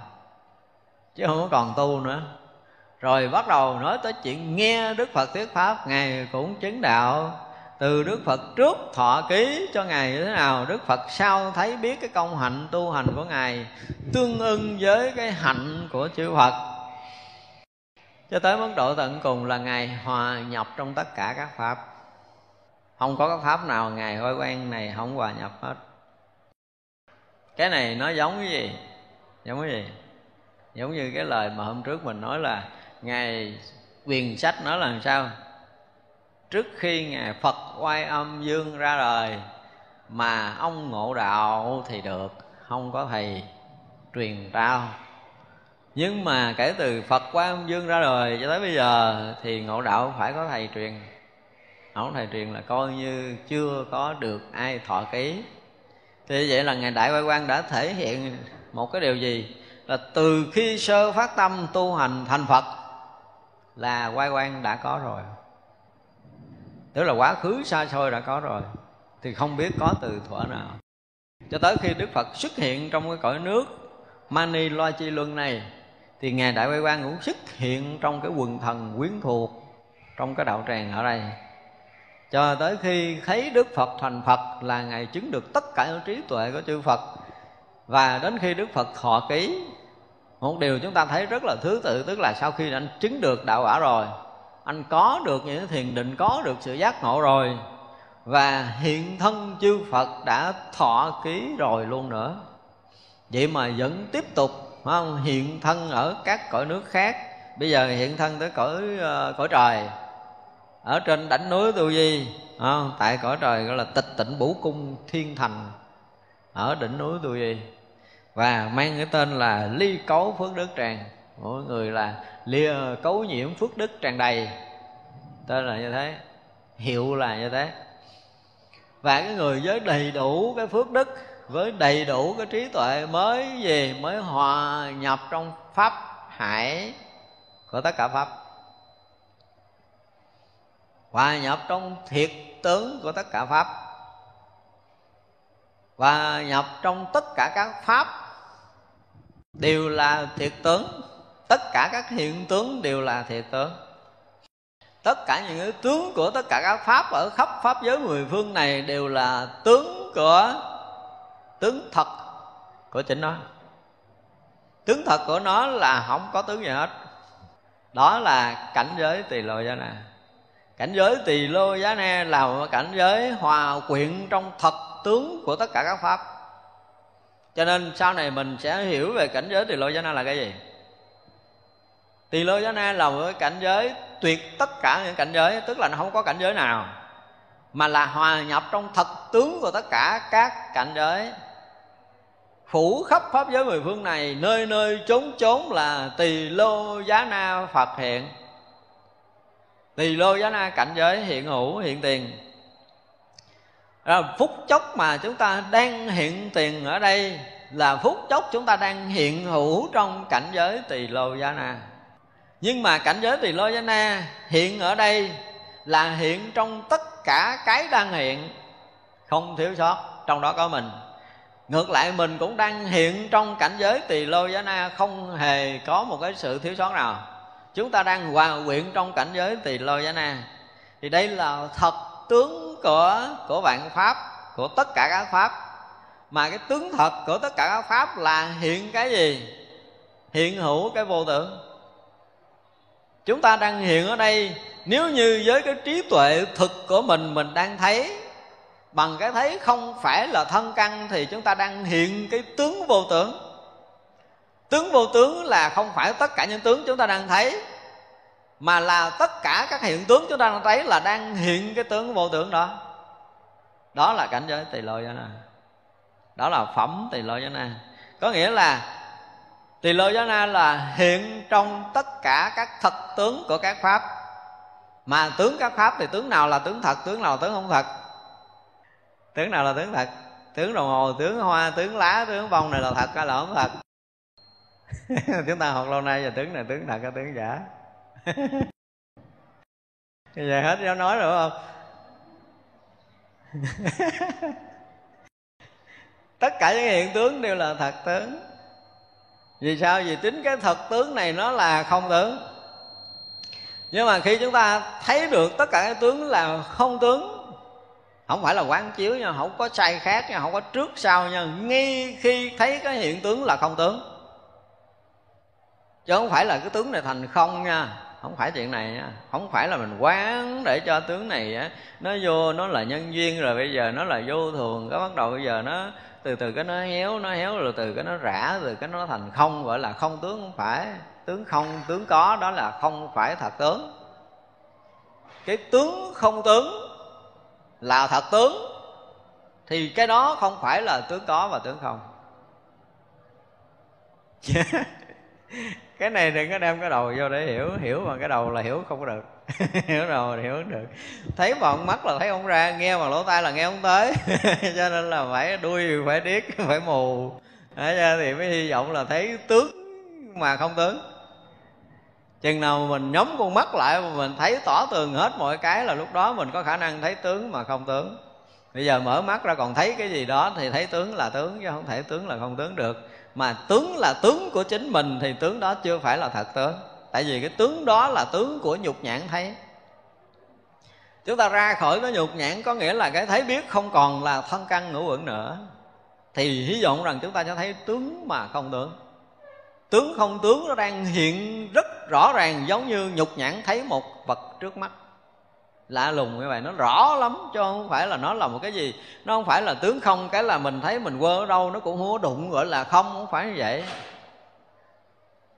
Chứ không có còn tu nữa. Rồi bắt đầu nói tới chuyện nghe Đức Phật thuyết pháp, Ngài cũng chứng đạo. Từ Đức Phật trước thọ ký cho Ngài như thế nào, Đức Phật sau thấy biết cái công hạnh tu hành của Ngài Tương ưng với cái hạnh của chư Phật. Cho tới mức độ tận cùng là Ngài hòa nhập trong tất cả các Pháp. Không có cái Pháp nào Ngài hôi quan này không hòa nhập hết Cái này nó giống cái gì? Giống cái gì? Giống như cái lời mà hôm trước mình nói là Ngài quyền sách nói là sao? trước khi ngài phật oai âm dương ra đời mà ông ngộ đạo thì được, không có thầy truyền trao nhưng mà kể từ phật quay âm dương ra đời cho tới bây giờ thì ngộ đạo phải có thầy truyền không thầy truyền là coi như chưa có được ai thọ ký. Thì vậy là ngài đại quay quan đã thể hiện một cái điều gì? Là từ khi sơ phát tâm tu hành thành phật là quay quan đã có rồi. Tức là quá khứ xa xôi đã có rồi, thì không biết có từ thuở nào. Cho tới khi đức phật xuất hiện trong cái cõi nước mani loa chi luân này, thì ngài đại quay quan cũng xuất hiện trong cái quần thần quyến thuộc trong cái đạo tràng ở đây cho tới khi thấy đức phật thành phật là ngày chứng được tất cả những trí tuệ của chư phật. Và đến khi đức phật thọ ký một điều chúng ta thấy rất là thứ tự tức là sau khi anh chứng được đạo quả rồi anh có được những thiền định có được sự giác ngộ rồi và hiện thân chư Phật đã thọ ký rồi luôn nữa. Vậy mà vẫn tiếp tục không? hiện thân ở các cõi nước khác. Bây giờ hiện thân tới cõi uh, cõi trời ở trên đỉnh núi tu di không? tại cõi trời gọi là tịch tịnh bủ cung thiên thành. Ở đỉnh núi tu di và mang cái tên là ly cấu phước đức tràng. Mỗi người là lìa cấu nhiễm phước đức tràn đầy. Tên là như thế. Hiệu là như thế. Và cái người với đầy đủ cái phước đức, với đầy đủ cái trí tuệ mới gì, mới hòa nhập trong pháp hải của tất cả pháp hòa nhập trong thiệt tướng của tất cả pháp. Và nhập trong tất cả các pháp đều là thiệt tướng. Tất cả các hiện tướng đều là thiệt tướng. Tất cả những cái tướng của tất cả các pháp ở khắp pháp giới mười phương này đều là tướng của, tướng thật của chính nó. Tướng thật của nó là không có tướng gì hết. Đó là cảnh giới tỳ lô giá na cảnh giới tỳ lô giá na là một cảnh giới hòa quyện trong thật tướng của tất cả các pháp. Cho nên sau này mình sẽ hiểu về cảnh giới tỳ lô giá na là cái gì. Tỳ lô giá na là một cảnh giới tuyệt tất cả những cảnh giới, tức là nó không có cảnh giới nào, mà là hòa nhập trong thật tướng của tất cả các cảnh giới. Phủ khắp pháp giới mười phương này, nơi nơi chốn chốn là tỳ lô giá na phật hiện tỳ lô giá na cảnh giới hiện hữu hiện tiền. À, phút chốc mà chúng ta đang hiện tiền ở đây là phút chốc chúng ta đang hiện hữu trong cảnh giới tỳ lô giá na. Nhưng mà cảnh giới tỳ lô giá na hiện ở đây là hiện trong tất cả cái đang hiện. Không thiếu sót trong đó có mình. Ngược lại mình cũng đang hiện trong cảnh giới tỳ lô giá na không hề có một cái sự thiếu sót nào chúng ta đang hòa quyện trong cảnh giới tỳ lô giá na. Thì đây là thật tướng của của vạn pháp, của tất cả các pháp. Mà cái tướng thật của tất cả các pháp là hiện cái gì? Hiện hữu cái vô tưởng. Chúng ta đang hiện ở đây, nếu như với cái trí tuệ thực của mình mình đang thấy, bằng cái thấy không phải là thân căn, thì chúng ta đang hiện cái tướng vô tưởng tướng vô tướng là không phải tất cả những tướng chúng ta đang thấy mà là tất cả các hiện tướng chúng ta đang thấy là đang hiện cái tướng vô tướng đó. Đó là cảnh giới tỳ lô cho nè đó là phẩm tỳ lô cho nè có nghĩa là Tỳ lô giá na là hiện trong tất cả các thật tướng của các pháp. Mà tướng các pháp thì tướng nào là tướng thật, tướng nào là tướng không thật? Tướng nào là tướng thật? Tướng đồng hồ, tướng hoa, tướng lá, tướng bông này là thật hay là không thật. Chúng ta học lâu nay giờ tướng này, tướng thật hay tướng giả? Bây giờ hết giáo nói rồi không? Tất cả những hiện tướng đều là thật tướng. Vì sao? Vì tính cái thật tướng này nó là không tướng. Nhưng mà khi chúng ta thấy được tất cả các tướng là không tướng, không phải là quán chiếu nha, không có sai khác nha, không có trước sau nha, ngay khi thấy cái hiện tướng là không tướng chứ không phải là cái tướng này thành không nha. Không phải chuyện này nha. Không phải là mình quán để cho tướng này á, nó vô, nó là nhân duyên rồi bây giờ nó là vô thường. Cái bắt đầu bây giờ nó, từ từ cái nó héo nó héo rồi từ cái nó rã, từ cái nó thành không, gọi là không tướng không phải. Tướng không, tướng có, đó là không phải thật tướng. Cái tướng không tướng là thật tướng, thì cái đó không phải là tướng có và tướng không. cái này đừng có đem cái đầu vô để hiểu hiểu mà cái đầu là hiểu không có được. Hiểu rồi hiểu không được. Thấy bằng mắt là thấy không ra nghe bằng lỗ tai là nghe không tới. Cho nên là phải đuôi phải điếc phải mù. Đấy, thì mới hy vọng là thấy tướng mà không tướng. Chừng nào mình nhắm con mắt lại mà mình thấy tỏ tường hết mọi cái là lúc đó mình có khả năng thấy tướng mà không tướng. Bây giờ mở mắt ra còn thấy cái gì đó thì thấy tướng là tướng chứ không thể tướng là không tướng được mà tướng là tướng của chính mình thì tướng đó chưa phải là thật tướng tại vì cái tướng đó là tướng của nhục nhãn thấy. Chúng ta ra khỏi cái nhục nhãn có nghĩa là cái thấy biết không còn là thân căn ngũ uẩn nữa. Thì hy vọng rằng chúng ta sẽ thấy tướng mà không tướng. Tướng không tướng nó đang hiện rất rõ ràng giống như nhục nhãn thấy một vật trước mắt lạ lùng như vậy nó rõ lắm chứ không phải là nó là một cái gì. Nó không phải là tướng không cái là mình thấy mình quơ ở đâu nó cũng không đụng gọi là không không phải như vậy.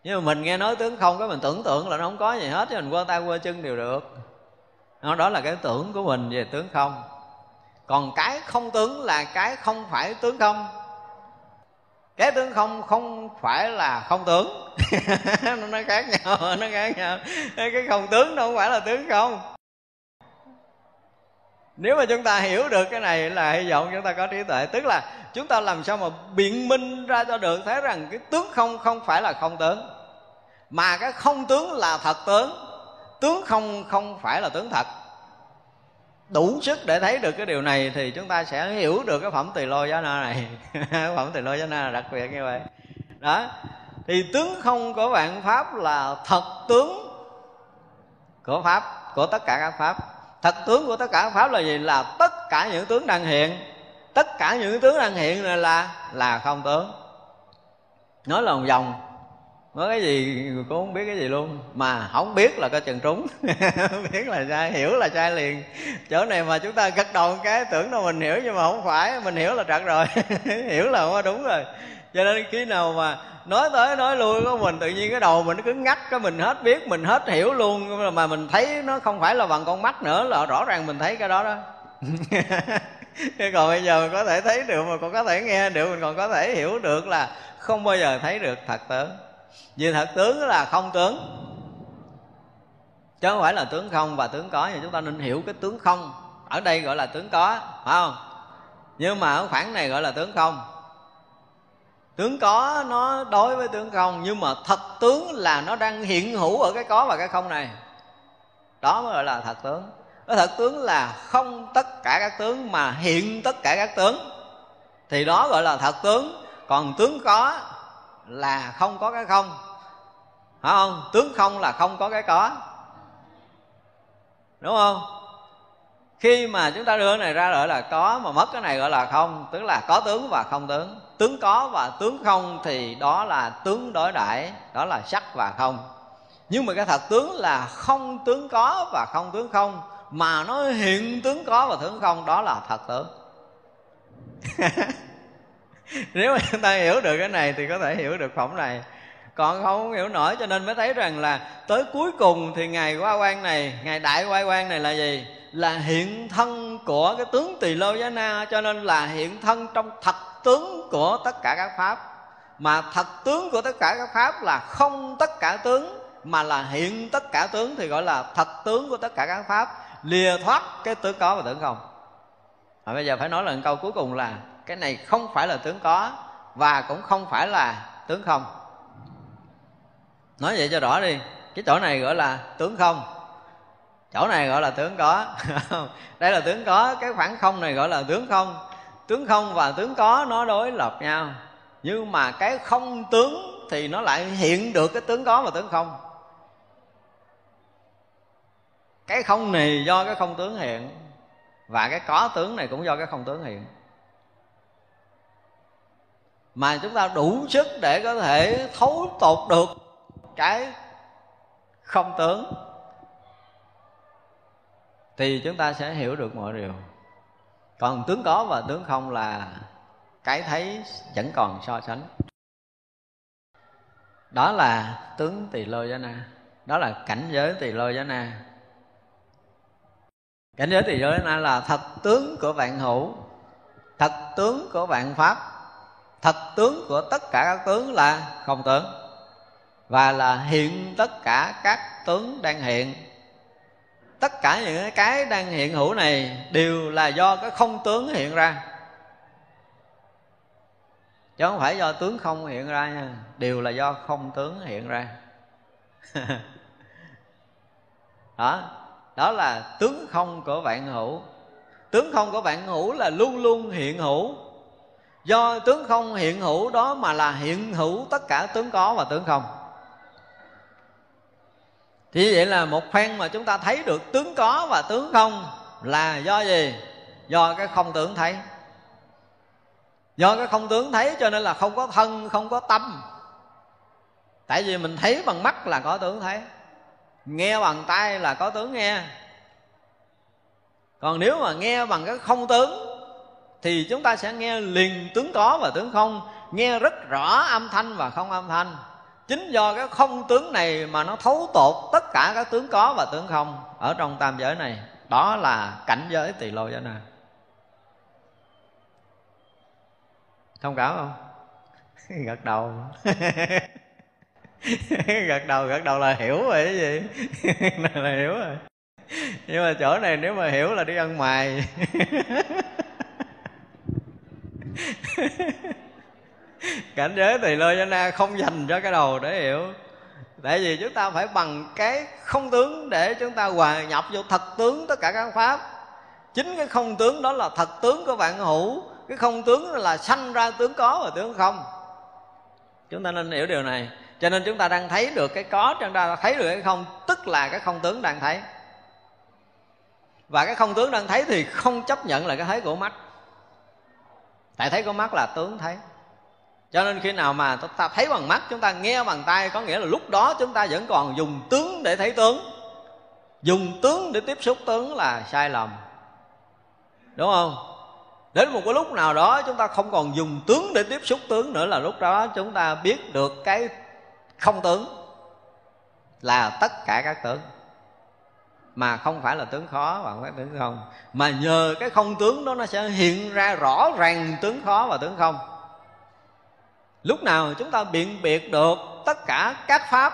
Nhưng mà mình nghe nói tướng không cái mình tưởng tượng là nó không có gì hết chứ mình quơ tay quơ chân đều được. Đó, đó là cái tưởng của mình về tướng không. Còn cái không tướng là cái không phải tướng không. Cái tướng không không phải là không tướng. Nó khác nhau nó khác nhau. Cái không tướng nó không phải là tướng không nếu mà chúng ta hiểu được cái này là hy vọng chúng ta có trí tuệ. Tức là chúng ta làm sao mà biện minh ra cho được thấy rằng cái tướng không không phải là không tướng, mà cái không tướng là thật tướng. Tướng không không phải là tướng thật. Đủ sức để thấy được cái điều này thì chúng ta sẽ hiểu được cái phẩm tỳ lô giá na này. Phẩm tỳ lô giá na là đặc biệt như vậy. Đó. Thì tướng không của vạn pháp là thật tướng của pháp, của tất cả các pháp thật tướng của tất cả pháp là gì? Là tất cả những tướng đang hiện. Tất cả những tướng đang hiện này là là không tướng. Nói lòng vòng. Nói cái gì cũng không biết cái gì luôn. Mà không biết là có chừng trúng. Không biết là sai, hiểu là sai liền. Chỗ này mà chúng ta gật đầu cái tưởng đâu mình hiểu, nhưng mà không phải. Mình hiểu là trật rồi. Hiểu là không đúng rồi. Cho nên khi nào mà nói tới nói lui của mình tự nhiên cái đầu mình nó cứng ngắt cái mình hết biết mình hết hiểu luôn mà mình thấy nó không phải là bằng con mắt nữa là rõ ràng mình thấy cái đó đó. Còn bây giờ mình có thể thấy được mà còn có thể nghe được mình còn có thể hiểu được là không bao giờ thấy được thật tướng. Vì thật tướng là không tướng. Chứ không phải là tướng không và tướng có thì chúng ta nên hiểu cái tướng không. Ở đây gọi là tướng có phải không? Nhưng mà ở khoảng này gọi là tướng không tướng có nó đối với tướng không, nhưng mà thật tướng là nó đang hiện hữu ở cái có và cái không này. Đó mới gọi là thật tướng. Cái thật tướng là không tất cả các tướng mà hiện tất cả các tướng. Thì đó gọi là thật tướng. Còn tướng có là không có cái không. Phải không tướng không là không có cái có. Đúng không? Khi mà chúng ta đưa cái này ra gọi là có mà mất cái này gọi là không, tức là có tướng và không tướng tướng có và tướng không thì đó là tướng đối đãi, đó là sắc và không. Nhưng mà cái thật tướng là không tướng có và không tướng không, mà nó hiện tướng có và tướng không, đó là thật tướng. Nếu mà chúng ta hiểu được cái này thì có thể hiểu được phẩm này. Còn không hiểu nổi cho nên mới thấy rằng là tới cuối cùng thì ngày qua quan này ngày đại qua quan này là gì? Là hiện thân của cái tướng tỳ lô giá na, cho nên là hiện thân trong thật tướng của tất cả các pháp. Mà thật tướng của tất cả các pháp là không tất cả tướng, mà là hiện tất cả tướng thì gọi là thật tướng của tất cả các pháp. Lìa thoát cái tướng có và tướng không? Và bây giờ phải nói là câu cuối cùng là cái này không phải là tướng có và cũng không phải là tướng không. Nói vậy cho rõ đi, cái chỗ này gọi là tướng không. Chỗ này gọi là tướng có. Đây là tướng có, cái khoảng không này gọi là tướng không tướng không và tướng có, nó đối lập nhau. Nhưng mà cái không tướng thì nó lại hiện được cái tướng có và tướng không. Cái không này do cái không tướng hiện, và cái có tướng này cũng do cái không tướng hiện. Mà chúng ta đủ sức để có thể thấu tột được cái không tướng, thì chúng ta sẽ hiểu được mọi điều còn tướng có và tướng không là cái thấy vẫn còn so sánh. Đó là tướng tỳ lô giá na. Đó là cảnh giới tỳ lô giá na. Cảnh giới tỳ lô giá na là thật tướng của vạn hữu, thật tướng của vạn pháp, thật tướng của tất cả các tướng là không tướng, và là hiện tất cả các tướng đang hiện tất cả những cái đang hiện hữu này đều là do cái không tướng hiện ra. Chứ không phải do tướng không hiện ra nha, đều là do không tướng hiện ra. Đó đó là tướng không của vạn hữu. Tướng không của vạn hữu là luôn luôn hiện hữu. Do tướng không hiện hữu đó mà là hiện hữu tất cả tướng có và tướng không thì vậy là một phen mà chúng ta thấy được tướng có và tướng không là do gì? Do cái không tưởng thấy. Do cái không tướng thấy cho nên là không có thân, không có tâm. Tại vì mình thấy bằng mắt là có tướng thấy. Nghe bằng tay là có tướng nghe. Còn nếu mà nghe bằng cái không tướng thì chúng ta sẽ nghe liền tướng có và tướng không. Nghe rất rõ âm thanh và không âm thanh chính do cái không tướng này mà nó thấu tột tất cả các tướng có và tướng không ở trong tam giới này, đó là cảnh giới tỳ lô giới này thông cảm không? Gật đầu. Gật đầu gật đầu là hiểu rồi, cái gì? Là hiểu rồi. Nhưng mà chỗ này nếu mà hiểu là đi ăn mày. cảnh giới thì lô na không dành cho cái đầu để hiểu. Tại vì chúng ta phải bằng cái không tướng để chúng ta hòa nhập vô thật tướng tất cả các pháp. Chính cái không tướng đó là thật tướng của bạn hữu, cái không tướng là sanh ra tướng có và tướng không. Chúng ta nên hiểu điều này. Cho nên chúng ta đang thấy được cái có chúng ta thấy được cái không, tức là cái không tướng đang thấy. Và cái không tướng đang thấy thì không chấp nhận là cái thấy của mắt. Tại thấy của mắt là tướng thấy cho nên khi nào mà chúng ta thấy bằng mắt chúng ta, nghe bằng tay có nghĩa là lúc đó chúng ta vẫn còn dùng tướng để thấy tướng. Dùng tướng để tiếp xúc tướng là sai lầm. Đúng không? Đến một cái lúc nào đó chúng ta không còn dùng tướng để tiếp xúc tướng nữa là lúc đó chúng ta biết được cái không tướng là tất cả các tướng. Mà không phải là tướng khó và không phải tướng không? Mà nhờ cái không tướng đó nó sẽ hiện ra rõ ràng tướng khó và tướng không lúc nào chúng ta biện biệt được tất cả các pháp,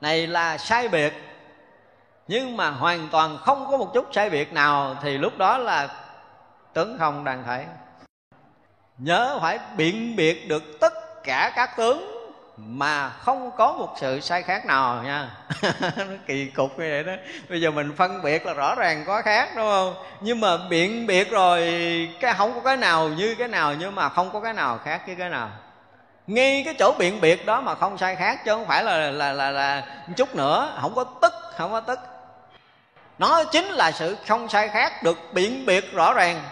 này là sai biệt. Nhưng mà hoàn toàn không có một chút sai biệt nào, thì lúc đó là tướng không đang thấy nhớ phải biện biệt được tất cả các tướng mà không có một sự sai khác nào nha. Nó kỳ cục như vậy đó. Bây giờ mình phân biệt là rõ ràng có khác đúng không? Nhưng mà biện biệt rồi cái không có cái nào như cái nào nhưng mà không có cái nào khác với cái nào. Ngay cái chỗ biện biệt đó mà không sai khác chứ không phải là là là, là chút nữa. Không có tức không có tức. Nó chính là sự không sai khác được biện biệt rõ ràng.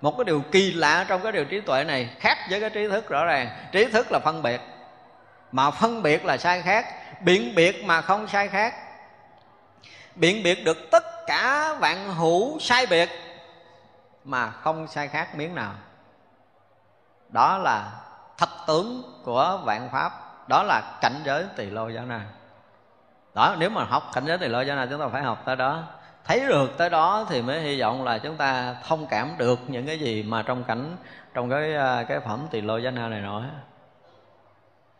Một cái điều kỳ lạ trong cái điều trí tuệ này khác với cái trí thức rõ ràng. Trí thức là phân biệt mà phân biệt là sai khác biện biệt mà không sai khác. Biện biệt được tất cả vạn hữu sai biệt mà không sai khác miếng nào. Đó là thật tướng của vạn pháp, đó là cảnh giới tỳ lô giáo na. Đó, nếu mà học cảnh giới tỳ lô giáo na, chúng ta phải học tới đó. Thấy được tới đó thì mới hy vọng là chúng ta thông cảm được những cái gì mà trong cảnh, trong cái à, cái phẩm tỳ lô giáo na này nói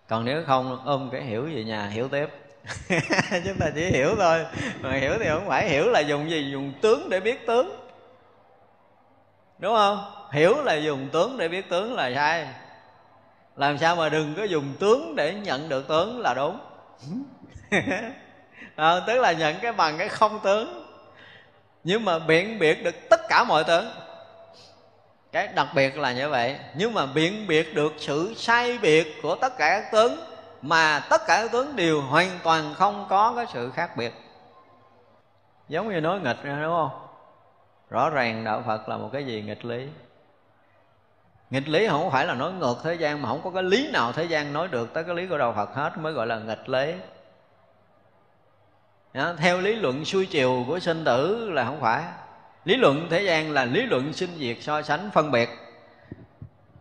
còn nếu không ôm cái hiểu về nhà hiểu tiếp. Chúng ta chỉ hiểu thôi. Mà hiểu thì không phải hiểu là dùng gì dùng tướng để biết tướng. Đúng không? Hiểu là dùng tướng để biết tướng là sai. Làm sao mà đừng có dùng tướng để nhận được tướng là đúng? À, tức là nhận cái bằng cái không tướng. Nhưng mà biện biệt được tất cả mọi tướng cái đặc biệt là như vậy. Nhưng mà biện biệt được sự sai biệt của tất cả các tướng mà tất cả các tướng đều hoàn toàn không có cái sự khác biệt. Giống như nói nghịch ra đúng không? Rõ ràng đạo phật là một cái gì? Nghịch lý. Nghịch lý không phải là nói ngược thế gian mà không có cái lý nào thế gian nói được tới cái lý của đạo phật hết mới gọi là nghịch lý. Đó, theo lý luận xuôi chiều của sinh tử là không phải lý luận thế gian là lý luận sinh diệt so sánh phân biệt.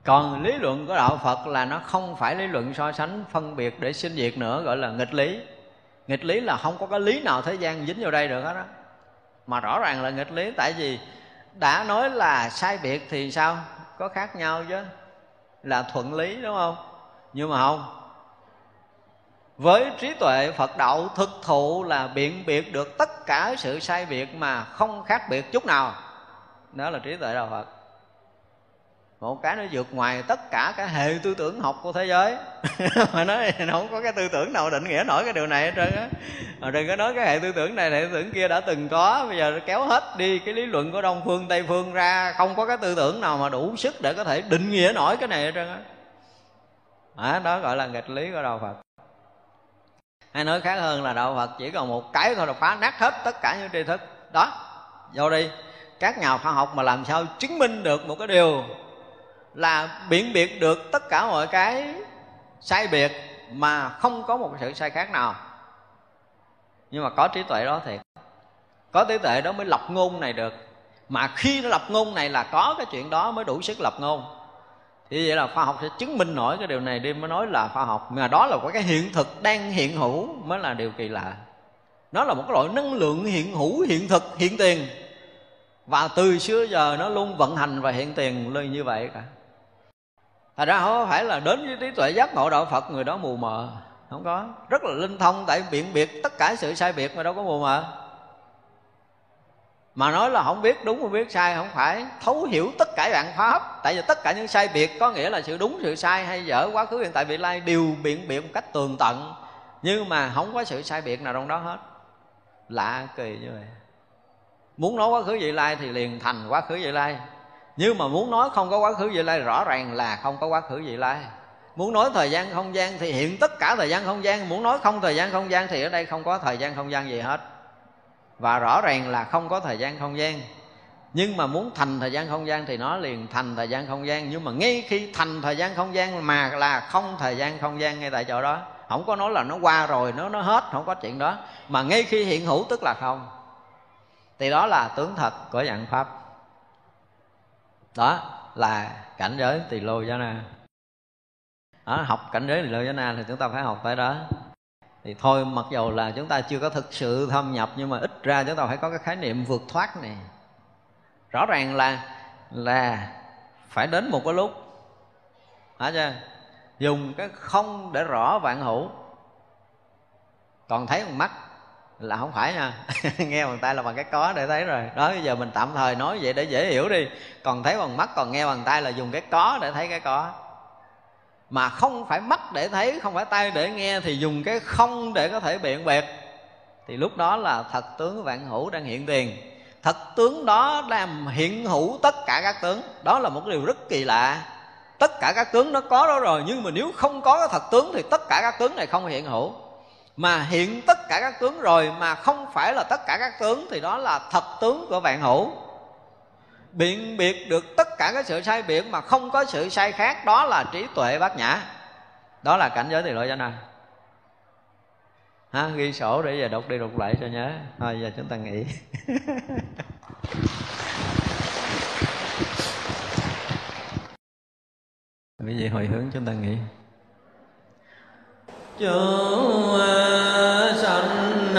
Còn lý luận của đạo phật là nó không phải lý luận so sánh phân biệt để sinh diệt nữa, gọi là nghịch lý. Nghịch lý là không có cái lý nào thế gian dính vào đây được hết đó mà rõ ràng là nghịch lý, tại vì đã nói là sai biệt thì sao? Có khác nhau chứ. Là thuận lý, đúng không? Nhưng mà không với trí tuệ phật đạo thực thụ là biện biệt được tất cả sự sai biệt mà không khác biệt chút nào. Đó là trí tuệ đạo phật. Một cái nó vượt ngoài tất cả cái hệ tư tưởng học của thế giới. Mà nói không có cái tư tưởng nào định nghĩa nổi cái điều này hết trơn á. Mà đừng có nói cái hệ tư tưởng này hệ tư tưởng kia đã từng có. Bây giờ kéo hết đi cái lý luận của đông phương tây phương ra không có cái tư tưởng nào mà đủ sức để có thể định nghĩa nổi cái này hết trơn á. À, đó gọi là nghịch lý của đạo phật hay nói khác hơn là đạo phật chỉ còn một cái thôi là phá nát hết tất cả những tri thức. Đó, vô đi. Các nhà khoa học mà làm sao chứng minh được một cái điều là biện biệt được tất cả mọi cái sai biệt mà không có một sự sai khác nào. Nhưng mà có trí tuệ đó thì có trí tuệ đó mới lập ngôn này được. Mà khi nó lập ngôn này là có cái chuyện đó mới đủ sức lập ngôn thì vậy là khoa học sẽ chứng minh nổi cái điều này đi, mới nói là khoa học. Mà đó là cái hiện thực đang hiện hữu, mới là điều kỳ lạ. Nó là một cái loại năng lượng hiện hữu, hiện thực, hiện tiền. Và từ xưa giờ nó luôn vận hành và hiện tiền lên như vậy cả. Thật ra không phải là đến với trí tuệ giác ngộ đạo Phật người đó mù mờ, Không có. Rất là linh thông, tại biện biệt, tất cả sự sai biệt mà đâu có mù mờ mà nói là không biết đúng, không biết sai, không phải thấu hiểu tất cả dạng pháp. Tại vì tất cả những sai biệt có nghĩa là sự đúng, sự sai hay dở quá khứ, hiện tại, vị lai đều biện biện một cách tường tận. Nhưng mà không có sự sai biệt nào trong đó hết. Lạ kỳ như vậy. Muốn nói quá khứ vị lai thì liền thành quá khứ vị lai. Nhưng mà muốn nói không có quá khứ vị lai, rõ ràng là không có quá khứ vị lai. Muốn nói thời gian không gian thì hiện tất cả thời gian không gian. Muốn nói không thời gian không gian thì ở đây không có thời gian không gian gì hết và rõ ràng là không có thời gian không gian. Nhưng mà muốn thành thời gian không gian thì nó liền thành thời gian không gian. Nhưng mà ngay khi thành thời gian không gian mà là không thời gian không gian ngay tại chỗ đó. Không có nói là nó qua rồi nó nó hết không có chuyện đó. Mà ngay khi hiện hữu tức là không. Thì đó là tướng thật của dạng pháp. Đó là cảnh giới tỳ lô giá na. Đó, học cảnh giới tỳ lô giá na thì chúng ta phải học tới đó thì thôi, mặc dầu là chúng ta chưa có thực sự thâm nhập, nhưng mà ít ra chúng ta phải có cái khái niệm vượt thoát này. Rõ ràng là là phải đến một cái lúc, hả chưa? Dùng cái không để rõ vạn hữu. Còn thấy bằng mắt là không phải nha. Nghe bằng tay là bằng cái có để thấy rồi. Đó, bây giờ mình tạm thời nói vậy để dễ hiểu đi. Còn thấy bằng mắt, còn nghe bằng tay là dùng cái có để thấy cái có mà không phải mắt để thấy, không phải tay để nghe thì dùng cái không để có thể biện biệt. Thì lúc đó là thật tướng vạn hữu đang hiện tiền. Thật tướng đó làm hiện hữu tất cả các tướng. Đó là một điều rất kỳ lạ. Tất cả các tướng nó có đó rồi, nhưng mà nếu không có cái thật tướng thì tất cả các tướng này không hiện hữu. Mà hiện tất cả các tướng rồi, mà không phải là tất cả các tướng thì đó là thật tướng của vạn hữu biện biệt được tất cả cái sự sai biện mà không có sự sai khác, đó là trí tuệ bát nhã. Đó là cảnh giới thì loại cho nào? Ha, ghi sổ để giờ đọc đi đọc lại cho nhớ. Thôi, giờ chúng ta nghỉ. Cái gì hồi hướng chúng ta nghĩ chúa sanh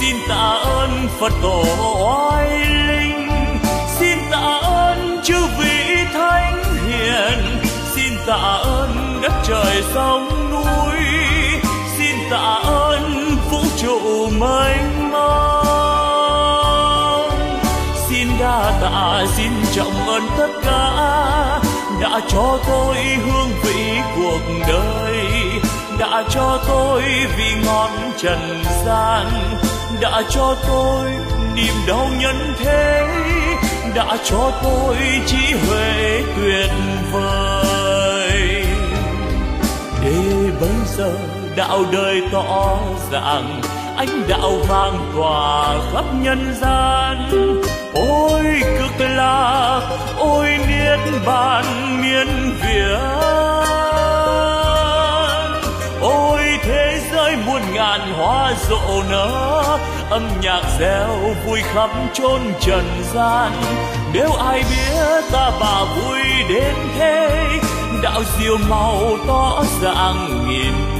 xin tạ ơn phật tổ oai linh. Xin tạ ơn chư vị thánh hiền. Xin tạ ơn đất trời sông núi. Xin tạ ơn vũ trụ mênh mông. Xin đa tạ, xin trọng ơn tất cả đã cho tôi hương vị cuộc đời đã cho tôi vị ngon trần gian, đã cho tôi niềm đau nhân thế, đã cho tôi trí huệ tuyệt vời. Để bây giờ đạo đời tỏ ràng ánh đạo vang tỏa khắp nhân gian, ôi cực lạc, ôi niết bàn miên việt ôi, thế giới muôn ngàn hoa rộ nở, âm nhạc reo vui khắp chốn trần gian. Nếu ai biết ta bà vui đến thế, đạo diều màu tỏ dạng nghìn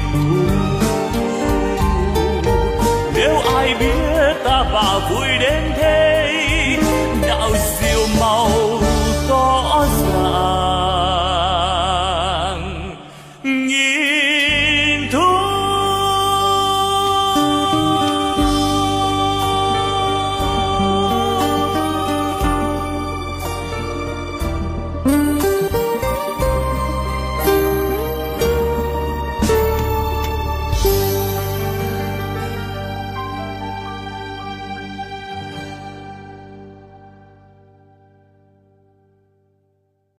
nếu ai biết ta và vui đến thế